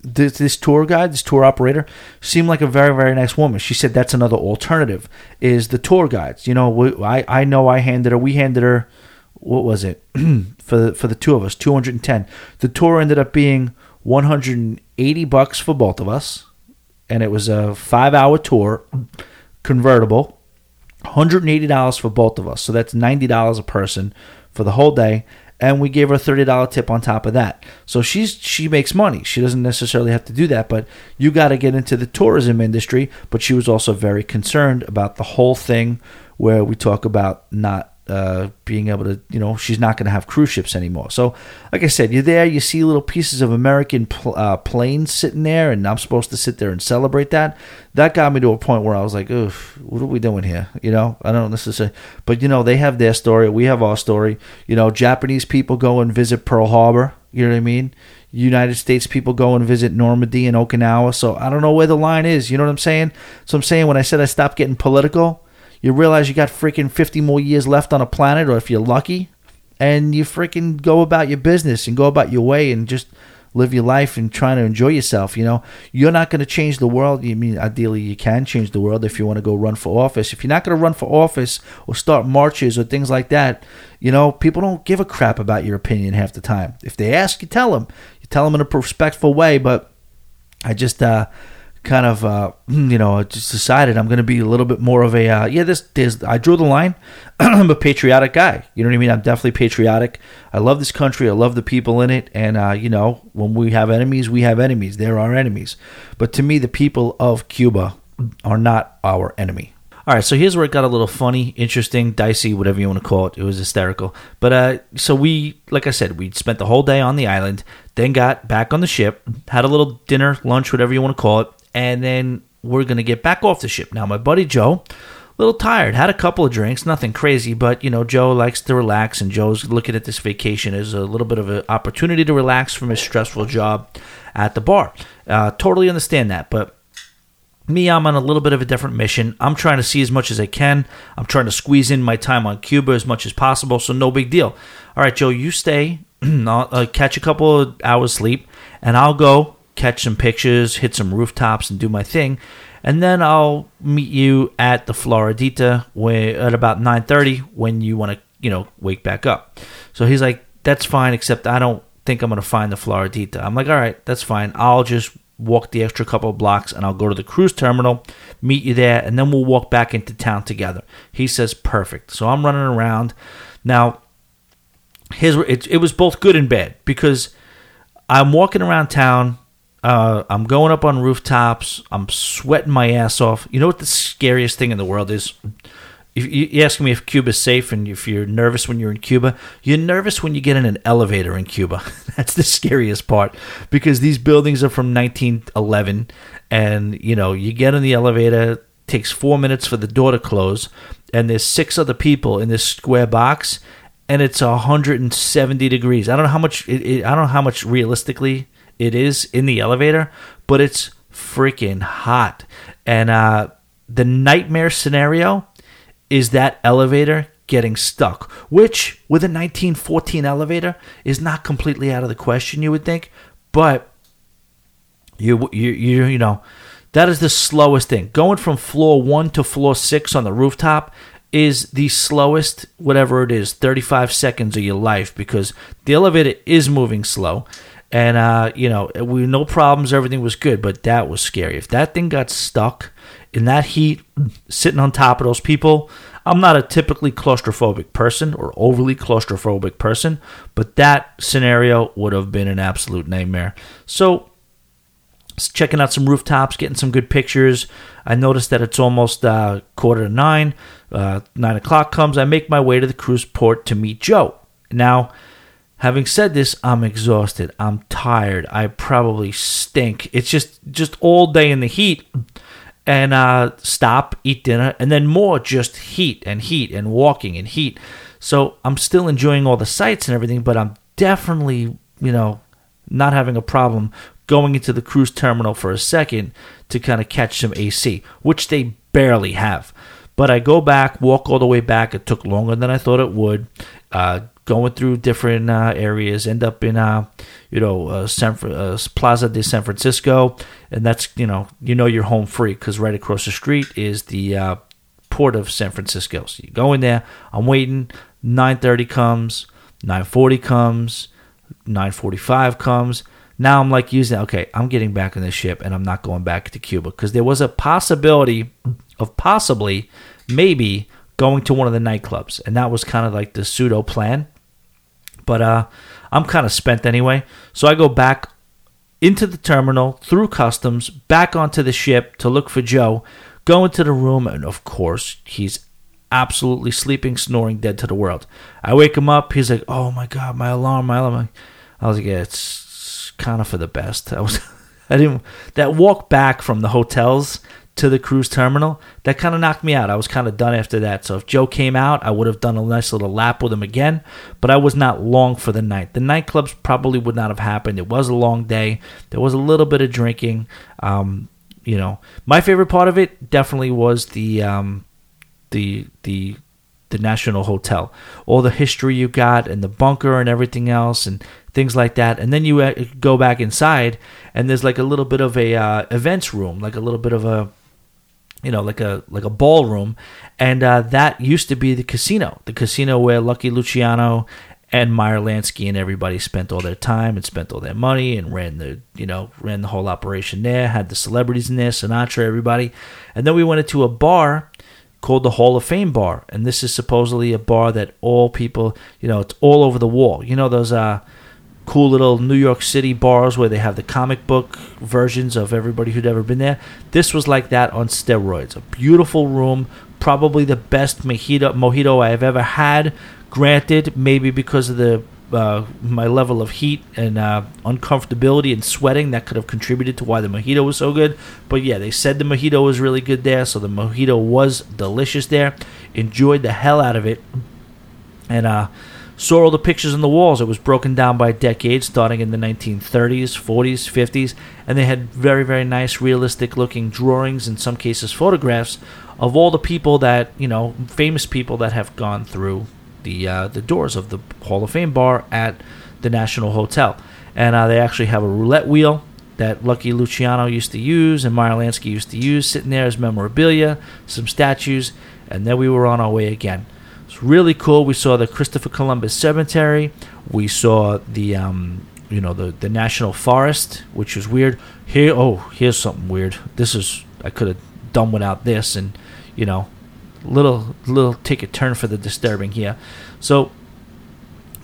this, this tour guide, this tour operator, seemed like a very very nice woman. She said that's another alternative is the tour guides. You know, I I know I handed her, we handed her, what was it [clears throat] for the, for the two of us, two hundred and ten. The tour ended up being one hundred and eighty bucks for both of us, and it was a five hour tour, convertible. $180 for both of us. So that's $90 a person for the whole day and we gave her a thirty dollar tip on top of that. So she's she makes money. She doesn't necessarily have to do that, but you got to get into the tourism industry. But she was also very concerned about the whole thing where we talk about not uh, being able to, you know, she's not going to have cruise ships anymore. So, like I said, you're there, you see little pieces of American pl- uh, planes sitting there, and I'm supposed to sit there and celebrate that. That got me to a point where I was like, oof, what are we doing here? You know, I don't necessarily, but you know, they have their story, we have our story. You know, Japanese people go and visit Pearl Harbor, you know what I mean? United States people go and visit Normandy and Okinawa. So I don't know where the line is. You know what I'm saying? So I'm saying when I said I stopped getting political, you realize you got freaking 50 more years left on a planet, or if you're lucky, and you freaking go about your business and go about your way and just live your life and trying to enjoy yourself. You know, you're not going to change the world. You mean ideally you can change the world if you want to go run for office. If you're not going to run for office or start marches or things like that, you know, people don't give a crap about your opinion half the time. If they ask, you tell them. You tell them in a respectful way. But I just, uh, kind of uh, you know just decided I'm going to be a little bit more of a uh, yeah this is I drew the line [clears throat] I'm a patriotic guy. You know what I mean? I'm definitely patriotic. I love this country. I love the people in it. And uh, you know when we have enemies we have enemies. They're our enemies. But to me the people of Cuba are not our enemy. All right, so here's where it got a little funny, interesting, dicey, whatever you want to call it. It was hysterical. But uh, so we, like I said, we spent the whole day on the island, then got back on the ship, had a little dinner, lunch, whatever you want to call it, and then we're going to get back off the ship. Now, my buddy Joe, a little tired, had a couple of drinks, nothing crazy, but you know, Joe likes to relax, and Joe's looking at this vacation as a little bit of an opportunity to relax from his stressful job at the bar. Uh, totally understand that, but me, I'm on a little bit of a different mission. I'm trying to see as much as I can. I'm trying to squeeze in my time on Cuba as much as possible, so no big deal. All right, Joe, you stay. [clears throat] I'll uh, catch a couple of hours sleep, and I'll go catch some pictures, hit some rooftops, and do my thing. And then I'll meet you at the Floridita at about 9:30 when you want to, you know, wake back up. So he's like, "That's fine, except I don't think I'm going to find the Floridita." I'm like, "All right, that's fine. I'll just walk the extra couple blocks and I'll go to the cruise terminal, meet you there, and then we'll walk back into town together." He says, "Perfect." So I'm running around. Now, it, it was both good and bad because I'm walking around town uh, I'm going up on rooftops. I'm sweating my ass off. You know what the scariest thing in the world is? If you ask me if Cuba's safe and if you're nervous when you're in Cuba, you're nervous when you get in an elevator in Cuba. [laughs] That's the scariest part because these buildings are from 1911, and you know you get in the elevator. Takes four minutes for the door to close, and there's six other people in this square box, and it's 170 degrees. I don't know how much. It, it, I don't know how much realistically it is in the elevator, but it's freaking hot. And uh, the nightmare scenario is that elevator getting stuck, which with a 1914 elevator is not completely out of the question, you would think. But you you you you know that is the slowest thing. Going from floor one to floor six on the rooftop is the slowest, whatever it is, 35 seconds of your life because the elevator is moving slow and uh, you know we no problems everything was good but that was scary. If that thing got stuck in that heat sitting on top of those people i'm not a typically claustrophobic person or overly claustrophobic person but that scenario would have been an absolute nightmare. So checking out some rooftops getting some good pictures. I noticed that it's almost uh, quarter to nine uh, nine o'clock comes. I make my way to the cruise port to meet joe. Now Having said this, I'm exhausted. I'm tired. I probably stink. It's just just all day in the heat and uh, stop, eat dinner, and then more just heat and heat and walking and heat. So I'm still enjoying all the sights and everything, but I'm definitely, you know, not having a problem going into the cruise terminal for a second to kind of catch some AC, which they barely have. But I go back, walk all the way back. It took longer than I thought it would. Uh, going through different uh, areas, end up in uh, you know uh, San, uh, Plaza de San Francisco, and that's you know you know you're home free because right across the street is the uh, port of San Francisco. So you go in there. I'm waiting. 9:30 comes. 9:40 comes. 9:45 comes. Now I'm like using okay. I'm getting back on the ship and I'm not going back to Cuba because there was a possibility of possibly maybe going to one of the nightclubs and that was kind of like the pseudo plan but uh, I'm kind of spent anyway. So I go back into the terminal, through customs, back onto the ship to look for Joe, go into the room, and of course, he's absolutely sleeping, snoring, dead to the world. I wake him up. He's like, "Oh my god, my alarm, my alarm." I was like, "Yeah, it's kind of for the best." I was, [laughs] I didn't. That walk back from the hotels to the cruise terminal, that kind of knocked me out. I was kind of done after that. So if Joe came out, I would have done a nice little lap with him again, but I was not long for the night. The nightclubs probably would not have happened. It was a long day. There was a little bit of drinking. Um, you know, my favorite part of it definitely was the um, the the the National Hotel. All the history you got and the bunker and everything else and things like that. And then you uh, go back inside and there's like a little bit of a uh, events room, like a little bit of a you know, like a like a ballroom, and uh, that used to be the casino, the casino where Lucky Luciano and Meyer Lansky and everybody spent all their time and spent all their money and ran the you know ran the whole operation there. Had the celebrities in there, Sinatra, everybody, and then we went into a bar called the Hall of Fame bar, and this is supposedly a bar that all people, you know, it's all over the wall. You know those uh cool little New York City bars where they have the comic book versions of everybody who'd ever been there. This was like that on steroids. A beautiful room, probably the best mojito, mojito I have ever had. Granted, maybe because of the uh, my level of heat and uh, uncomfortability and sweating that could have contributed to why the mojito was so good. But yeah, they said the mojito was really good there, so the mojito was delicious there. Enjoyed the hell out of it, and uh, Saw all the pictures on the walls. It was broken down by decades, starting in the 1930s, 40s, 50s, and they had very, very nice, realistic looking drawings, in some cases photographs, of all the people that, you know, famous people that have gone through the, uh, the doors of the Hall of Fame bar at the National Hotel. And uh, they actually have a roulette wheel that Lucky Luciano used to use and Meyer Lansky used to use, sitting there as memorabilia, some statues, and then we were on our way again. Really cool. We saw the Christopher Columbus Cemetery. We saw the um, you know the the national forest, which was weird. Here, oh, here's something weird. This is I could have done without this, and you know, little little take a turn for the disturbing here. So,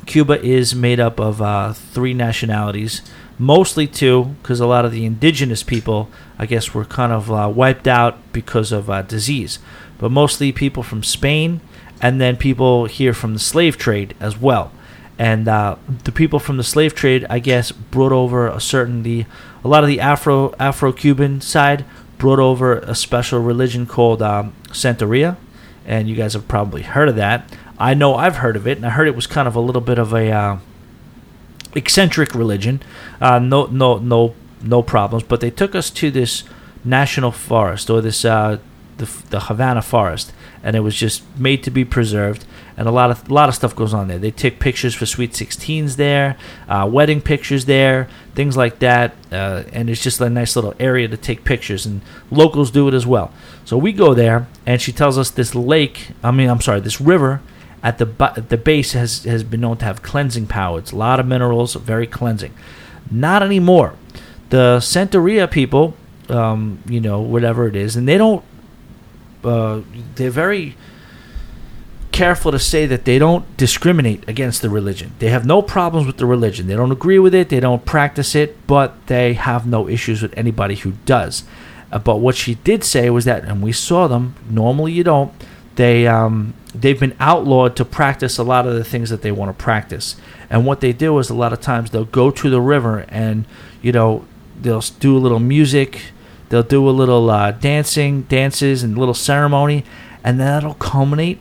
Cuba is made up of uh, three nationalities, mostly two, because a lot of the indigenous people, I guess, were kind of uh, wiped out because of uh, disease. But mostly people from Spain and then people here from the slave trade as well. And uh, the people from the slave trade, I guess, brought over a certain the a lot of the Afro Afro Cuban side brought over a special religion called um, Santeria, and you guys have probably heard of that. I know I've heard of it, and I heard it was kind of a little bit of a uh, eccentric religion. Uh, no, no, no, no problems. But they took us to this national forest or this uh, the, the Havana forest, and it was just made to be preserved. And a lot of a lot of stuff goes on there. They take pictures for Sweet 16s there, uh, wedding pictures there, things like that. Uh, and it's just a nice little area to take pictures, and locals do it as well. So we go there, and she tells us this lake. I mean, I'm sorry, this river at the at the base has has been known to have cleansing power. It's a lot of minerals, very cleansing. Not anymore. The Santeria people, um, you know, whatever it is, and they don't uh, they're very careful to say that they don't discriminate against the religion. They have no problems with the religion. They don't agree with it. They don't practice it, but they have no issues with anybody who does. Uh, but what she did say was that, and we saw them. Normally, you don't. They um, they've been outlawed to practice a lot of the things that they want to practice. And what they do is a lot of times they'll go to the river and you know they'll do a little music They'll do a little uh, dancing, dances, and little ceremony, and that'll culminate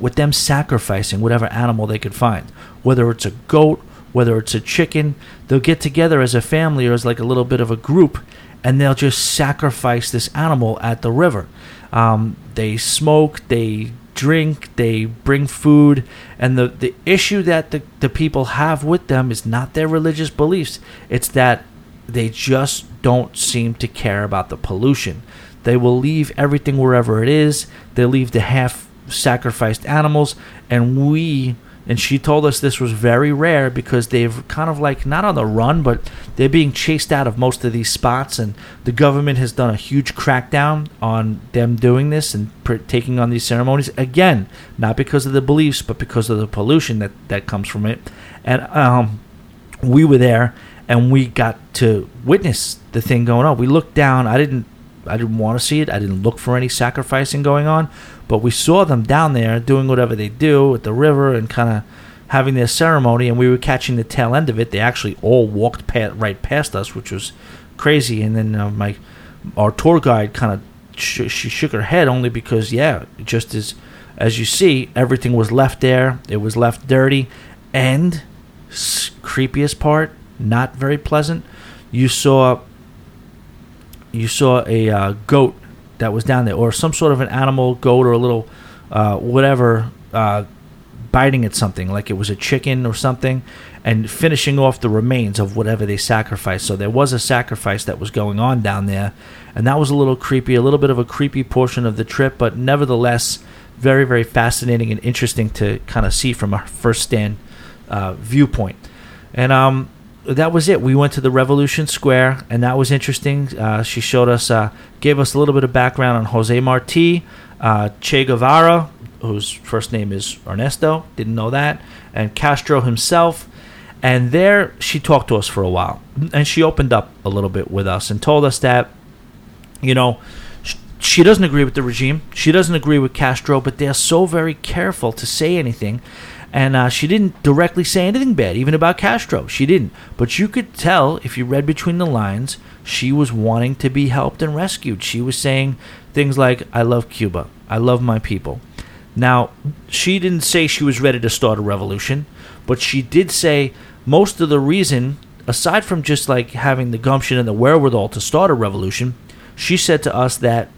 with them sacrificing whatever animal they could find, whether it's a goat, whether it's a chicken. They'll get together as a family or as like a little bit of a group, and they'll just sacrifice this animal at the river. Um, they smoke, they drink, they bring food, and the, the issue that the, the people have with them is not their religious beliefs. It's that they just don't seem to care about the pollution. They will leave everything wherever it is. They leave the half sacrificed animals, and we and she told us this was very rare because they've kind of like not on the run, but they're being chased out of most of these spots, and the government has done a huge crackdown on them doing this and taking on these ceremonies again, not because of the beliefs, but because of the pollution that that comes from it. And um, we were there, and we got to witness the thing going on. We looked down. I didn't. I didn't want to see it. I didn't look for any sacrificing going on, but we saw them down there doing whatever they do at the river and kind of having their ceremony, and we were catching the tail end of it. They actually all walked pa- right past us, which was crazy. And then uh, my our tour guide kind of sh- she shook her head only because yeah, just as as you see, everything was left there. It was left dirty, and creepiest part, not very pleasant. You saw you saw a uh, goat that was down there, or some sort of an animal, goat, or a little uh, whatever, uh, biting at something, like it was a chicken or something, and finishing off the remains of whatever they sacrificed. So there was a sacrifice that was going on down there, and that was a little creepy, a little bit of a creepy portion of the trip, but nevertheless, very, very fascinating and interesting to kind of see from a first stand uh, viewpoint. And um, that was it. We went to the Revolution Square, and that was interesting. Uh, she showed us, uh, gave us a little bit of background on Jose Marti, uh, Che Guevara, whose first name is Ernesto, didn't know that, and Castro himself. And there, she talked to us for a while, and she opened up a little bit with us and told us that, you know, she doesn't agree with the regime. She doesn't agree with Castro, but they're so very careful to say anything and uh, she didn't directly say anything bad, even about Castro. She didn't. But you could tell, if you read between the lines, she was wanting to be helped and rescued. She was saying things like, I love Cuba. I love my people. Now, she didn't say she was ready to start a revolution, but she did say most of the reason, aside from just like having the gumption and the wherewithal to start a revolution, she said to us that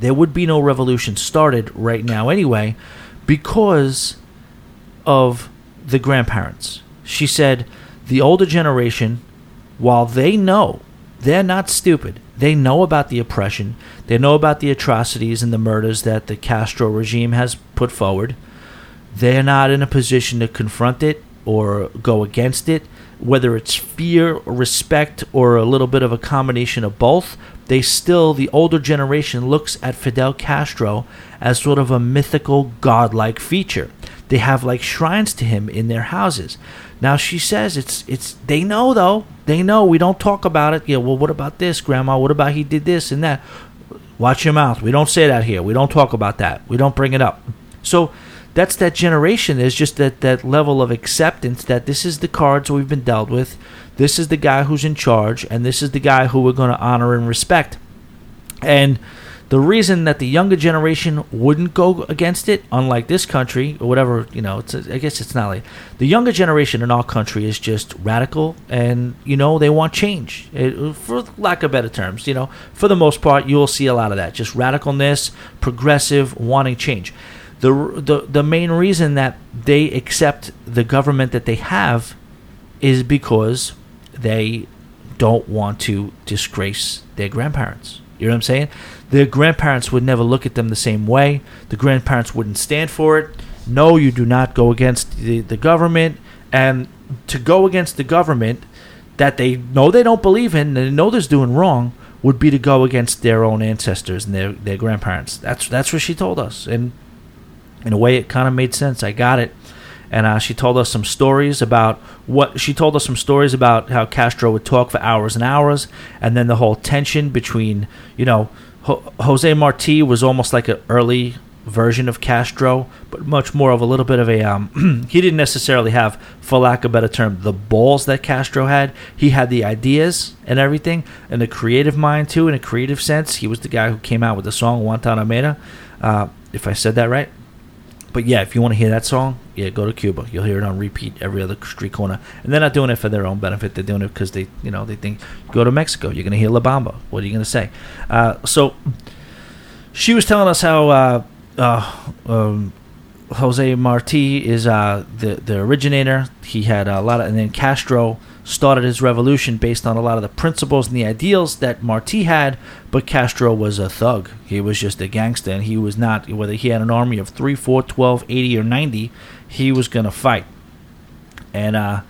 there would be no revolution started right now anyway because of the grandparents. She said the older generation, while they know, they're not stupid. They know about the oppression. They know about the atrocities and the murders that the Castro regime has put forward. They're not in a position to confront it or go against it, whether it's fear or respect or a little bit of a combination of both. They still, the older generation looks at Fidel Castro as sort of a mythical, godlike feature. They have like shrines to him in their houses. Now she says it's it's they know though. They know we don't talk about it. Yeah, well what about this, grandma? What about he did this and that? Watch your mouth. We don't say that here. We don't talk about that. We don't bring it up. So that's that generation. There's just that, that level of acceptance that this is the cards we've been dealt with. This is the guy who's in charge, and this is the guy who we're going to honor and respect. And the reason that the younger generation wouldn't go against it, unlike this country or whatever, you know, it's, I guess it's not like the younger generation in our country is just radical, and you know they want change. It, for lack of better terms, you know, for the most part, you will see a lot of that, just radicalness, progressive, wanting change. The, the the main reason that they accept the government that they have is because they don't want to disgrace their grandparents. You know what I'm saying? Their grandparents would never look at them the same way. The grandparents wouldn't stand for it. No, you do not go against the, the government. And to go against the government that they know they don't believe in, and they know they're doing wrong, would be to go against their own ancestors and their, their grandparents. That's that's what she told us. And in a way, it kind of made sense. I got it and uh, she told us some stories about what she told us some stories about how Castro would talk for hours and hours, and then the whole tension between you know Ho- Jose Marti was almost like an early version of Castro, but much more of a little bit of a um, [clears throat] he didn't necessarily have, for lack of a better term, the balls that Castro had. He had the ideas and everything, and the creative mind too, in a creative sense. He was the guy who came out with the song Guantanamera, uh, if I said that right. But yeah, if you want to hear that song, yeah, go to Cuba. You'll hear it on repeat every other street corner. And they're not doing it for their own benefit. They're doing it because they, you know, they think go to Mexico. You're going to hear La Bamba. What are you going to say? Uh, so she was telling us how uh, uh, um, Jose Marti is uh, the the originator. He had a lot of, and then Castro started his revolution based on a lot of the principles and the ideals that Marti had. But Castro was a thug. He was just a gangster, and he was not whether he had an army of 3, 4, 12, 80, or 90. He was going to fight, and uh,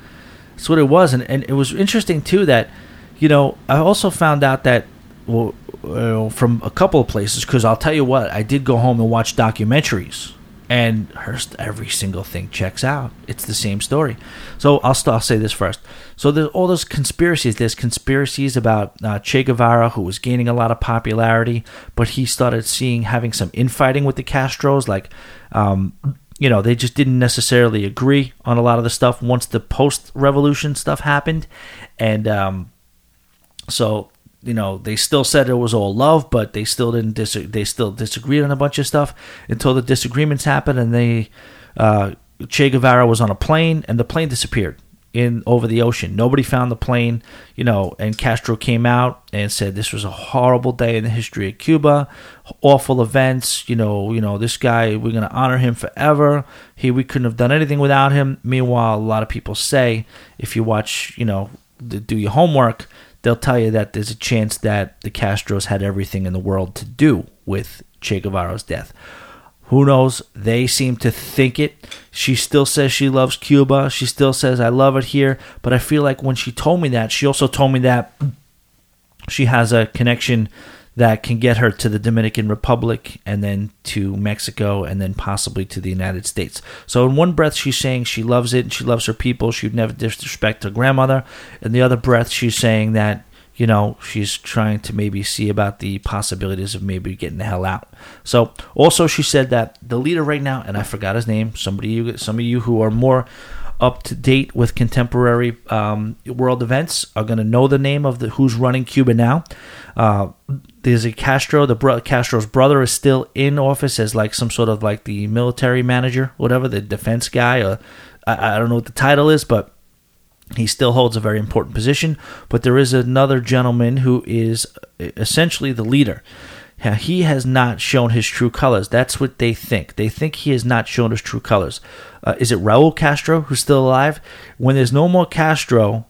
that's what it was. And, and it was interesting too that you know I also found out that well, uh, from a couple of places because I'll tell you what I did go home and watch documentaries and Hearst, every single thing checks out. It's the same story. So I'll, st- I'll say this first. So there's all those conspiracies. There's conspiracies about uh, Che Guevara, who was gaining a lot of popularity, but he started seeing having some infighting with the Castros. Like, um, you know, they just didn't necessarily agree on a lot of the stuff once the post-revolution stuff happened, and um, so you know they still said it was all love, but they still didn't dis- they still disagreed on a bunch of stuff until the disagreements happened, and they uh, Che Guevara was on a plane, and the plane disappeared in over the ocean. Nobody found the plane, you know, and Castro came out and said this was a horrible day in the history of Cuba, awful events, you know, you know, this guy we're going to honor him forever. He we couldn't have done anything without him. Meanwhile, a lot of people say if you watch, you know, do your homework, they'll tell you that there's a chance that the Castros had everything in the world to do with Che Guevara's death. Who knows? They seem to think it. She still says she loves Cuba. She still says, I love it here. But I feel like when she told me that, she also told me that she has a connection that can get her to the Dominican Republic and then to Mexico and then possibly to the United States. So, in one breath, she's saying she loves it and she loves her people. She would never disrespect her grandmother. In the other breath, she's saying that, you know, she's trying to maybe see about the possibilities of maybe getting the hell out. So, also, she said that the leader right now, and I forgot his name, somebody, you, some of you who are more up to date with contemporary um, world events are going to know the name of the who's running Cuba now. Uh, there's a Castro. The bro- Castro's brother is still in office as like some sort of like the military manager, whatever the defense guy. Or I, I don't know what the title is, but he still holds a very important position. But there is another gentleman who is essentially the leader. He has not shown his true colors. That's what they think. They think he has not shown his true colors. Uh, is it Raul Castro who's still alive? When there's no more Castro,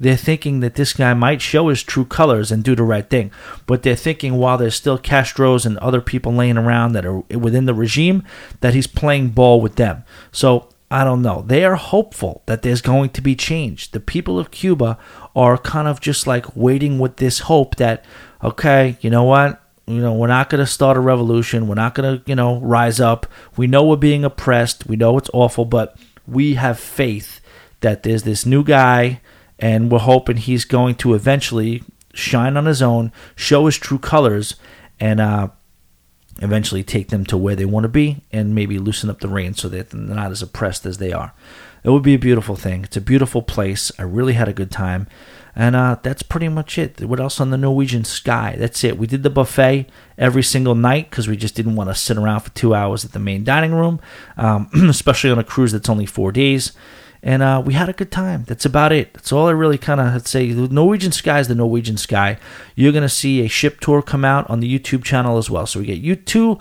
they're thinking that this guy might show his true colors and do the right thing. But they're thinking while there's still Castros and other people laying around that are within the regime, that he's playing ball with them. So I don't know. They are hopeful that there's going to be change. The people of Cuba are kind of just like waiting with this hope that, okay, you know what? you know, we're not going to start a revolution. We're not going to, you know, rise up. We know we're being oppressed. We know it's awful, but we have faith that there's this new guy, and we're hoping he's going to eventually shine on his own, show his true colors, and uh, eventually take them to where they want to be, and maybe loosen up the reins so that they're not as oppressed as they are. It would be a beautiful thing. It's a beautiful place. I really had a good time. And uh, that's pretty much it. What else on the Norwegian Sky? That's it. We did the buffet every single night because we just didn't want to sit around for two hours at the main dining room, um, [clears throat] especially on a cruise that's only four days. And uh, we had a good time. That's about it. That's all I really kind of say. The Norwegian Sky is the Norwegian Sky. You're to see a ship tour come out on the YouTube channel as well. So we get you two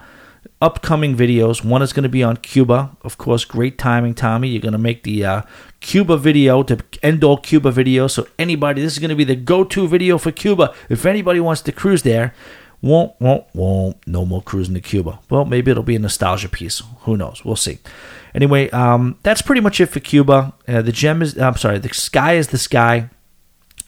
upcoming videos. One is to be on Cuba. Of course, great timing, Tommy. You're to make the uh, Cuba video to end all Cuba videos. So anybody, this is to be the go-to video for Cuba. If anybody wants to cruise there, won't, won't, won't. No more cruising to Cuba. Well, maybe it'll be a nostalgia piece. Who knows? We'll see. Anyway, um, that's pretty much it for Cuba. Uh, the gem is, I'm sorry, the sky is the sky.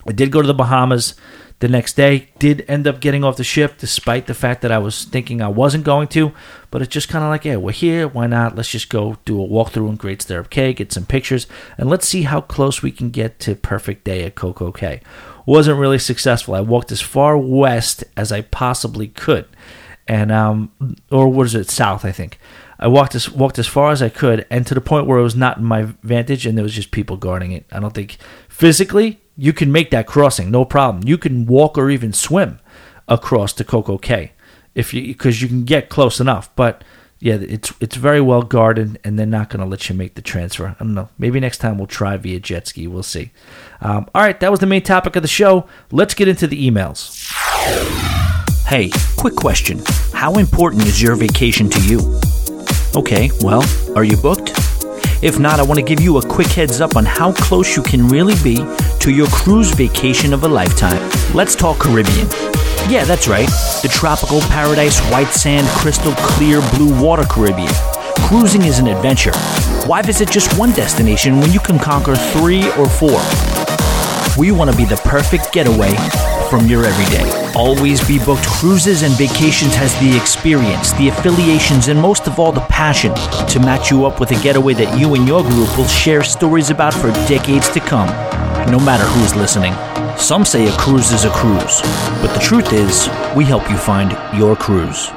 I did go to the Bahamas the next day. Did end up getting off the ship despite the fact that I was thinking I wasn't going to. But it's just kind of like, yeah, we're here. Why not? Let's just go do a walkthrough in Great Stirrup Cay, get some pictures, and let's see how close we can get to perfect day at CocoCay. Wasn't really successful. I walked as far west as I possibly could, and um, or was it south? I think. I walked as walked as far as I could, and to the point where it was not in my vantage, and there was just people guarding it. I don't think physically you can make that crossing, no problem. You can walk or even swim across to CocoCay if you because you can get close enough. But yeah, it's it's very well guarded, and they're not going to let you make the transfer. I don't know. Maybe next time we'll try via jet ski. We'll see. Um, all right, that was the main topic of the show. Let's get into the emails. Hey, quick question. How important is your vacation to you? Okay, well, are you booked? If not, I want to give you a quick heads up on how close you can really be to your cruise vacation of a lifetime. Let's talk Caribbean. Yeah, that's right. The tropical paradise, white sand, crystal clear blue water Caribbean. Cruising is an adventure. Why visit just one destination when you can conquer three or four? We want to be the perfect getaway from your everyday. Always Be Booked Cruises and Vacations has the experience, the affiliations, and most of all, the passion to match you up with a getaway that you and your group will share stories about for decades to come, no matter who's listening. Some say a cruise is a cruise, but the truth is, we help you find your cruise.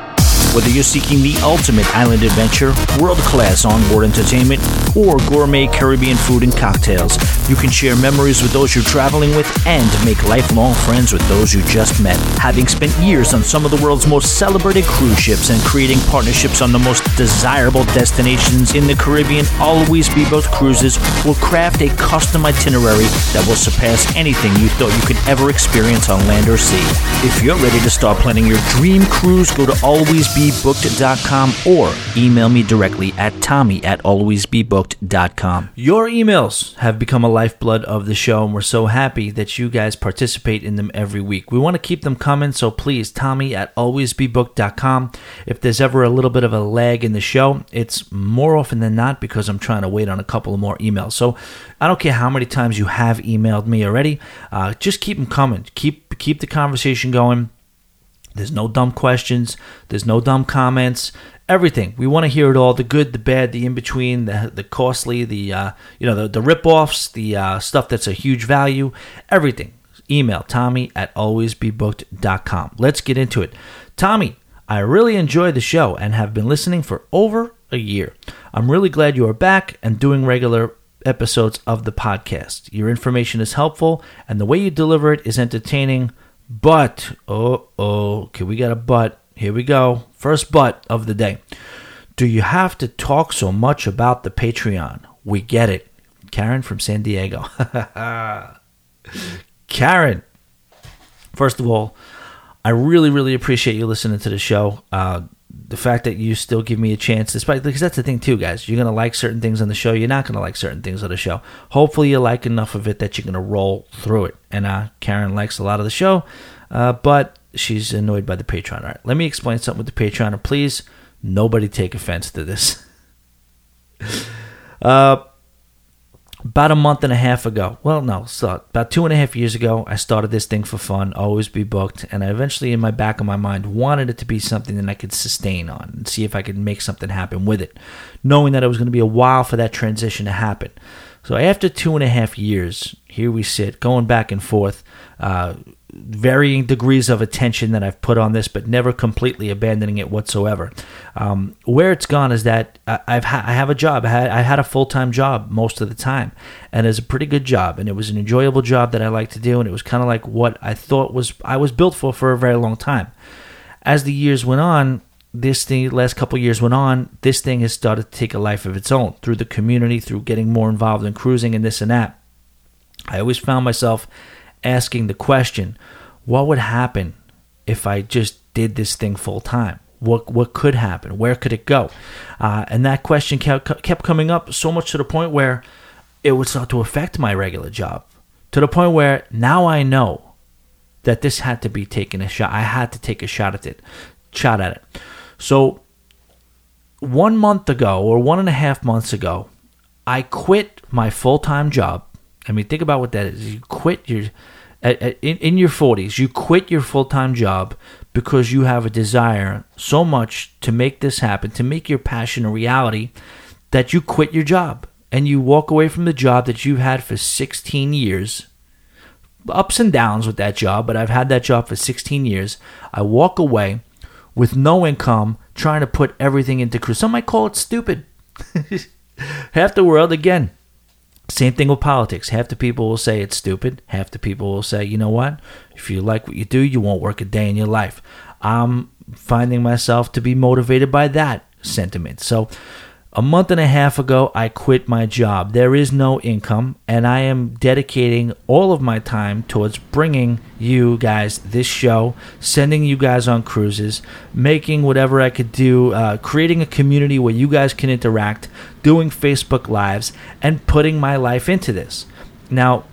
Whether you're seeking the ultimate island adventure, world class onboard entertainment, or gourmet Caribbean food and cocktails, you can share memories with those you're traveling with and make lifelong friends with those you just met. Having spent years on some of the world's most celebrated cruise ships and creating partnerships on the most desirable destinations in the Caribbean, Always Be Booked Cruises will craft a custom itinerary that will surpass anything you thought you could ever experience on land or sea. If you're ready to start planning your dream cruise, go to Always Be alwaysbebooked.com or email me directly at tommy at alwaysbebooked.com. Your emails have become a lifeblood of the show, and we're so happy that you guys participate in them every week. We want to keep them coming, so please, tommy at alwaysbebooked.com. If there's ever a little bit of a lag in the show, it's more often than not because I'm trying to wait on a couple of more emails. So I don't care how many times you have emailed me already, uh, just keep them coming. Keep keep the conversation going there's no dumb questions. There's no dumb comments. Everything. We want to hear it all: the good, the bad, the in between, the the costly, the uh, you know the the rip offs, the uh, stuff that's a huge value. Everything. Email Tommy at alwaysbebooked.com. Let's get into it. Tommy, I really enjoy the show and have been listening for over a year. I'm really glad you are back and doing regular episodes of the podcast. Your information is helpful and the way you deliver it is entertaining but, oh, oh, okay, we got a but. Here we go. First but of the day. Do you have to talk so much about the Patreon? We get it. Karen from San Diego. [laughs] Karen, first of all, I really, really appreciate you listening to the show. Uh, the fact that you still give me a chance, despite because that's the thing too, guys. You're gonna like certain things on the show. You're not gonna like certain things on the show. Hopefully, you like enough of it that you're gonna roll through it. And uh, Karen likes a lot of the show, uh, but she's annoyed by the Patreon. All right, let me explain something with the Patreon, and please, nobody take offense to this. [laughs] uh, about a month and a half ago. Well, no, so about two and a half years ago, I started this thing for fun, always be booked, and I eventually, in my back of my mind, wanted it to be something that I could sustain on and see if I could make something happen with it, knowing that it was going to be a while for that transition to happen. So after two and a half years, here we sit, going back and forth. Uh, varying degrees of attention that I've put on this, but never completely abandoning it whatsoever. Um, where it's gone is that I've ha- I have a job. I had, I had a full time job most of the time, and it's a pretty good job, and it was an enjoyable job that I liked to do, and it was kind of like what I thought was I was built for for a very long time. As the years went on, this thing last couple years went on, this thing has started to take a life of its own through the community, through getting more involved in cruising and this and that. I always found myself asking the question, what would happen if I just did this thing full time? What what could happen? Where could it go? Uh, and that question kept kept coming up so much to the point where it would start to affect my regular job. To the point where now I know that this had to be taken a shot. I had to take a shot at it, shot at it. So one month ago or one and a half months ago, I quit my full time job. I mean, think about what that is. You quit your at, at, in, in your 40s, you quit your full time job because you have a desire so much to make this happen, to make your passion a reality, that you quit your job and you walk away from the job that you've had for 16 years. Ups and downs with that job, but I've had that job for 16 years. I walk away with no income, trying to put everything into cruise. Some might call it stupid. [laughs] Half the world, again, same thing with politics. Half the people will say it's stupid. Half the people will say, you know what? If you like what you do, you won't work a day in your life. I'm finding myself to be motivated by that sentiment. So, A month and a half ago, I quit my job. There is no income, and I am dedicating all of my time towards bringing you guys this show, sending you guys on cruises, making whatever I could do, uh, creating a community where you guys can interact, doing Facebook Lives, and putting my life into this. Now,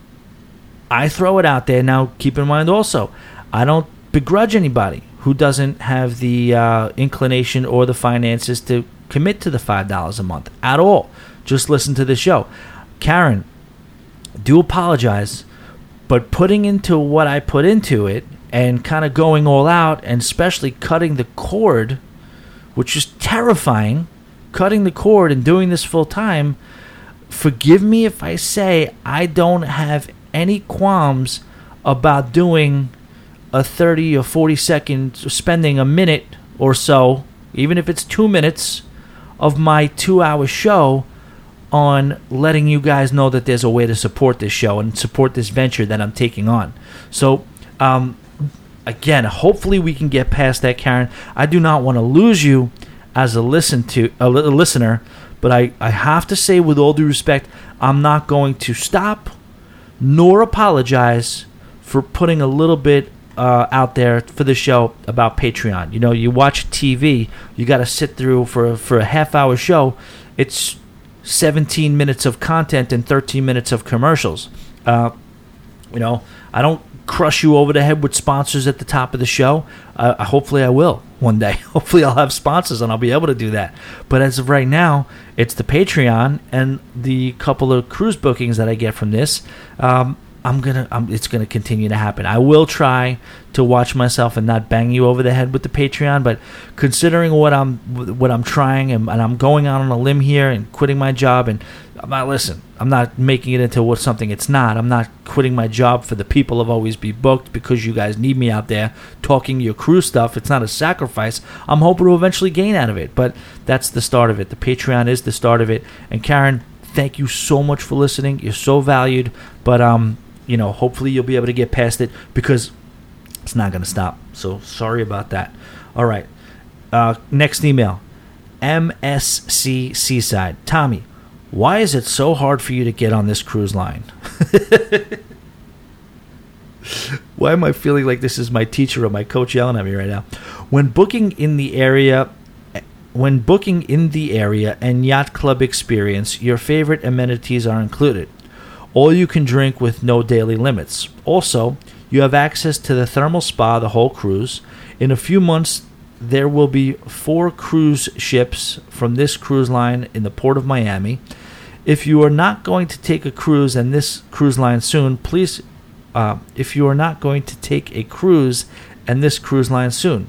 I throw it out there. Now, keep in mind also, I don't begrudge anybody who doesn't have the uh, inclination or the finances to commit to the $5 a month at all. Just listen to the show. Karen, do apologize, but putting into what I put into it and kind of going all out and especially cutting the cord, which is terrifying, cutting the cord and doing this full time, forgive me if I say I don't have any qualms about doing a 30 or 40 second, spending a minute or so, even if it's two minutes, of my two hour show on letting you guys know that there's a way to support this show and support this venture that I'm taking on. So, um, again, hopefully we can get past that, Karen. I do not want to lose you as a listen to a listener, but I, I have to say, with all due respect, I'm not going to stop nor apologize for putting a little bit uh, out there for the show about Patreon. You know, you watch TV, you got to sit through for for a half hour show. It's 17 minutes of content and 13 minutes of commercials. Uh, you know, I don't crush you over the head with sponsors at the top of the show. Uh, hopefully, I will one day. [laughs] hopefully, I'll have sponsors and I'll be able to do that. But as of right now, it's the Patreon and the couple of cruise bookings that I get from this. Um, I'm gonna. I'm, it's gonna continue to happen. I will try to watch myself and not bang you over the head with the Patreon. But considering what I'm what I'm trying and, and I'm going out on a limb here and quitting my job and I'm not listen. I'm not making it into what something it's not. I'm not quitting my job for the people of always be booked because you guys need me out there talking your crew stuff. It's not a sacrifice. I'm hoping to eventually gain out of it. But that's the start of it. The Patreon is the start of it. And Karen, thank you so much for listening. You're so valued. But um you know, hopefully you'll be able to get past it because it's not going to stop. So sorry about that. All right. Uh, next email MSC Seaside. Tommy, why is it so hard for you to get on this cruise line? [laughs] why am I feeling like this is my teacher or my coach yelling at me right now? When booking in the Aurea, when booking in the Aurea and yacht club experience, your favorite amenities are included all you can drink with no daily limits. Also, you have access to the thermal spa the whole cruise. In a few months, there will be four cruise ships from this cruise line in the port of Miami. If you are not going to take a cruise and this cruise line soon, please. Uh, if you are not going to take a cruise and this cruise line soon,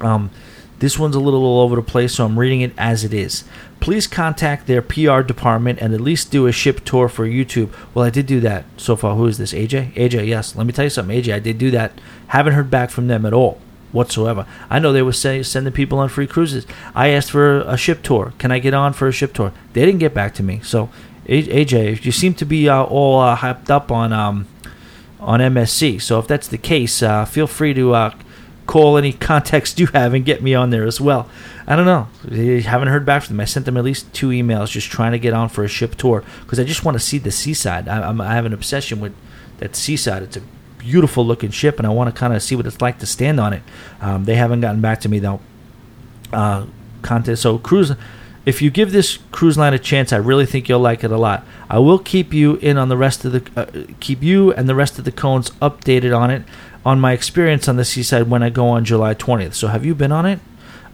um, this one's a little all over the place, so I'm reading it as it is please contact their PR department and at least do a ship tour for YouTube. Well, I did do that so far. Who is this? AJ? AJ, yes. Let me tell you something, AJ. I did do that. Haven't heard back from them at all whatsoever. I know they were say, sending people on free cruises. I asked for a ship tour. Can I get on for a ship tour? They didn't get back to me. So, AJ, you seem to be uh, all uh, hyped up on um, on MSC. So if that's the case, uh, feel free to call any context you have and get me on there as well. I don't know. I haven't heard back from them. I sent them at least two emails just trying to get on for a ship tour because I just want to see the seaside. I, I have an obsession with that seaside. It's a beautiful looking ship, and I want to kind of see what it's like to stand on it. Um, they haven't gotten back to me though. Uh, contest. So cruise. If you give this cruise line a chance, I really think you'll like it a lot. I will keep you in on the rest of the uh, keep you and the rest of the cones updated on it on my experience on the seaside when I go on July 20th. So have you been on it?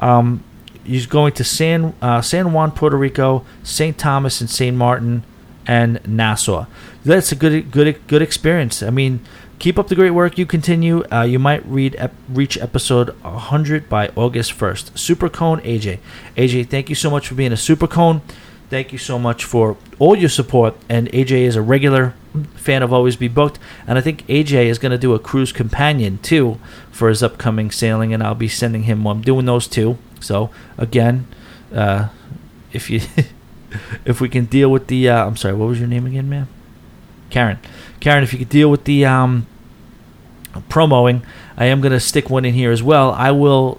Um, he's going to San uh, San Juan, Puerto Rico, St. Thomas, and St. Martin, and Nassau. That's a good good good experience. I mean, keep up the great work. You continue. Uh, you might read ep- reach episode 100 by August 1st. Super Cone AJ. AJ, thank you so much for being a Super Cone. Thank you so much for all your support. And AJ is a regular fan of Always Be Booked. And I think AJ is going to do a cruise companion too for his upcoming sailing. And I'll be sending him, I'm doing those two. So again, uh, if you [laughs] if we can deal with the uh, I'm sorry, what was your name again, ma'am? Karen. Karen, if you could deal with the um, promoing, I am going to stick one in here as well. I will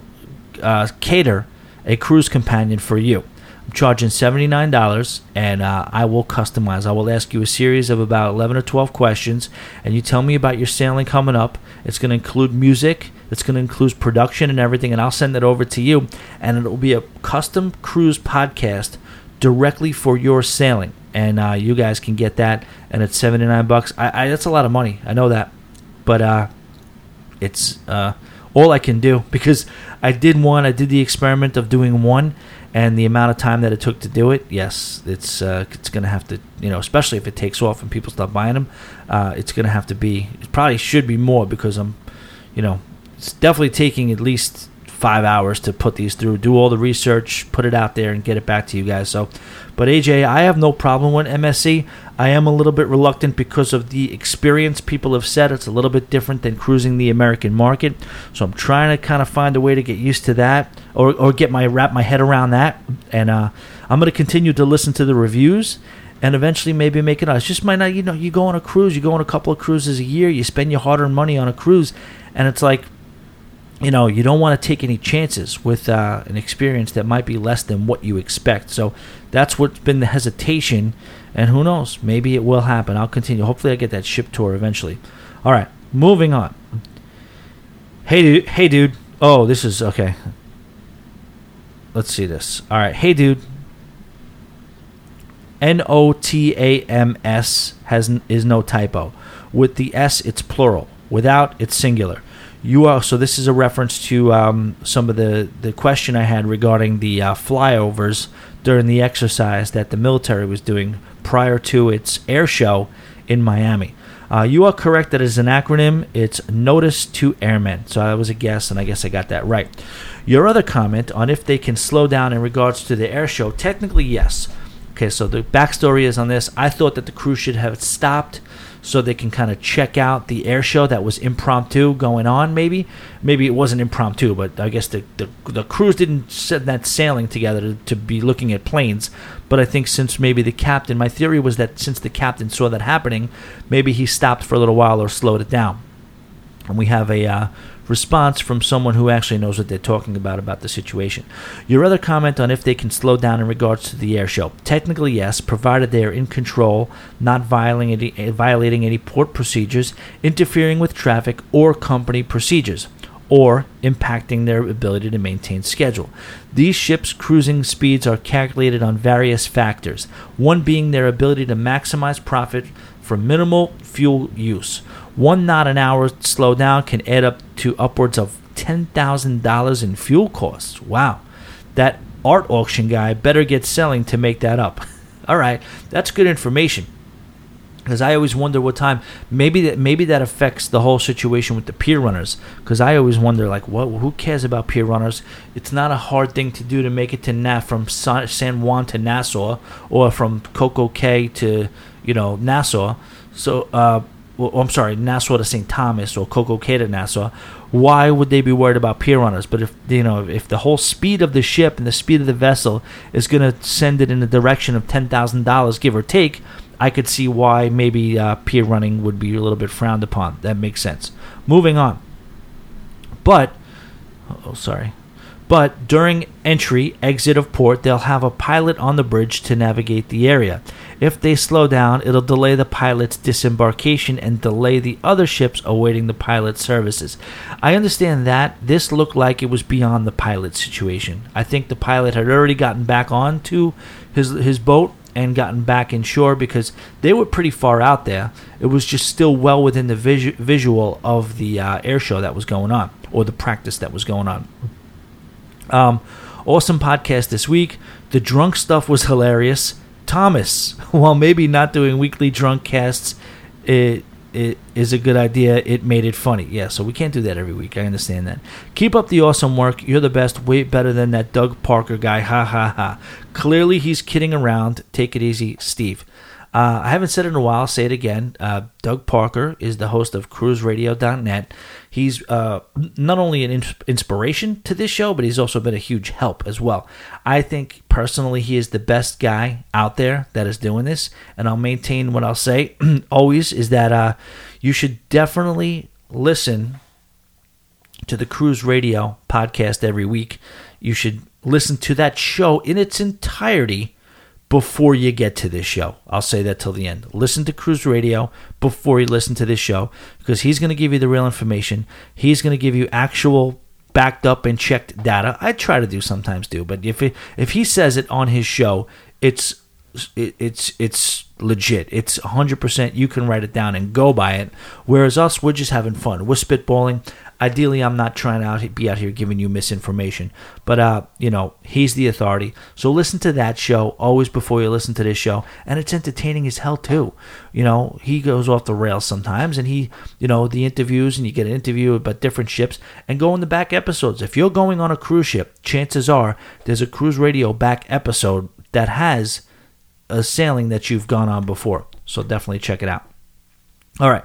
uh, cater a cruise companion for you. Charging $79 and uh, I will customize. I will ask you a series of about 11 or 12 questions and you tell me about your sailing coming up. It's going to include music, it's going to include production and everything, and I'll send that over to you. And it'll be a custom cruise podcast directly for your sailing. And uh, you guys can get that, and it's 79 bucks. I, I, that's a lot of money. I know that. But uh, it's uh, all I can do because I did one. I did the experiment of doing one, and the amount of time that it took to do it. Yes, it's uh, it's to have to you know, especially if it takes off and people stop buying them. Uh, it's to have to be. It probably should be more because I'm, you know, it's definitely taking at least five hours to put these through, do all the research, put it out there, and get it back to you guys. So, but AJ, I have no problem with MSC. I am a little bit reluctant because of the experience people have said it's a little bit different than cruising the American market. So I'm trying to kind of find a way to get used to that, or or get my wrap my head around that. And uh, I'm going to continue to listen to the reviews and eventually maybe make it out. It's just might not, you know, you go on a cruise, you go on a couple of cruises a year, you spend your hard earned money on a cruise, and it's like you know, you don't want to take any chances with uh, an experience that might be less than what you expect. So that's what's been the hesitation, and who knows? Maybe it will happen. I'll continue. Hopefully, I get that ship tour eventually. All right, moving on. Hey, dude. Hey, dude. Oh, this is okay. Let's see this. All right. Hey, dude. N O T A M S has is no typo. With the S, it's plural. Without, it's singular. You are so. This is a reference to um, some of the the question I had regarding the uh, flyovers during the exercise that the military was doing prior to its air show in Miami. Uh, you are correct that is an acronym, it's Notice to Airmen. So I was a guess, and I guess I got that right. Your other comment on if they can slow down in regards to the air show, technically, yes. Okay, so the backstory is on this. I thought that the crew should have stopped so they can kind of check out the air show that was impromptu going on. Maybe, maybe it wasn't impromptu, but I guess the the, the crews didn't set that sailing together to, to be looking at planes. But I think since maybe the captain, my theory was that since the captain saw that happening, maybe he stopped for a little while or slowed it down. And we have a uh, response from someone who actually knows what they're talking about about the situation. Your other comment on if they can slow down in regards to the air show. Technically, yes, provided they are in control, not violating any, eh, violating any port procedures, interfering with traffic or company procedures. Or impacting their ability to maintain schedule. These ships' cruising speeds are calculated on various factors, one being their ability to maximize profit from minimal fuel use. One knot an hour slowdown can add up to upwards of $10,000 in fuel costs. Wow. That art auction guy better get selling to make that up. [laughs] All right, that's good information. Because I always wonder what time maybe that maybe that affects the whole situation with the pier runners. Because I always wonder like, what? Who cares about pier runners? It's not a hard thing to do to make it to Na from San Juan to Nassau or from CocoCay to you know Nassau. So uh, well, I'm sorry, Nassau to St. Thomas or Coco to Nassau, why would they be worried about pier runners? But if you know, if the whole speed of the ship and the speed of the vessel is going to send it in the direction of ten thousand dollars, give or take, I could see why maybe uh, pier running would be a little bit frowned upon. That makes sense. Moving on, but oh, sorry. But during entry, exit of port, they'll have a pilot on the bridge to navigate the area. If they slow down, it'll delay the pilot's disembarkation and delay the other ships awaiting the pilot's services. I understand that this looked like it was beyond the pilot situation. I think the pilot had already gotten back onto his his boat and gotten back inshore because they were pretty far out there. It was just still well within the visu- visual of the uh, air show that was going on or the practice that was going on. Um, awesome podcast this week. The drunk stuff was hilarious. Thomas, [laughs] while maybe not doing weekly drunk casts, it, it is a good idea. It made it funny. Yeah, so we can't do that every week. I understand that. Keep up the awesome work. You're the best. Way better than that Doug Parker guy. Ha ha ha. Clearly, he's kidding around. Take it easy, Steve. Uh, I haven't said it in a while. I'll say it again. Uh, Doug Parker is the host of CruiseRadio.net. He's uh, not only an in- inspiration to this show, but he's also been a huge help as well. I think personally he is the best guy out there that is doing this, and I'll maintain what I'll say [clears throat] always is that uh, you should definitely listen to the Cruise Radio podcast every week. You should listen to that show in its entirety before you get to this show. I'll say that till the end. Listen to Cruise Radio before you listen to this show because he's going to give you the real information. He's going to give you actual backed up and checked data. I try to do sometimes do, but if it, if he says it on his show, it's it, it's it's legit. It's 100%. You can write it down and go by it. Whereas us, we're just having fun. We're spitballing. Ideally, I'm not trying to out, be out here giving you misinformation, but uh, you know, he's the authority. So listen to that show always before you listen to this show, and it's entertaining as hell too. You know, he goes off the rails sometimes, and he, you know, the interviews, and you get an interview about different ships, and go in the back episodes. If you're going on a cruise ship, chances are there's a cruise radio back episode that has a sailing that you've gone on before. So definitely check it out. All right,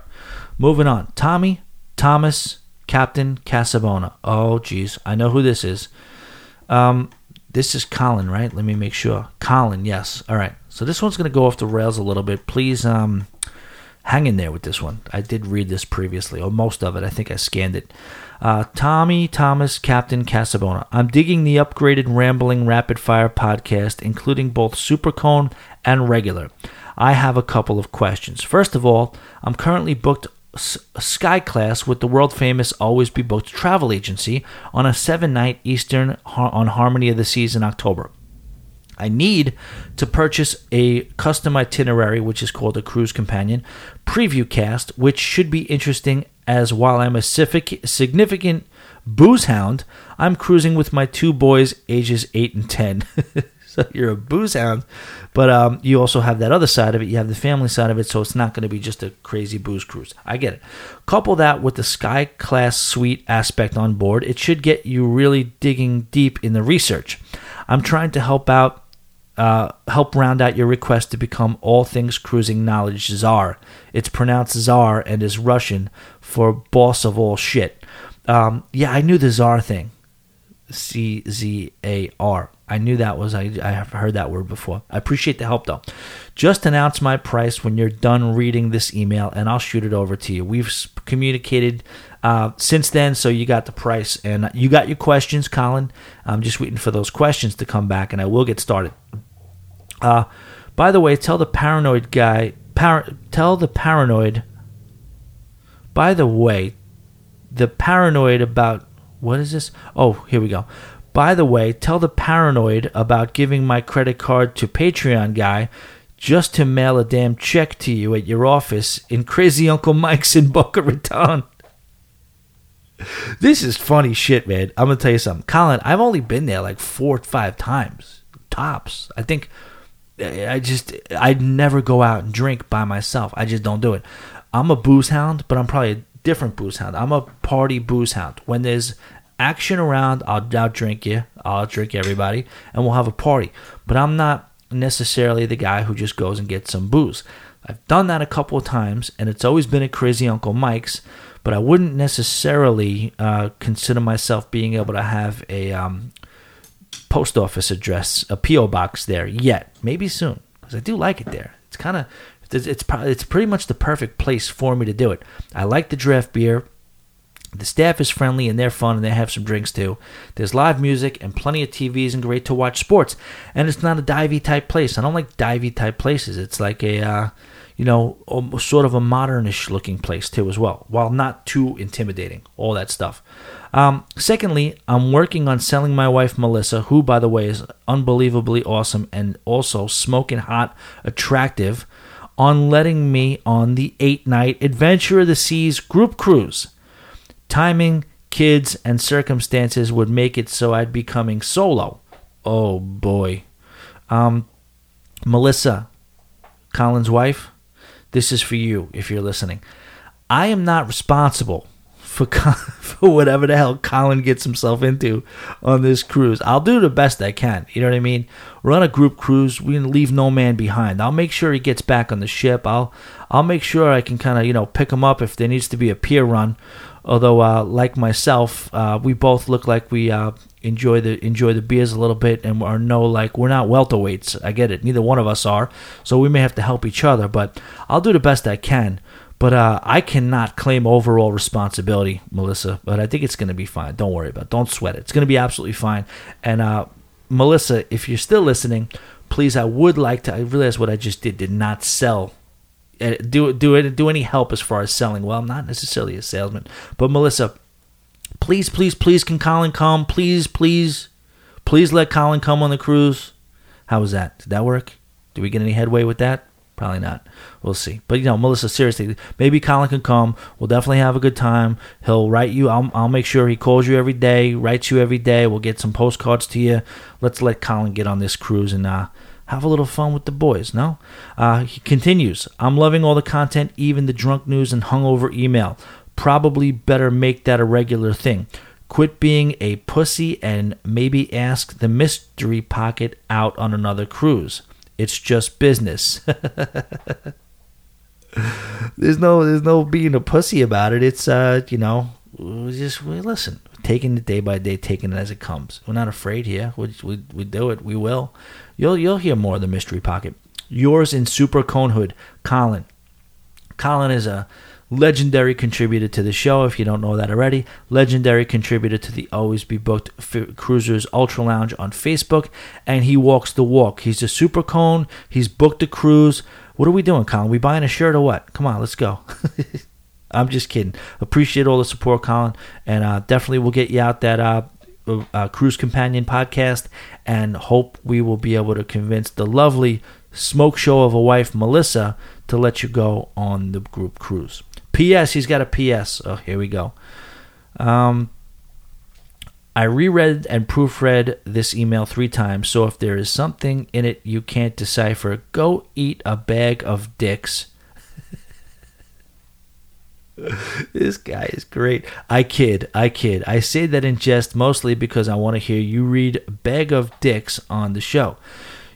moving on. Tommy Thomas Captain Casabona. Oh, geez, I know who this is. Um, this is Colin, right? Let me make sure. Colin, yes. All right. So this one's going to go off the rails a little bit. Please um, hang in there with this one. I did read this previously, or most of it. I think I scanned it. Uh, Tommy Thomas, Captain Casabona. I'm digging the upgraded Rambling Rapid Fire podcast, including both Supercone and regular. I have a couple of questions. First of all, I'm currently booked Sky Class with the world famous Always Be Booked travel agency on a seven night Eastern on Harmony of the Seas in October. I need to purchase a custom itinerary, which is called a Cruise Companion preview cast, which should be interesting as while I'm a significant booze hound, I'm cruising with my two boys, ages 8 and 10. [laughs] [laughs] you're a booze hound, but um, you also have that other side of it. You have the family side of it, so it's not going to be just a crazy booze cruise. I get it. Couple that with the Sky Class Suite aspect on board, it should get you really digging deep in the research. I'm trying to help out uh, help round out your request to become all things cruising knowledge czar. It's pronounced czar and is Russian for boss of all shit. Um, yeah, I knew the czar thing. C Z A R. I knew that was, I, I have heard that word before. I appreciate the help though. Just announce my price when you're done reading this email and I'll shoot it over to you. We've communicated uh, since then, so you got the price and you got your questions, Colin. I'm just waiting for those questions to come back and I will get started. Uh, by the way, tell the paranoid guy. Par- tell the paranoid. By the way, the paranoid about what is this? Oh, here we go. By the way, tell the paranoid about giving my credit card to Patreon guy just to mail a damn check to you at your office in Crazy Uncle Mike's in Boca Raton. This is funny shit, man. I'm gonna tell you something, Colin. I've only been there like four or five times, tops. I think I just I'd never go out and drink by myself. I just don't do it. I'm a booze hound, but I'm probably a different booze hound. I'm a party booze hound. When there's action around, I'll, I'll drink you. I'll drink everybody, and we'll have a party. But I'm not necessarily the guy who just goes and gets some booze. I've done that a couple of times, and it's always been at Crazy Uncle Mike's. But I wouldn't necessarily uh, consider myself being able to have a um, post office address, a PO box there yet. Maybe soon, because I do like it there. It's kind of it's it's, it's pretty much the perfect place for me to do it. I like the draft beer. The staff is friendly and they're fun and they have some drinks too. There's live music and plenty of TVs and great to watch sports. And it's not a divey type place. I don't like divey type places. It's like a, uh, you know, sort of a modernish looking place too as well, while not too intimidating. All that stuff. Um, secondly, I'm working on selling my wife Melissa, who, by the way, is unbelievably awesome and also smoking hot, attractive, on letting me on the eight night Adventure of the Seas group cruise. Timing, kids, and circumstances would make it so I'd be coming solo. Oh boy. Um, Melissa, Colin's wife, this is for you if you're listening. I am not responsible for [laughs] for whatever the hell Colin gets himself into on this cruise. I'll do the best I can. You know what I mean? We're on a group cruise. We leave no man behind. I'll make sure he gets back on the ship. I'll I'll make sure I can kind of you know pick him up if there needs to be a pier run. Although, uh, like myself, uh, we both look like we uh, enjoy the enjoy the beers a little bit, and are no like we're not welterweights. I get it. Neither one of us are, so we may have to help each other. But I'll do the best I can. But uh, I cannot claim overall responsibility, Melissa. But I think it's going to be fine. Don't worry about it. Don't sweat it. It's going to be absolutely fine. And uh, Melissa, if you're still listening, please, I would like to. I realize what I just did did not sell. Uh, Do do it do any help as far as selling? Well, not necessarily a salesman, but Melissa, please, please, please, can Colin come? Please, please, please let Colin come on the cruise. How was that? Did that work? Did we get any headway with that? Probably not. We'll see. But you know, Melissa, seriously, maybe Colin can come. We'll definitely have a good time. He'll write you. I'll, I'll make sure he calls you every day, writes you every day. We'll get some postcards to you. Let's let Colin get on this cruise and uh, have a little fun with the boys. No, uh, he continues. I'm loving all the content, even the drunk news and hungover email. Probably better make that a regular thing. Quit being a pussy and maybe ask the mystery pocket out on another cruise. It's just business. [laughs] there's no there's no being a pussy about it. It's uh, you know, just we listen, taking it day by day, taking it as it comes. We're not afraid here. We we, we do it. We will. You'll you'll hear more of the mystery pocket. Yours in super conehood, Colin. Colin is a legendary contributor to the show. If you don't know that already, legendary contributor to the Always Be Booked F- Cruisers Ultra Lounge on Facebook, and he walks the walk. He's a super cone. He's booked a cruise. What are we doing, Colin? We buying a shirt or what? Come on, let's go. [laughs] I'm just kidding. Appreciate all the support, Colin, and uh, definitely we'll get you out that uh, uh, Cruise Companion podcast, and hope we will be able to convince the lovely smoke show of a wife, Melissa, to let you go on the group cruise. P.S. He's got a P.S. Oh, here we go. Um, I reread and proofread this email three times, so if there is something in it you can't decipher, go eat a bag of dicks. [laughs] this guy is great. I kid, I kid. I say that in jest mostly because I want to hear you read Bag of Dicks on the show.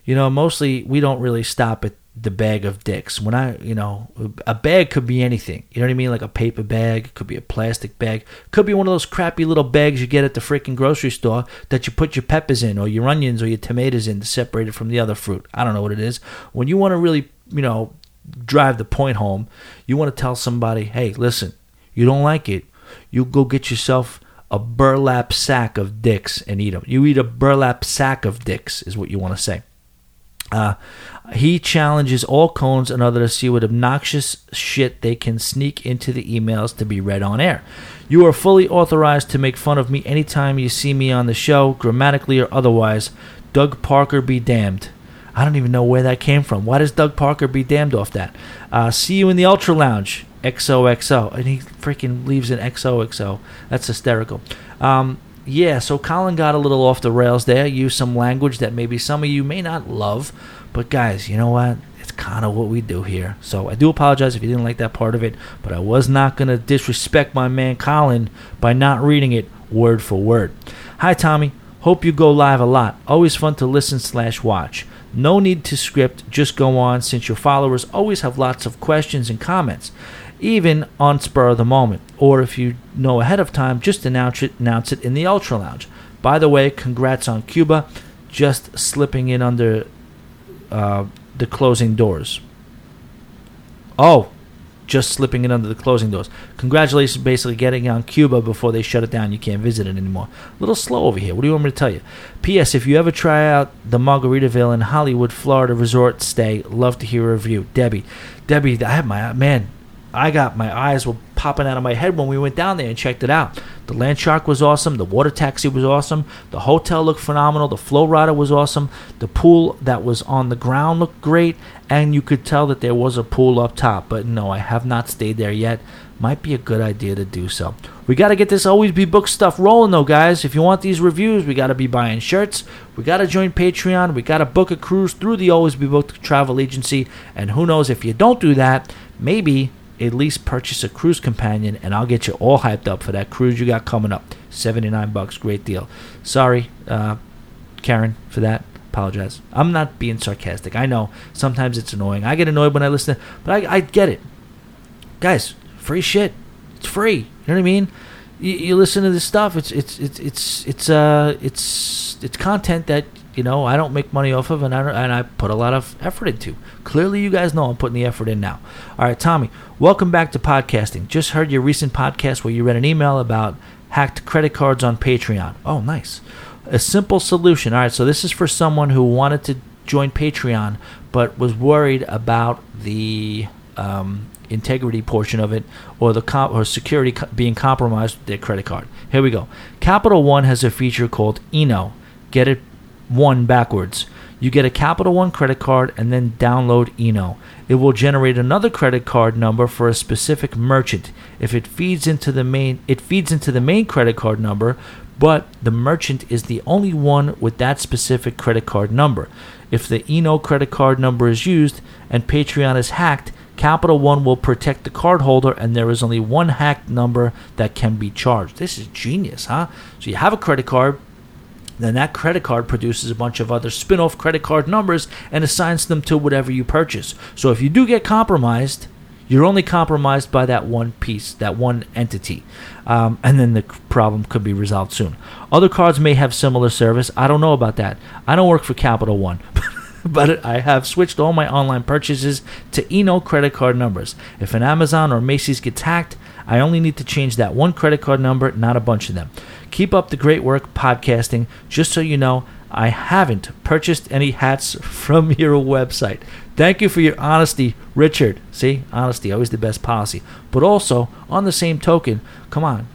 You know, mostly we don't really stop at the bag of dicks. When I, you know, a bag could be anything. You know what I mean? Like a paper bag, could be a plastic bag, could be one of those crappy little bags you get at the freaking grocery store that you put your peppers in or your onions or your tomatoes in to separate it from the other fruit. I don't know what it is. When you want to really, you know, drive the point home, you want to tell somebody, hey, listen, you don't like it, you go get yourself a burlap sack of dicks and eat them. You eat a burlap sack of dicks, is what you want to say. Uh, he challenges all cones and others to see what obnoxious shit they can sneak into the emails to be read on air. You are fully authorized to make fun of me anytime you see me on the show, grammatically or otherwise. Doug Parker be damned. I don't even know where that came from. Why does Doug Parker be damned off that? Uh, see you in the Ultra Lounge, XOXO. And he freaking leaves an XOXO. That's hysterical. Um, yeah, so Colin got a little off the rails there, used some language that maybe some of you may not love, but guys, you know what? It's kind of what we do here. So I do apologize if you didn't like that part of it, but I was not going to disrespect my man Colin by not reading it word for word. Hi, Tommy. Hope you go live a lot. Always fun to listen slash watch. No need to script, just go on since your followers always have lots of questions and comments even on spur of the moment. Or if you know ahead of time, just announce it, announce it in the Ultra Lounge. By the way, congrats on Cuba, just slipping in under uh, the closing doors. Oh, just slipping in under the closing doors. Congratulations, basically getting on Cuba before they shut it down. You can't visit it anymore. A little slow over here. What do you want me to tell you? P.S. If you ever try out the Margaritaville in Hollywood, Florida resort stay, love to hear a review. Debbie, Debbie, I have my man. I got my eyes were popping out of my head when we went down there and checked it out. The land shark was awesome. The water taxi was awesome. The hotel looked phenomenal. The flow rider was awesome. The pool that was on the ground looked great, and you could tell that there was a pool up top. But no, I have not stayed there yet. Might be a good idea to do so. We got to get this always be book stuff rolling though, guys. If you want these reviews, we got to be buying shirts. We got to join Patreon. We got to book a cruise through the Always Be Booked travel agency. And who knows if you don't do that, maybe at least purchase a cruise companion and I'll get you all hyped up for that cruise you got coming up. 79 bucks, great deal. Sorry, uh, Karen, for that. Apologize. I'm not being sarcastic. I know sometimes it's annoying. I get annoyed when I listen, but I, I get it. Guys, free shit. It's free. You know what I mean? You, you listen to this stuff. It's it's it's it's it's uh it's it's content that you know I don't make money off of, and I and I put a lot of effort into. Clearly, you guys know I'm putting the effort in now. All right, Tommy, welcome back to podcasting. Just heard your recent podcast where you read an email about hacked credit cards on Patreon. Oh, nice. A simple solution. All right, so this is for someone who wanted to join Patreon but was worried about the um, integrity portion of it or the comp- or security co- being compromised with their credit card. Here we go. Capital One has a feature called Eno. Get it one backwards. You get a Capital One credit card and then download Eno. It will generate another credit card number for a specific merchant. If it feeds into the main it feeds into the main credit card number, but the merchant is the only one with that specific credit card number. If the Eno credit card number is used and Patreon is hacked, Capital One will protect the cardholder and there is only one hacked number that can be charged. This is genius, huh? So you have a credit card, then that credit card produces a bunch of other spin off credit card numbers and assigns them to whatever you purchase. So if you do get compromised, you're only compromised by that one piece, that one entity. Um, and then the problem could be resolved soon. Other cards may have similar service. I don't know about that. I don't work for Capital One. [laughs] but I have switched all my online purchases to Eno credit card numbers. If an Amazon or Macy's gets hacked, I only need to change that one credit card number, not a bunch of them. Keep up the great work podcasting. Just so you know, I haven't purchased any hats from [laughs] your website. Thank you for your honesty, Richard. See, honesty, always the best policy. But also, on the same token, come on,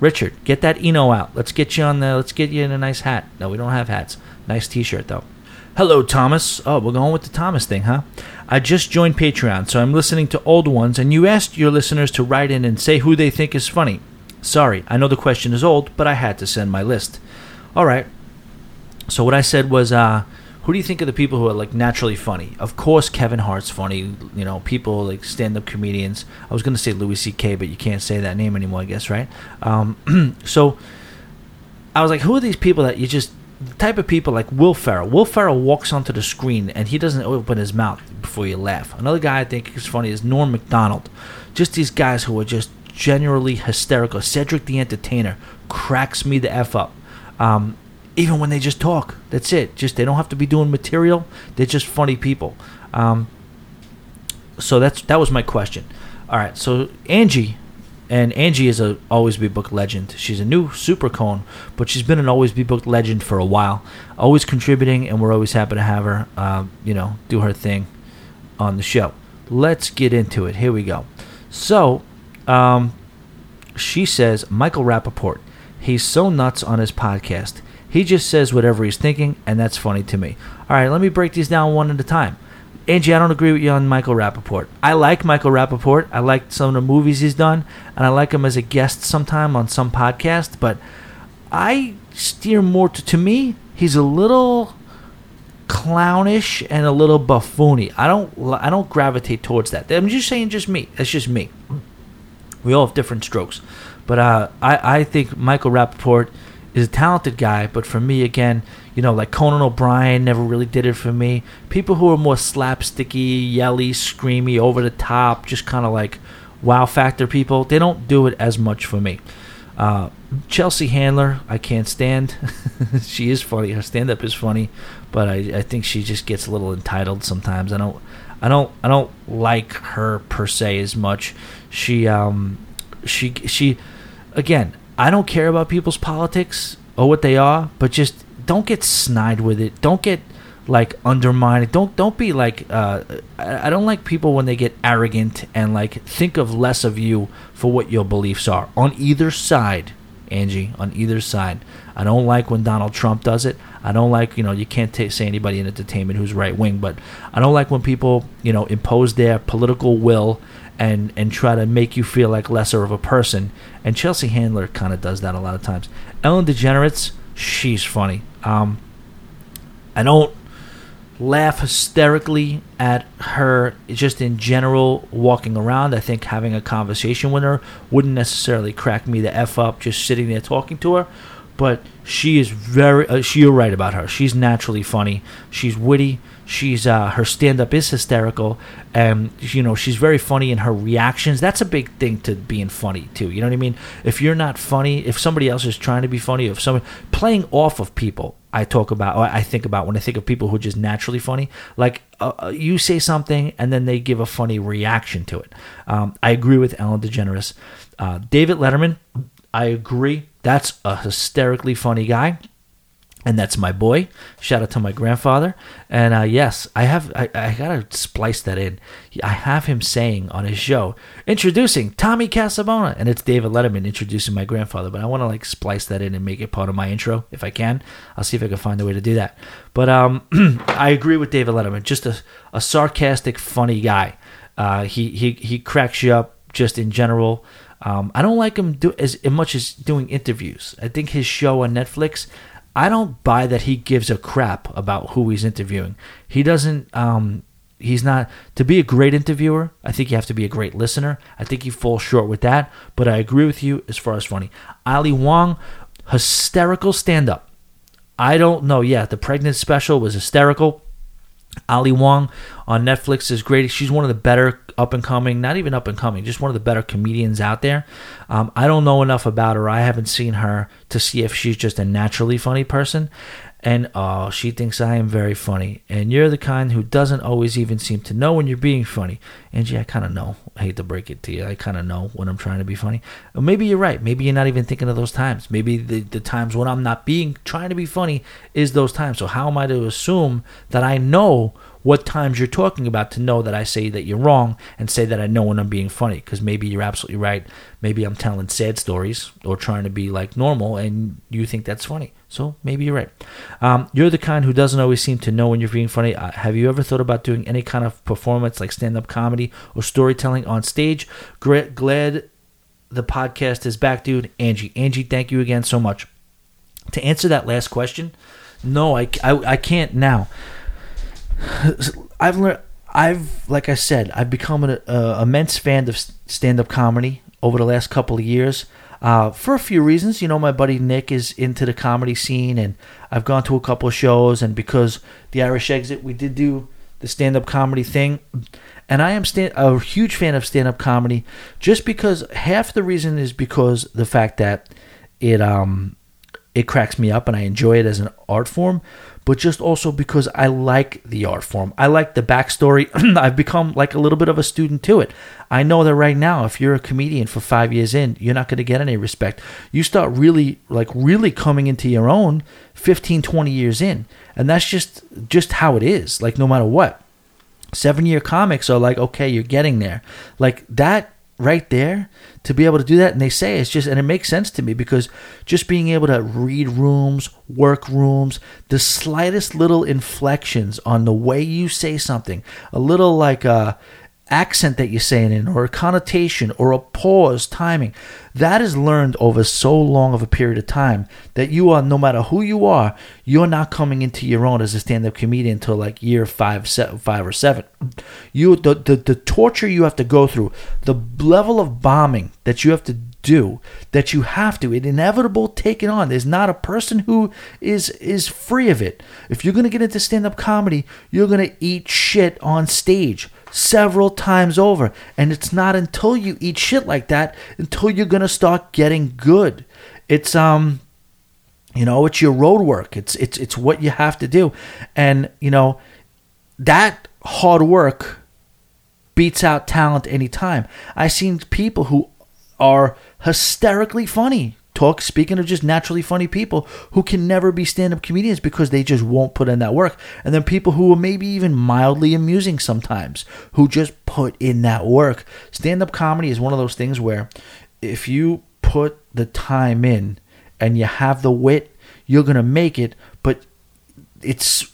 Richard, get that Eno out. Let's get you on the. Let's get you in a nice hat. No, we don't have hats. Nice T-shirt though. Hello, Thomas. Oh, we're going with the Thomas thing, huh? I just joined Patreon, so I'm listening to old ones, and you asked your listeners to write in and say who they think is funny. Sorry, I know the question is old, but I had to send my list. All right. So what I said was, uh, who do you think are the people who are like naturally funny? Of course, Kevin Hart's funny. You know, people like stand-up comedians. I was going to say Louis C.K., but you can't say that name anymore, I guess, right? Um, [clears throat] so I was like, who are these people that you just the type of people like Will Ferrell. Will Ferrell walks onto the screen and he doesn't open his mouth before you laugh. Another guy I think is funny is Norm Macdonald. Just these guys who are just generally hysterical. Cedric the Entertainer cracks me the f up. Um, even when they just talk, that's it. Just they don't have to be doing material. They're just funny people. Um, so that's that was my question. All right, so Angie and Angie is a Always Be Booked legend. She's a new super cone, but she's been an Always Be Booked legend for a while. Always contributing, and we're always happy to have her, uh, you know, do her thing on the show. Let's get into it. Here we go. So, um, she says Michael Rapaport. He's so nuts on his podcast. He just says whatever he's thinking, and that's funny to me. All right, let me break these down one at a time. Angie, I don't agree with you on Michael Rapaport. I like Michael Rapaport. I like some of the movies he's done, and I like him as a guest sometime on some podcast, but I steer more to, to me, he's a little clownish and a little buffoony. I don't I don't gravitate towards that. I'm just saying just me. That's just me. We all have different strokes. But uh, I, I think Michael Rapaport is a talented guy, but for me, again, you know, like Conan O'Brien never really did it for me. People who are more slapsticky, yelly, screamy, over the top, just kind of like wow factor people, they don't do it as much for me. Uh, Chelsea Handler, I can't stand. [laughs] she is funny. Her stand up is funny, but I, I think she just gets a little entitled sometimes. I don't I don't I don't like her per se as much. She um she she again, I don't care about people's politics or what they are, but just don't get snide with it. Don't get like undermined. Don't don't be like uh, I I don't like people when they get arrogant and like think of less of you for what your beliefs are on either side. Angie, on either side. I don't like when Donald Trump does it. I don't like, you know, you can't ta say anybody in entertainment who's right wing, but I don't like when people, you know, impose their political will and and try to make you feel like lesser of a person. And Chelsea Handler kind of does that a lot of times. Ellen DeGeneres, she's funny. Um, I don't laugh hysterically at her just in general walking around. I think having a conversation with her wouldn't necessarily crack me the f up just sitting there talking to her. But she is very. Uh, she, you're right about her. She's naturally funny. She's witty. She's uh, her stand up is hysterical, and you know she's very funny in her reactions. That's a big thing to being funny too. You know what I mean? If you're not funny, if somebody else is trying to be funny, if someone playing off of people, I talk about, I think about when I think of people who are just naturally funny. Like uh, uh, you say something and then they give a funny reaction to it. Um, I agree with Ellen DeGeneres. Uh, David Letterman, I agree. That's a hysterically funny guy. and that's my boy. Shout out to my grandfather. And uh, yes, I have. I, I gotta splice that in. I have him saying on his show, introducing Tommy Casabona, and it's David Letterman introducing my grandfather. But I want to like splice that in and make it part of my intro if I can. I'll see if I can find a way to do that. But um, [clears throat] I agree with David Letterman. Just a, a sarcastic, funny guy. Uh, he he he cracks you up just in general. Um, I don't like him do as, as much as doing interviews. I think his show on Netflix I don't buy that he gives a crap about who he's interviewing. He doesn't. Um, he's not to be a great interviewer. I think you have to be a great listener. I think he falls short with that. But I agree with you as far as funny. Ali Wong, hysterical stand up. I don't know. Yeah, the pregnant special was hysterical. Ali Wong on Netflix is great. She's one of the better up and coming, not even up and coming, just one of the better comedians out there. Um, I don't know enough about her. I haven't seen her to see if she's just a naturally funny person and oh, she thinks I am very funny. And you're the kind who doesn't always even seem to know when you're being funny. Angie, I kind of know. I hate to break it to you. I kind of know when I'm trying to be funny. Or maybe you're right. Maybe you're not even thinking of those times. Maybe the, the times when I'm not being trying to be funny is those times. So how am I to assume that I know what times you're talking about to know that I say that you're wrong and say that I know when I'm being funny because maybe you're absolutely right. Maybe I'm telling sad stories or trying to be like normal and you think that's funny. So maybe you're right. Um, you're the kind who doesn't always seem to know when you're being funny. Uh, have you ever thought about doing any kind of performance like stand up comedy or storytelling on stage? Glad the podcast is back, dude. Angie. Angie, thank you again so much. To answer that last question, no, I, I, I can't now. I've learned. I've like I said, I've become an immense fan of stand-up comedy over the last couple of years. Uh, for a few reasons, you know, my buddy Nick is into the comedy scene, and I've gone to a couple of shows, and because the Irish Exit, we did do the stand-up comedy thing, and I am stand- a huge fan of stand-up comedy, just because half the reason is because the fact that it um it cracks me up and I enjoy it as an art form, but just also because I like the art form. I like the backstory. [clears throat] I've become like a little bit of a student to it. I know that right now, if you're a comedian for five years in, you're not going to get any respect. You start really, like, really coming into your own 15, 20 years in. And that's just, just how it is. Like, no matter what. Seven year comics are like, okay, you're getting there. Like, that right there to be able to do that. And they say it's just and it makes sense to me because just being able to read rooms work rooms the slightest little inflections on the way you say something a little like uh accent that you're saying in, or a connotation, or a pause, timing. That is learned over so long of a period of time that you are, no matter who you are, you're not coming into your own as a stand-up comedian until like year five, seven, five or seven. You, the, the the torture you have to go through, the level of bombing that you have to do that you have to it inevitable take it on there's not a person who is is free of it if you're going to get into stand-up comedy you're going to eat shit on stage several times over. And it's not until you eat shit like that until you're to start getting good. It's um you know, it's your road work. It's it's it's what you have to do. And, you know, that hard work beats out talent anytime. I've seen people who are hysterically funny talk speaking of just naturally funny people who can never be stand-up comedians because they just won't put in that work. And then people who are maybe even mildly amusing sometimes who just put in that work. Stand-up comedy is one of those things where if you put the time in and you have the wit you're going to make it but it's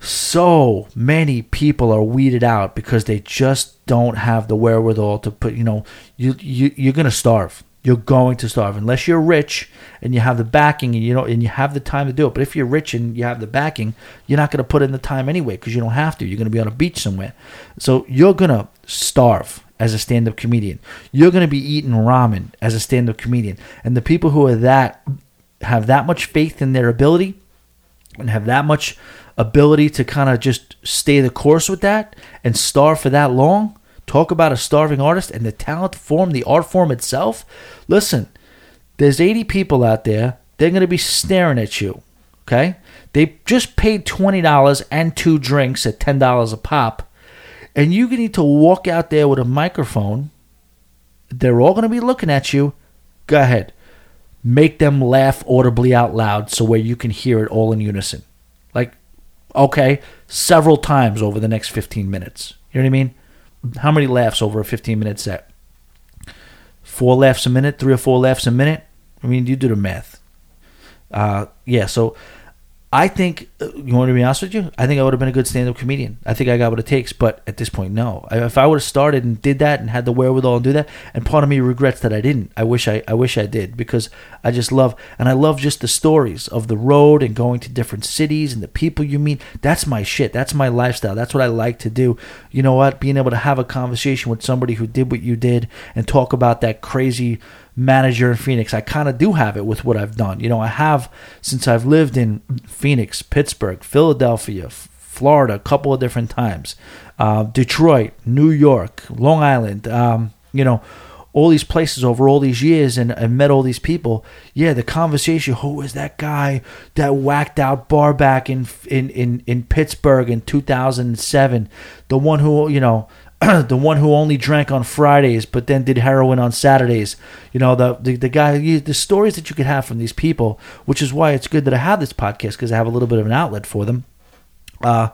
so many people are weeded out because they just don't have the wherewithal to put you know you, you you're going to starve you're going to starve unless you're rich and you have the backing and you know and you have the time to do it. But if you're rich and you have the backing, you're not going to put in the time anyway because you don't have to. You're going to be on a beach somewhere, so you're going to starve as a stand-up comedian. You're going to be eating ramen as a stand-up comedian, and the people who are that have that much faith in their ability and have that much ability to kind of just stay the course with that and starve for that long Talk about a starving artist and the talent form, the art form itself. Listen, there's 80 people out there. They're going to be staring at you. Okay? They just paid $20 and two drinks at $10 a pop. And you need to walk out there with a microphone. They're all going to be looking at you. Go ahead. make them laugh audibly out loud so where you can hear it all in unison. Like, okay, several times over the next 15 minutes. You know what I mean? How many laughs over a 15 minute set? Four laughs a minute, three or four laughs a minute. I mean, you do the math. Uh, yeah, so I think uh, you want to be honest with you. I think I would have been a good stand-up comedian. I think I got what it takes, but at this point, no. If I would have started and did that and had the wherewithal and do that, and part of me regrets that I didn't. I wish I, I wish I did because I just love and I love just the stories of the road and going to different cities and the people you meet. That's my shit. That's my lifestyle. That's what I like to do. You know what? Being able to have a conversation with somebody who did what you did and talk about that crazy manager in Phoenix. I kind of do have it with what I've done. You know, I have since I've lived in Phoenix, Pittsburgh, Philadelphia, Florida, a couple of different times, uh, Detroit, New York, Long Island. Um, you know, all these places over all these years, and I met all these people. Yeah, the conversation. who was that guy that whacked out Barback in in in in Pittsburgh in 2007? The one who you know [clears throat] the one who only drank on Fridays but then did heroin on Saturdays. You know, the the, the guy, the stories that you could have from these people, which is why it's good that I have this podcast because I have a little bit of an outlet for them. Uh,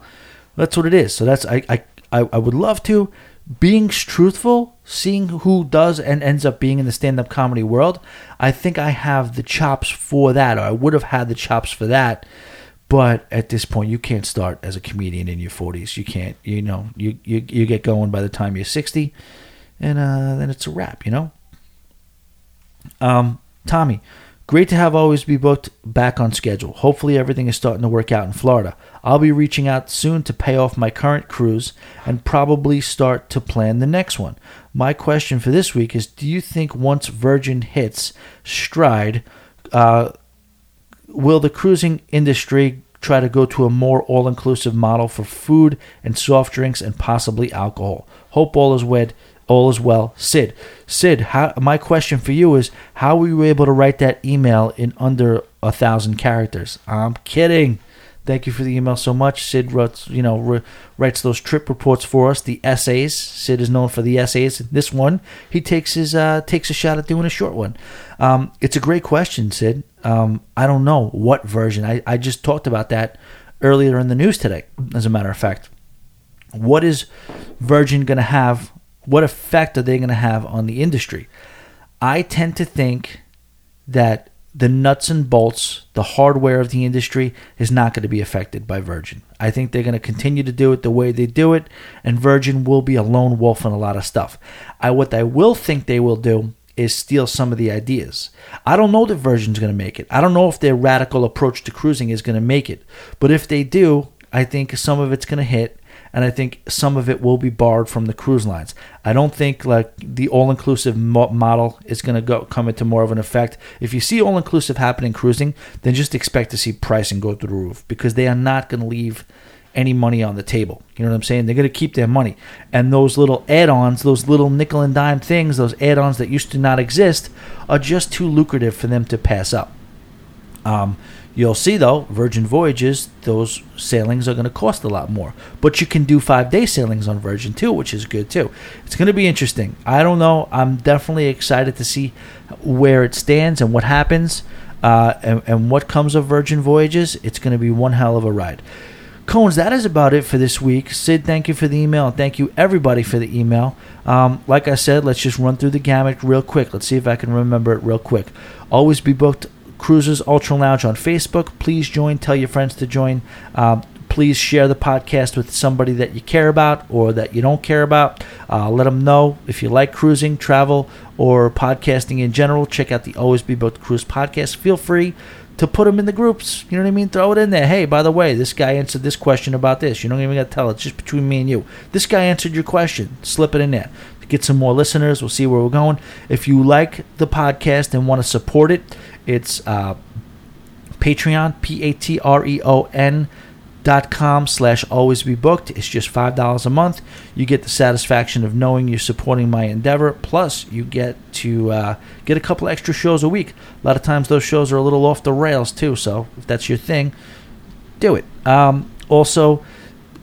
that's what it is. So that's I I I, I would love to being truthful, seeing who does and ends up being in the stand-up comedy world. I think I have the chops for that, or I would have had the chops for that but at this point, you can't start as a comedian in your 40s. You can't, you know, you, you, you get going by the time you're 60, and uh, then it's a wrap, you know? Um, Tommy, great to have Always Be Booked back on schedule. Hopefully, everything is starting to work out in Florida. I'll be reaching out soon to pay off my current cruise and probably start to plan the next one. My question for this week is Do you think once Virgin hits stride, uh, will the cruising industry try to go to a more all inclusive model for food and soft drinks and possibly alcohol? Hope all is well. All is well, Sid. Sid, how, my question for you is: How were you able to write that email in under a thousand characters? I'm kidding. Thank you for the email so much. Sid writes, you know, re- writes those trip reports for us, the essays. Sid is known for the essays. This one, he takes his uh, takes a shot at doing a short one. Um, it's a great question, Sid. Um, I don't know what version. I, I just talked about that earlier in the news today. As a matter of fact, what is Virgin going to have? What effect are they going to have on the industry? I tend to think that the nuts and bolts, the hardware of the industry is not going to be affected by Virgin. I think they're going to continue to do it the way they do it, and Virgin will be a lone wolf on a lot of stuff. I what I will think they will do is steal some of the ideas. I don't know that Virgin's going to make it. I don't know if their radical approach to cruising is going to make it. But if they do, I think some of it's going to hit and I think some of it will be borrowed from the cruise lines. I don't think like the all-inclusive mo- model is going to go come into more of an effect. If you see all-inclusive happening cruising, then just expect to see pricing go through the roof because they are not going to leave any money on the table. You know what I'm saying? They're going to keep their money. And those little add-ons, those little nickel and dime things, those add-ons that used to not exist, are just too lucrative for them to pass up. Um, You'll see though, Virgin Voyages, those sailings are going to cost a lot more. But you can do five day sailings on Virgin too, which is good too. It's going to be interesting. I don't know. I'm definitely excited to see where it stands and what happens uh, and, and what comes of Virgin Voyages. It's going to be one hell of a ride. Cones, that is about it for this week. Sid, thank you for the email. Thank you, everybody, for the email. Um, like I said, let's just run through the gamut real quick. Let's see if I can remember it real quick. Always be booked Cruisers Ultra Lounge on Facebook. Please join. Tell your friends to join. Uh, please share the podcast with somebody that you care about or that you don't care about. Uh, let them know if you like cruising, travel, or podcasting in general. Check out the Always Be Booked Cruise podcast. Feel free to put them in the groups. You know what I mean? Throw it in there. Hey, by the way, this guy answered this question about this. You don't even got to tell. It's just between me and you. This guy answered your question. Slip it in there. Get some more listeners. We'll see where we're going. If you like the podcast and want to support it, it's uh, Patreon, P A T R E O N dot com slash always be booked. It's just five dollars a month. You get the satisfaction of knowing you're supporting my endeavor. Plus you get to uh, get a couple extra shows a week. A lot of times those shows are a little off the rails too so if that's your thing do it. Um, also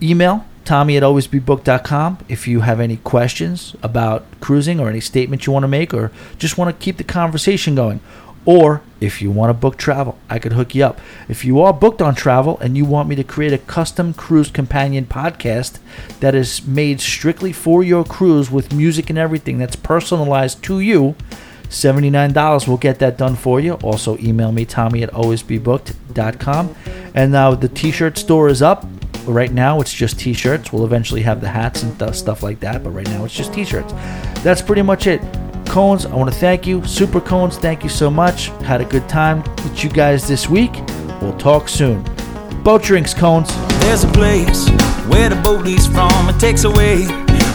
email tommy at alwaysbebooked.com if you have any questions about cruising or any statement you want to make or just want to keep the conversation going Or if you want to book travel, I could hook you up. If you are booked on travel and you want me to create a custom cruise companion podcast that is made strictly for your cruise with music and everything that's personalized to you, $79 will get that done for you. Also, email me, Tommy at alwaysbebooked.com. And now the t shirt store is up. Right now, it's just t shirts. We'll eventually have the hats and stuff like that, but right now, it's just t shirts. That's pretty much it. Cones, I want to thank you. Super Cones, thank you so much. Had a good time with you guys this week. We'll talk soon. Boat drinks, Cones. There's a place where the boat leaves from. It takes away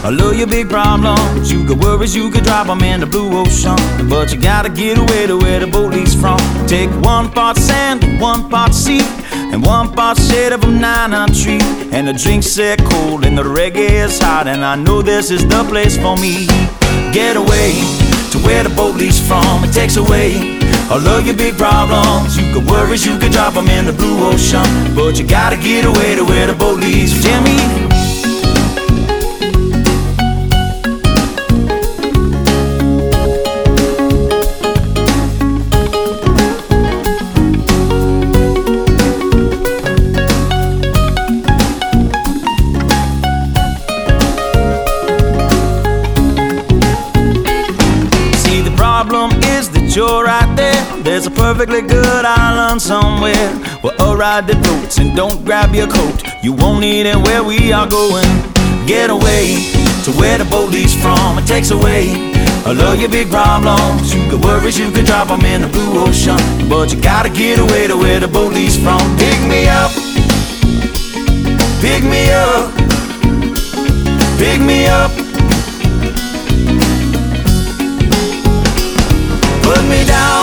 all of your big problems. You got worries, you could drop them in the blue ocean. But you gotta get away to where the boat leaves from. Take one part sand, one part sea, and one part shade of a nine tree. And the drinks set cold, and the reggae is hot. And I know this is the place for me. Get away to where the boat leaves from. It takes away all of your big problems. You got worries, you could drop them in the blue ocean. But you gotta get away to where the boat leaves. Jimmy. There's a perfectly good island somewhere where a ride that floats and don't grab your coat. You won't need it where we are going. Get away to where the boat leaves from. It takes away all of your big problems. You got worries, you can drop them in the blue ocean. But you gotta get away to where the boat leaves from. Pick me up, pick me up, pick me up. Put me down,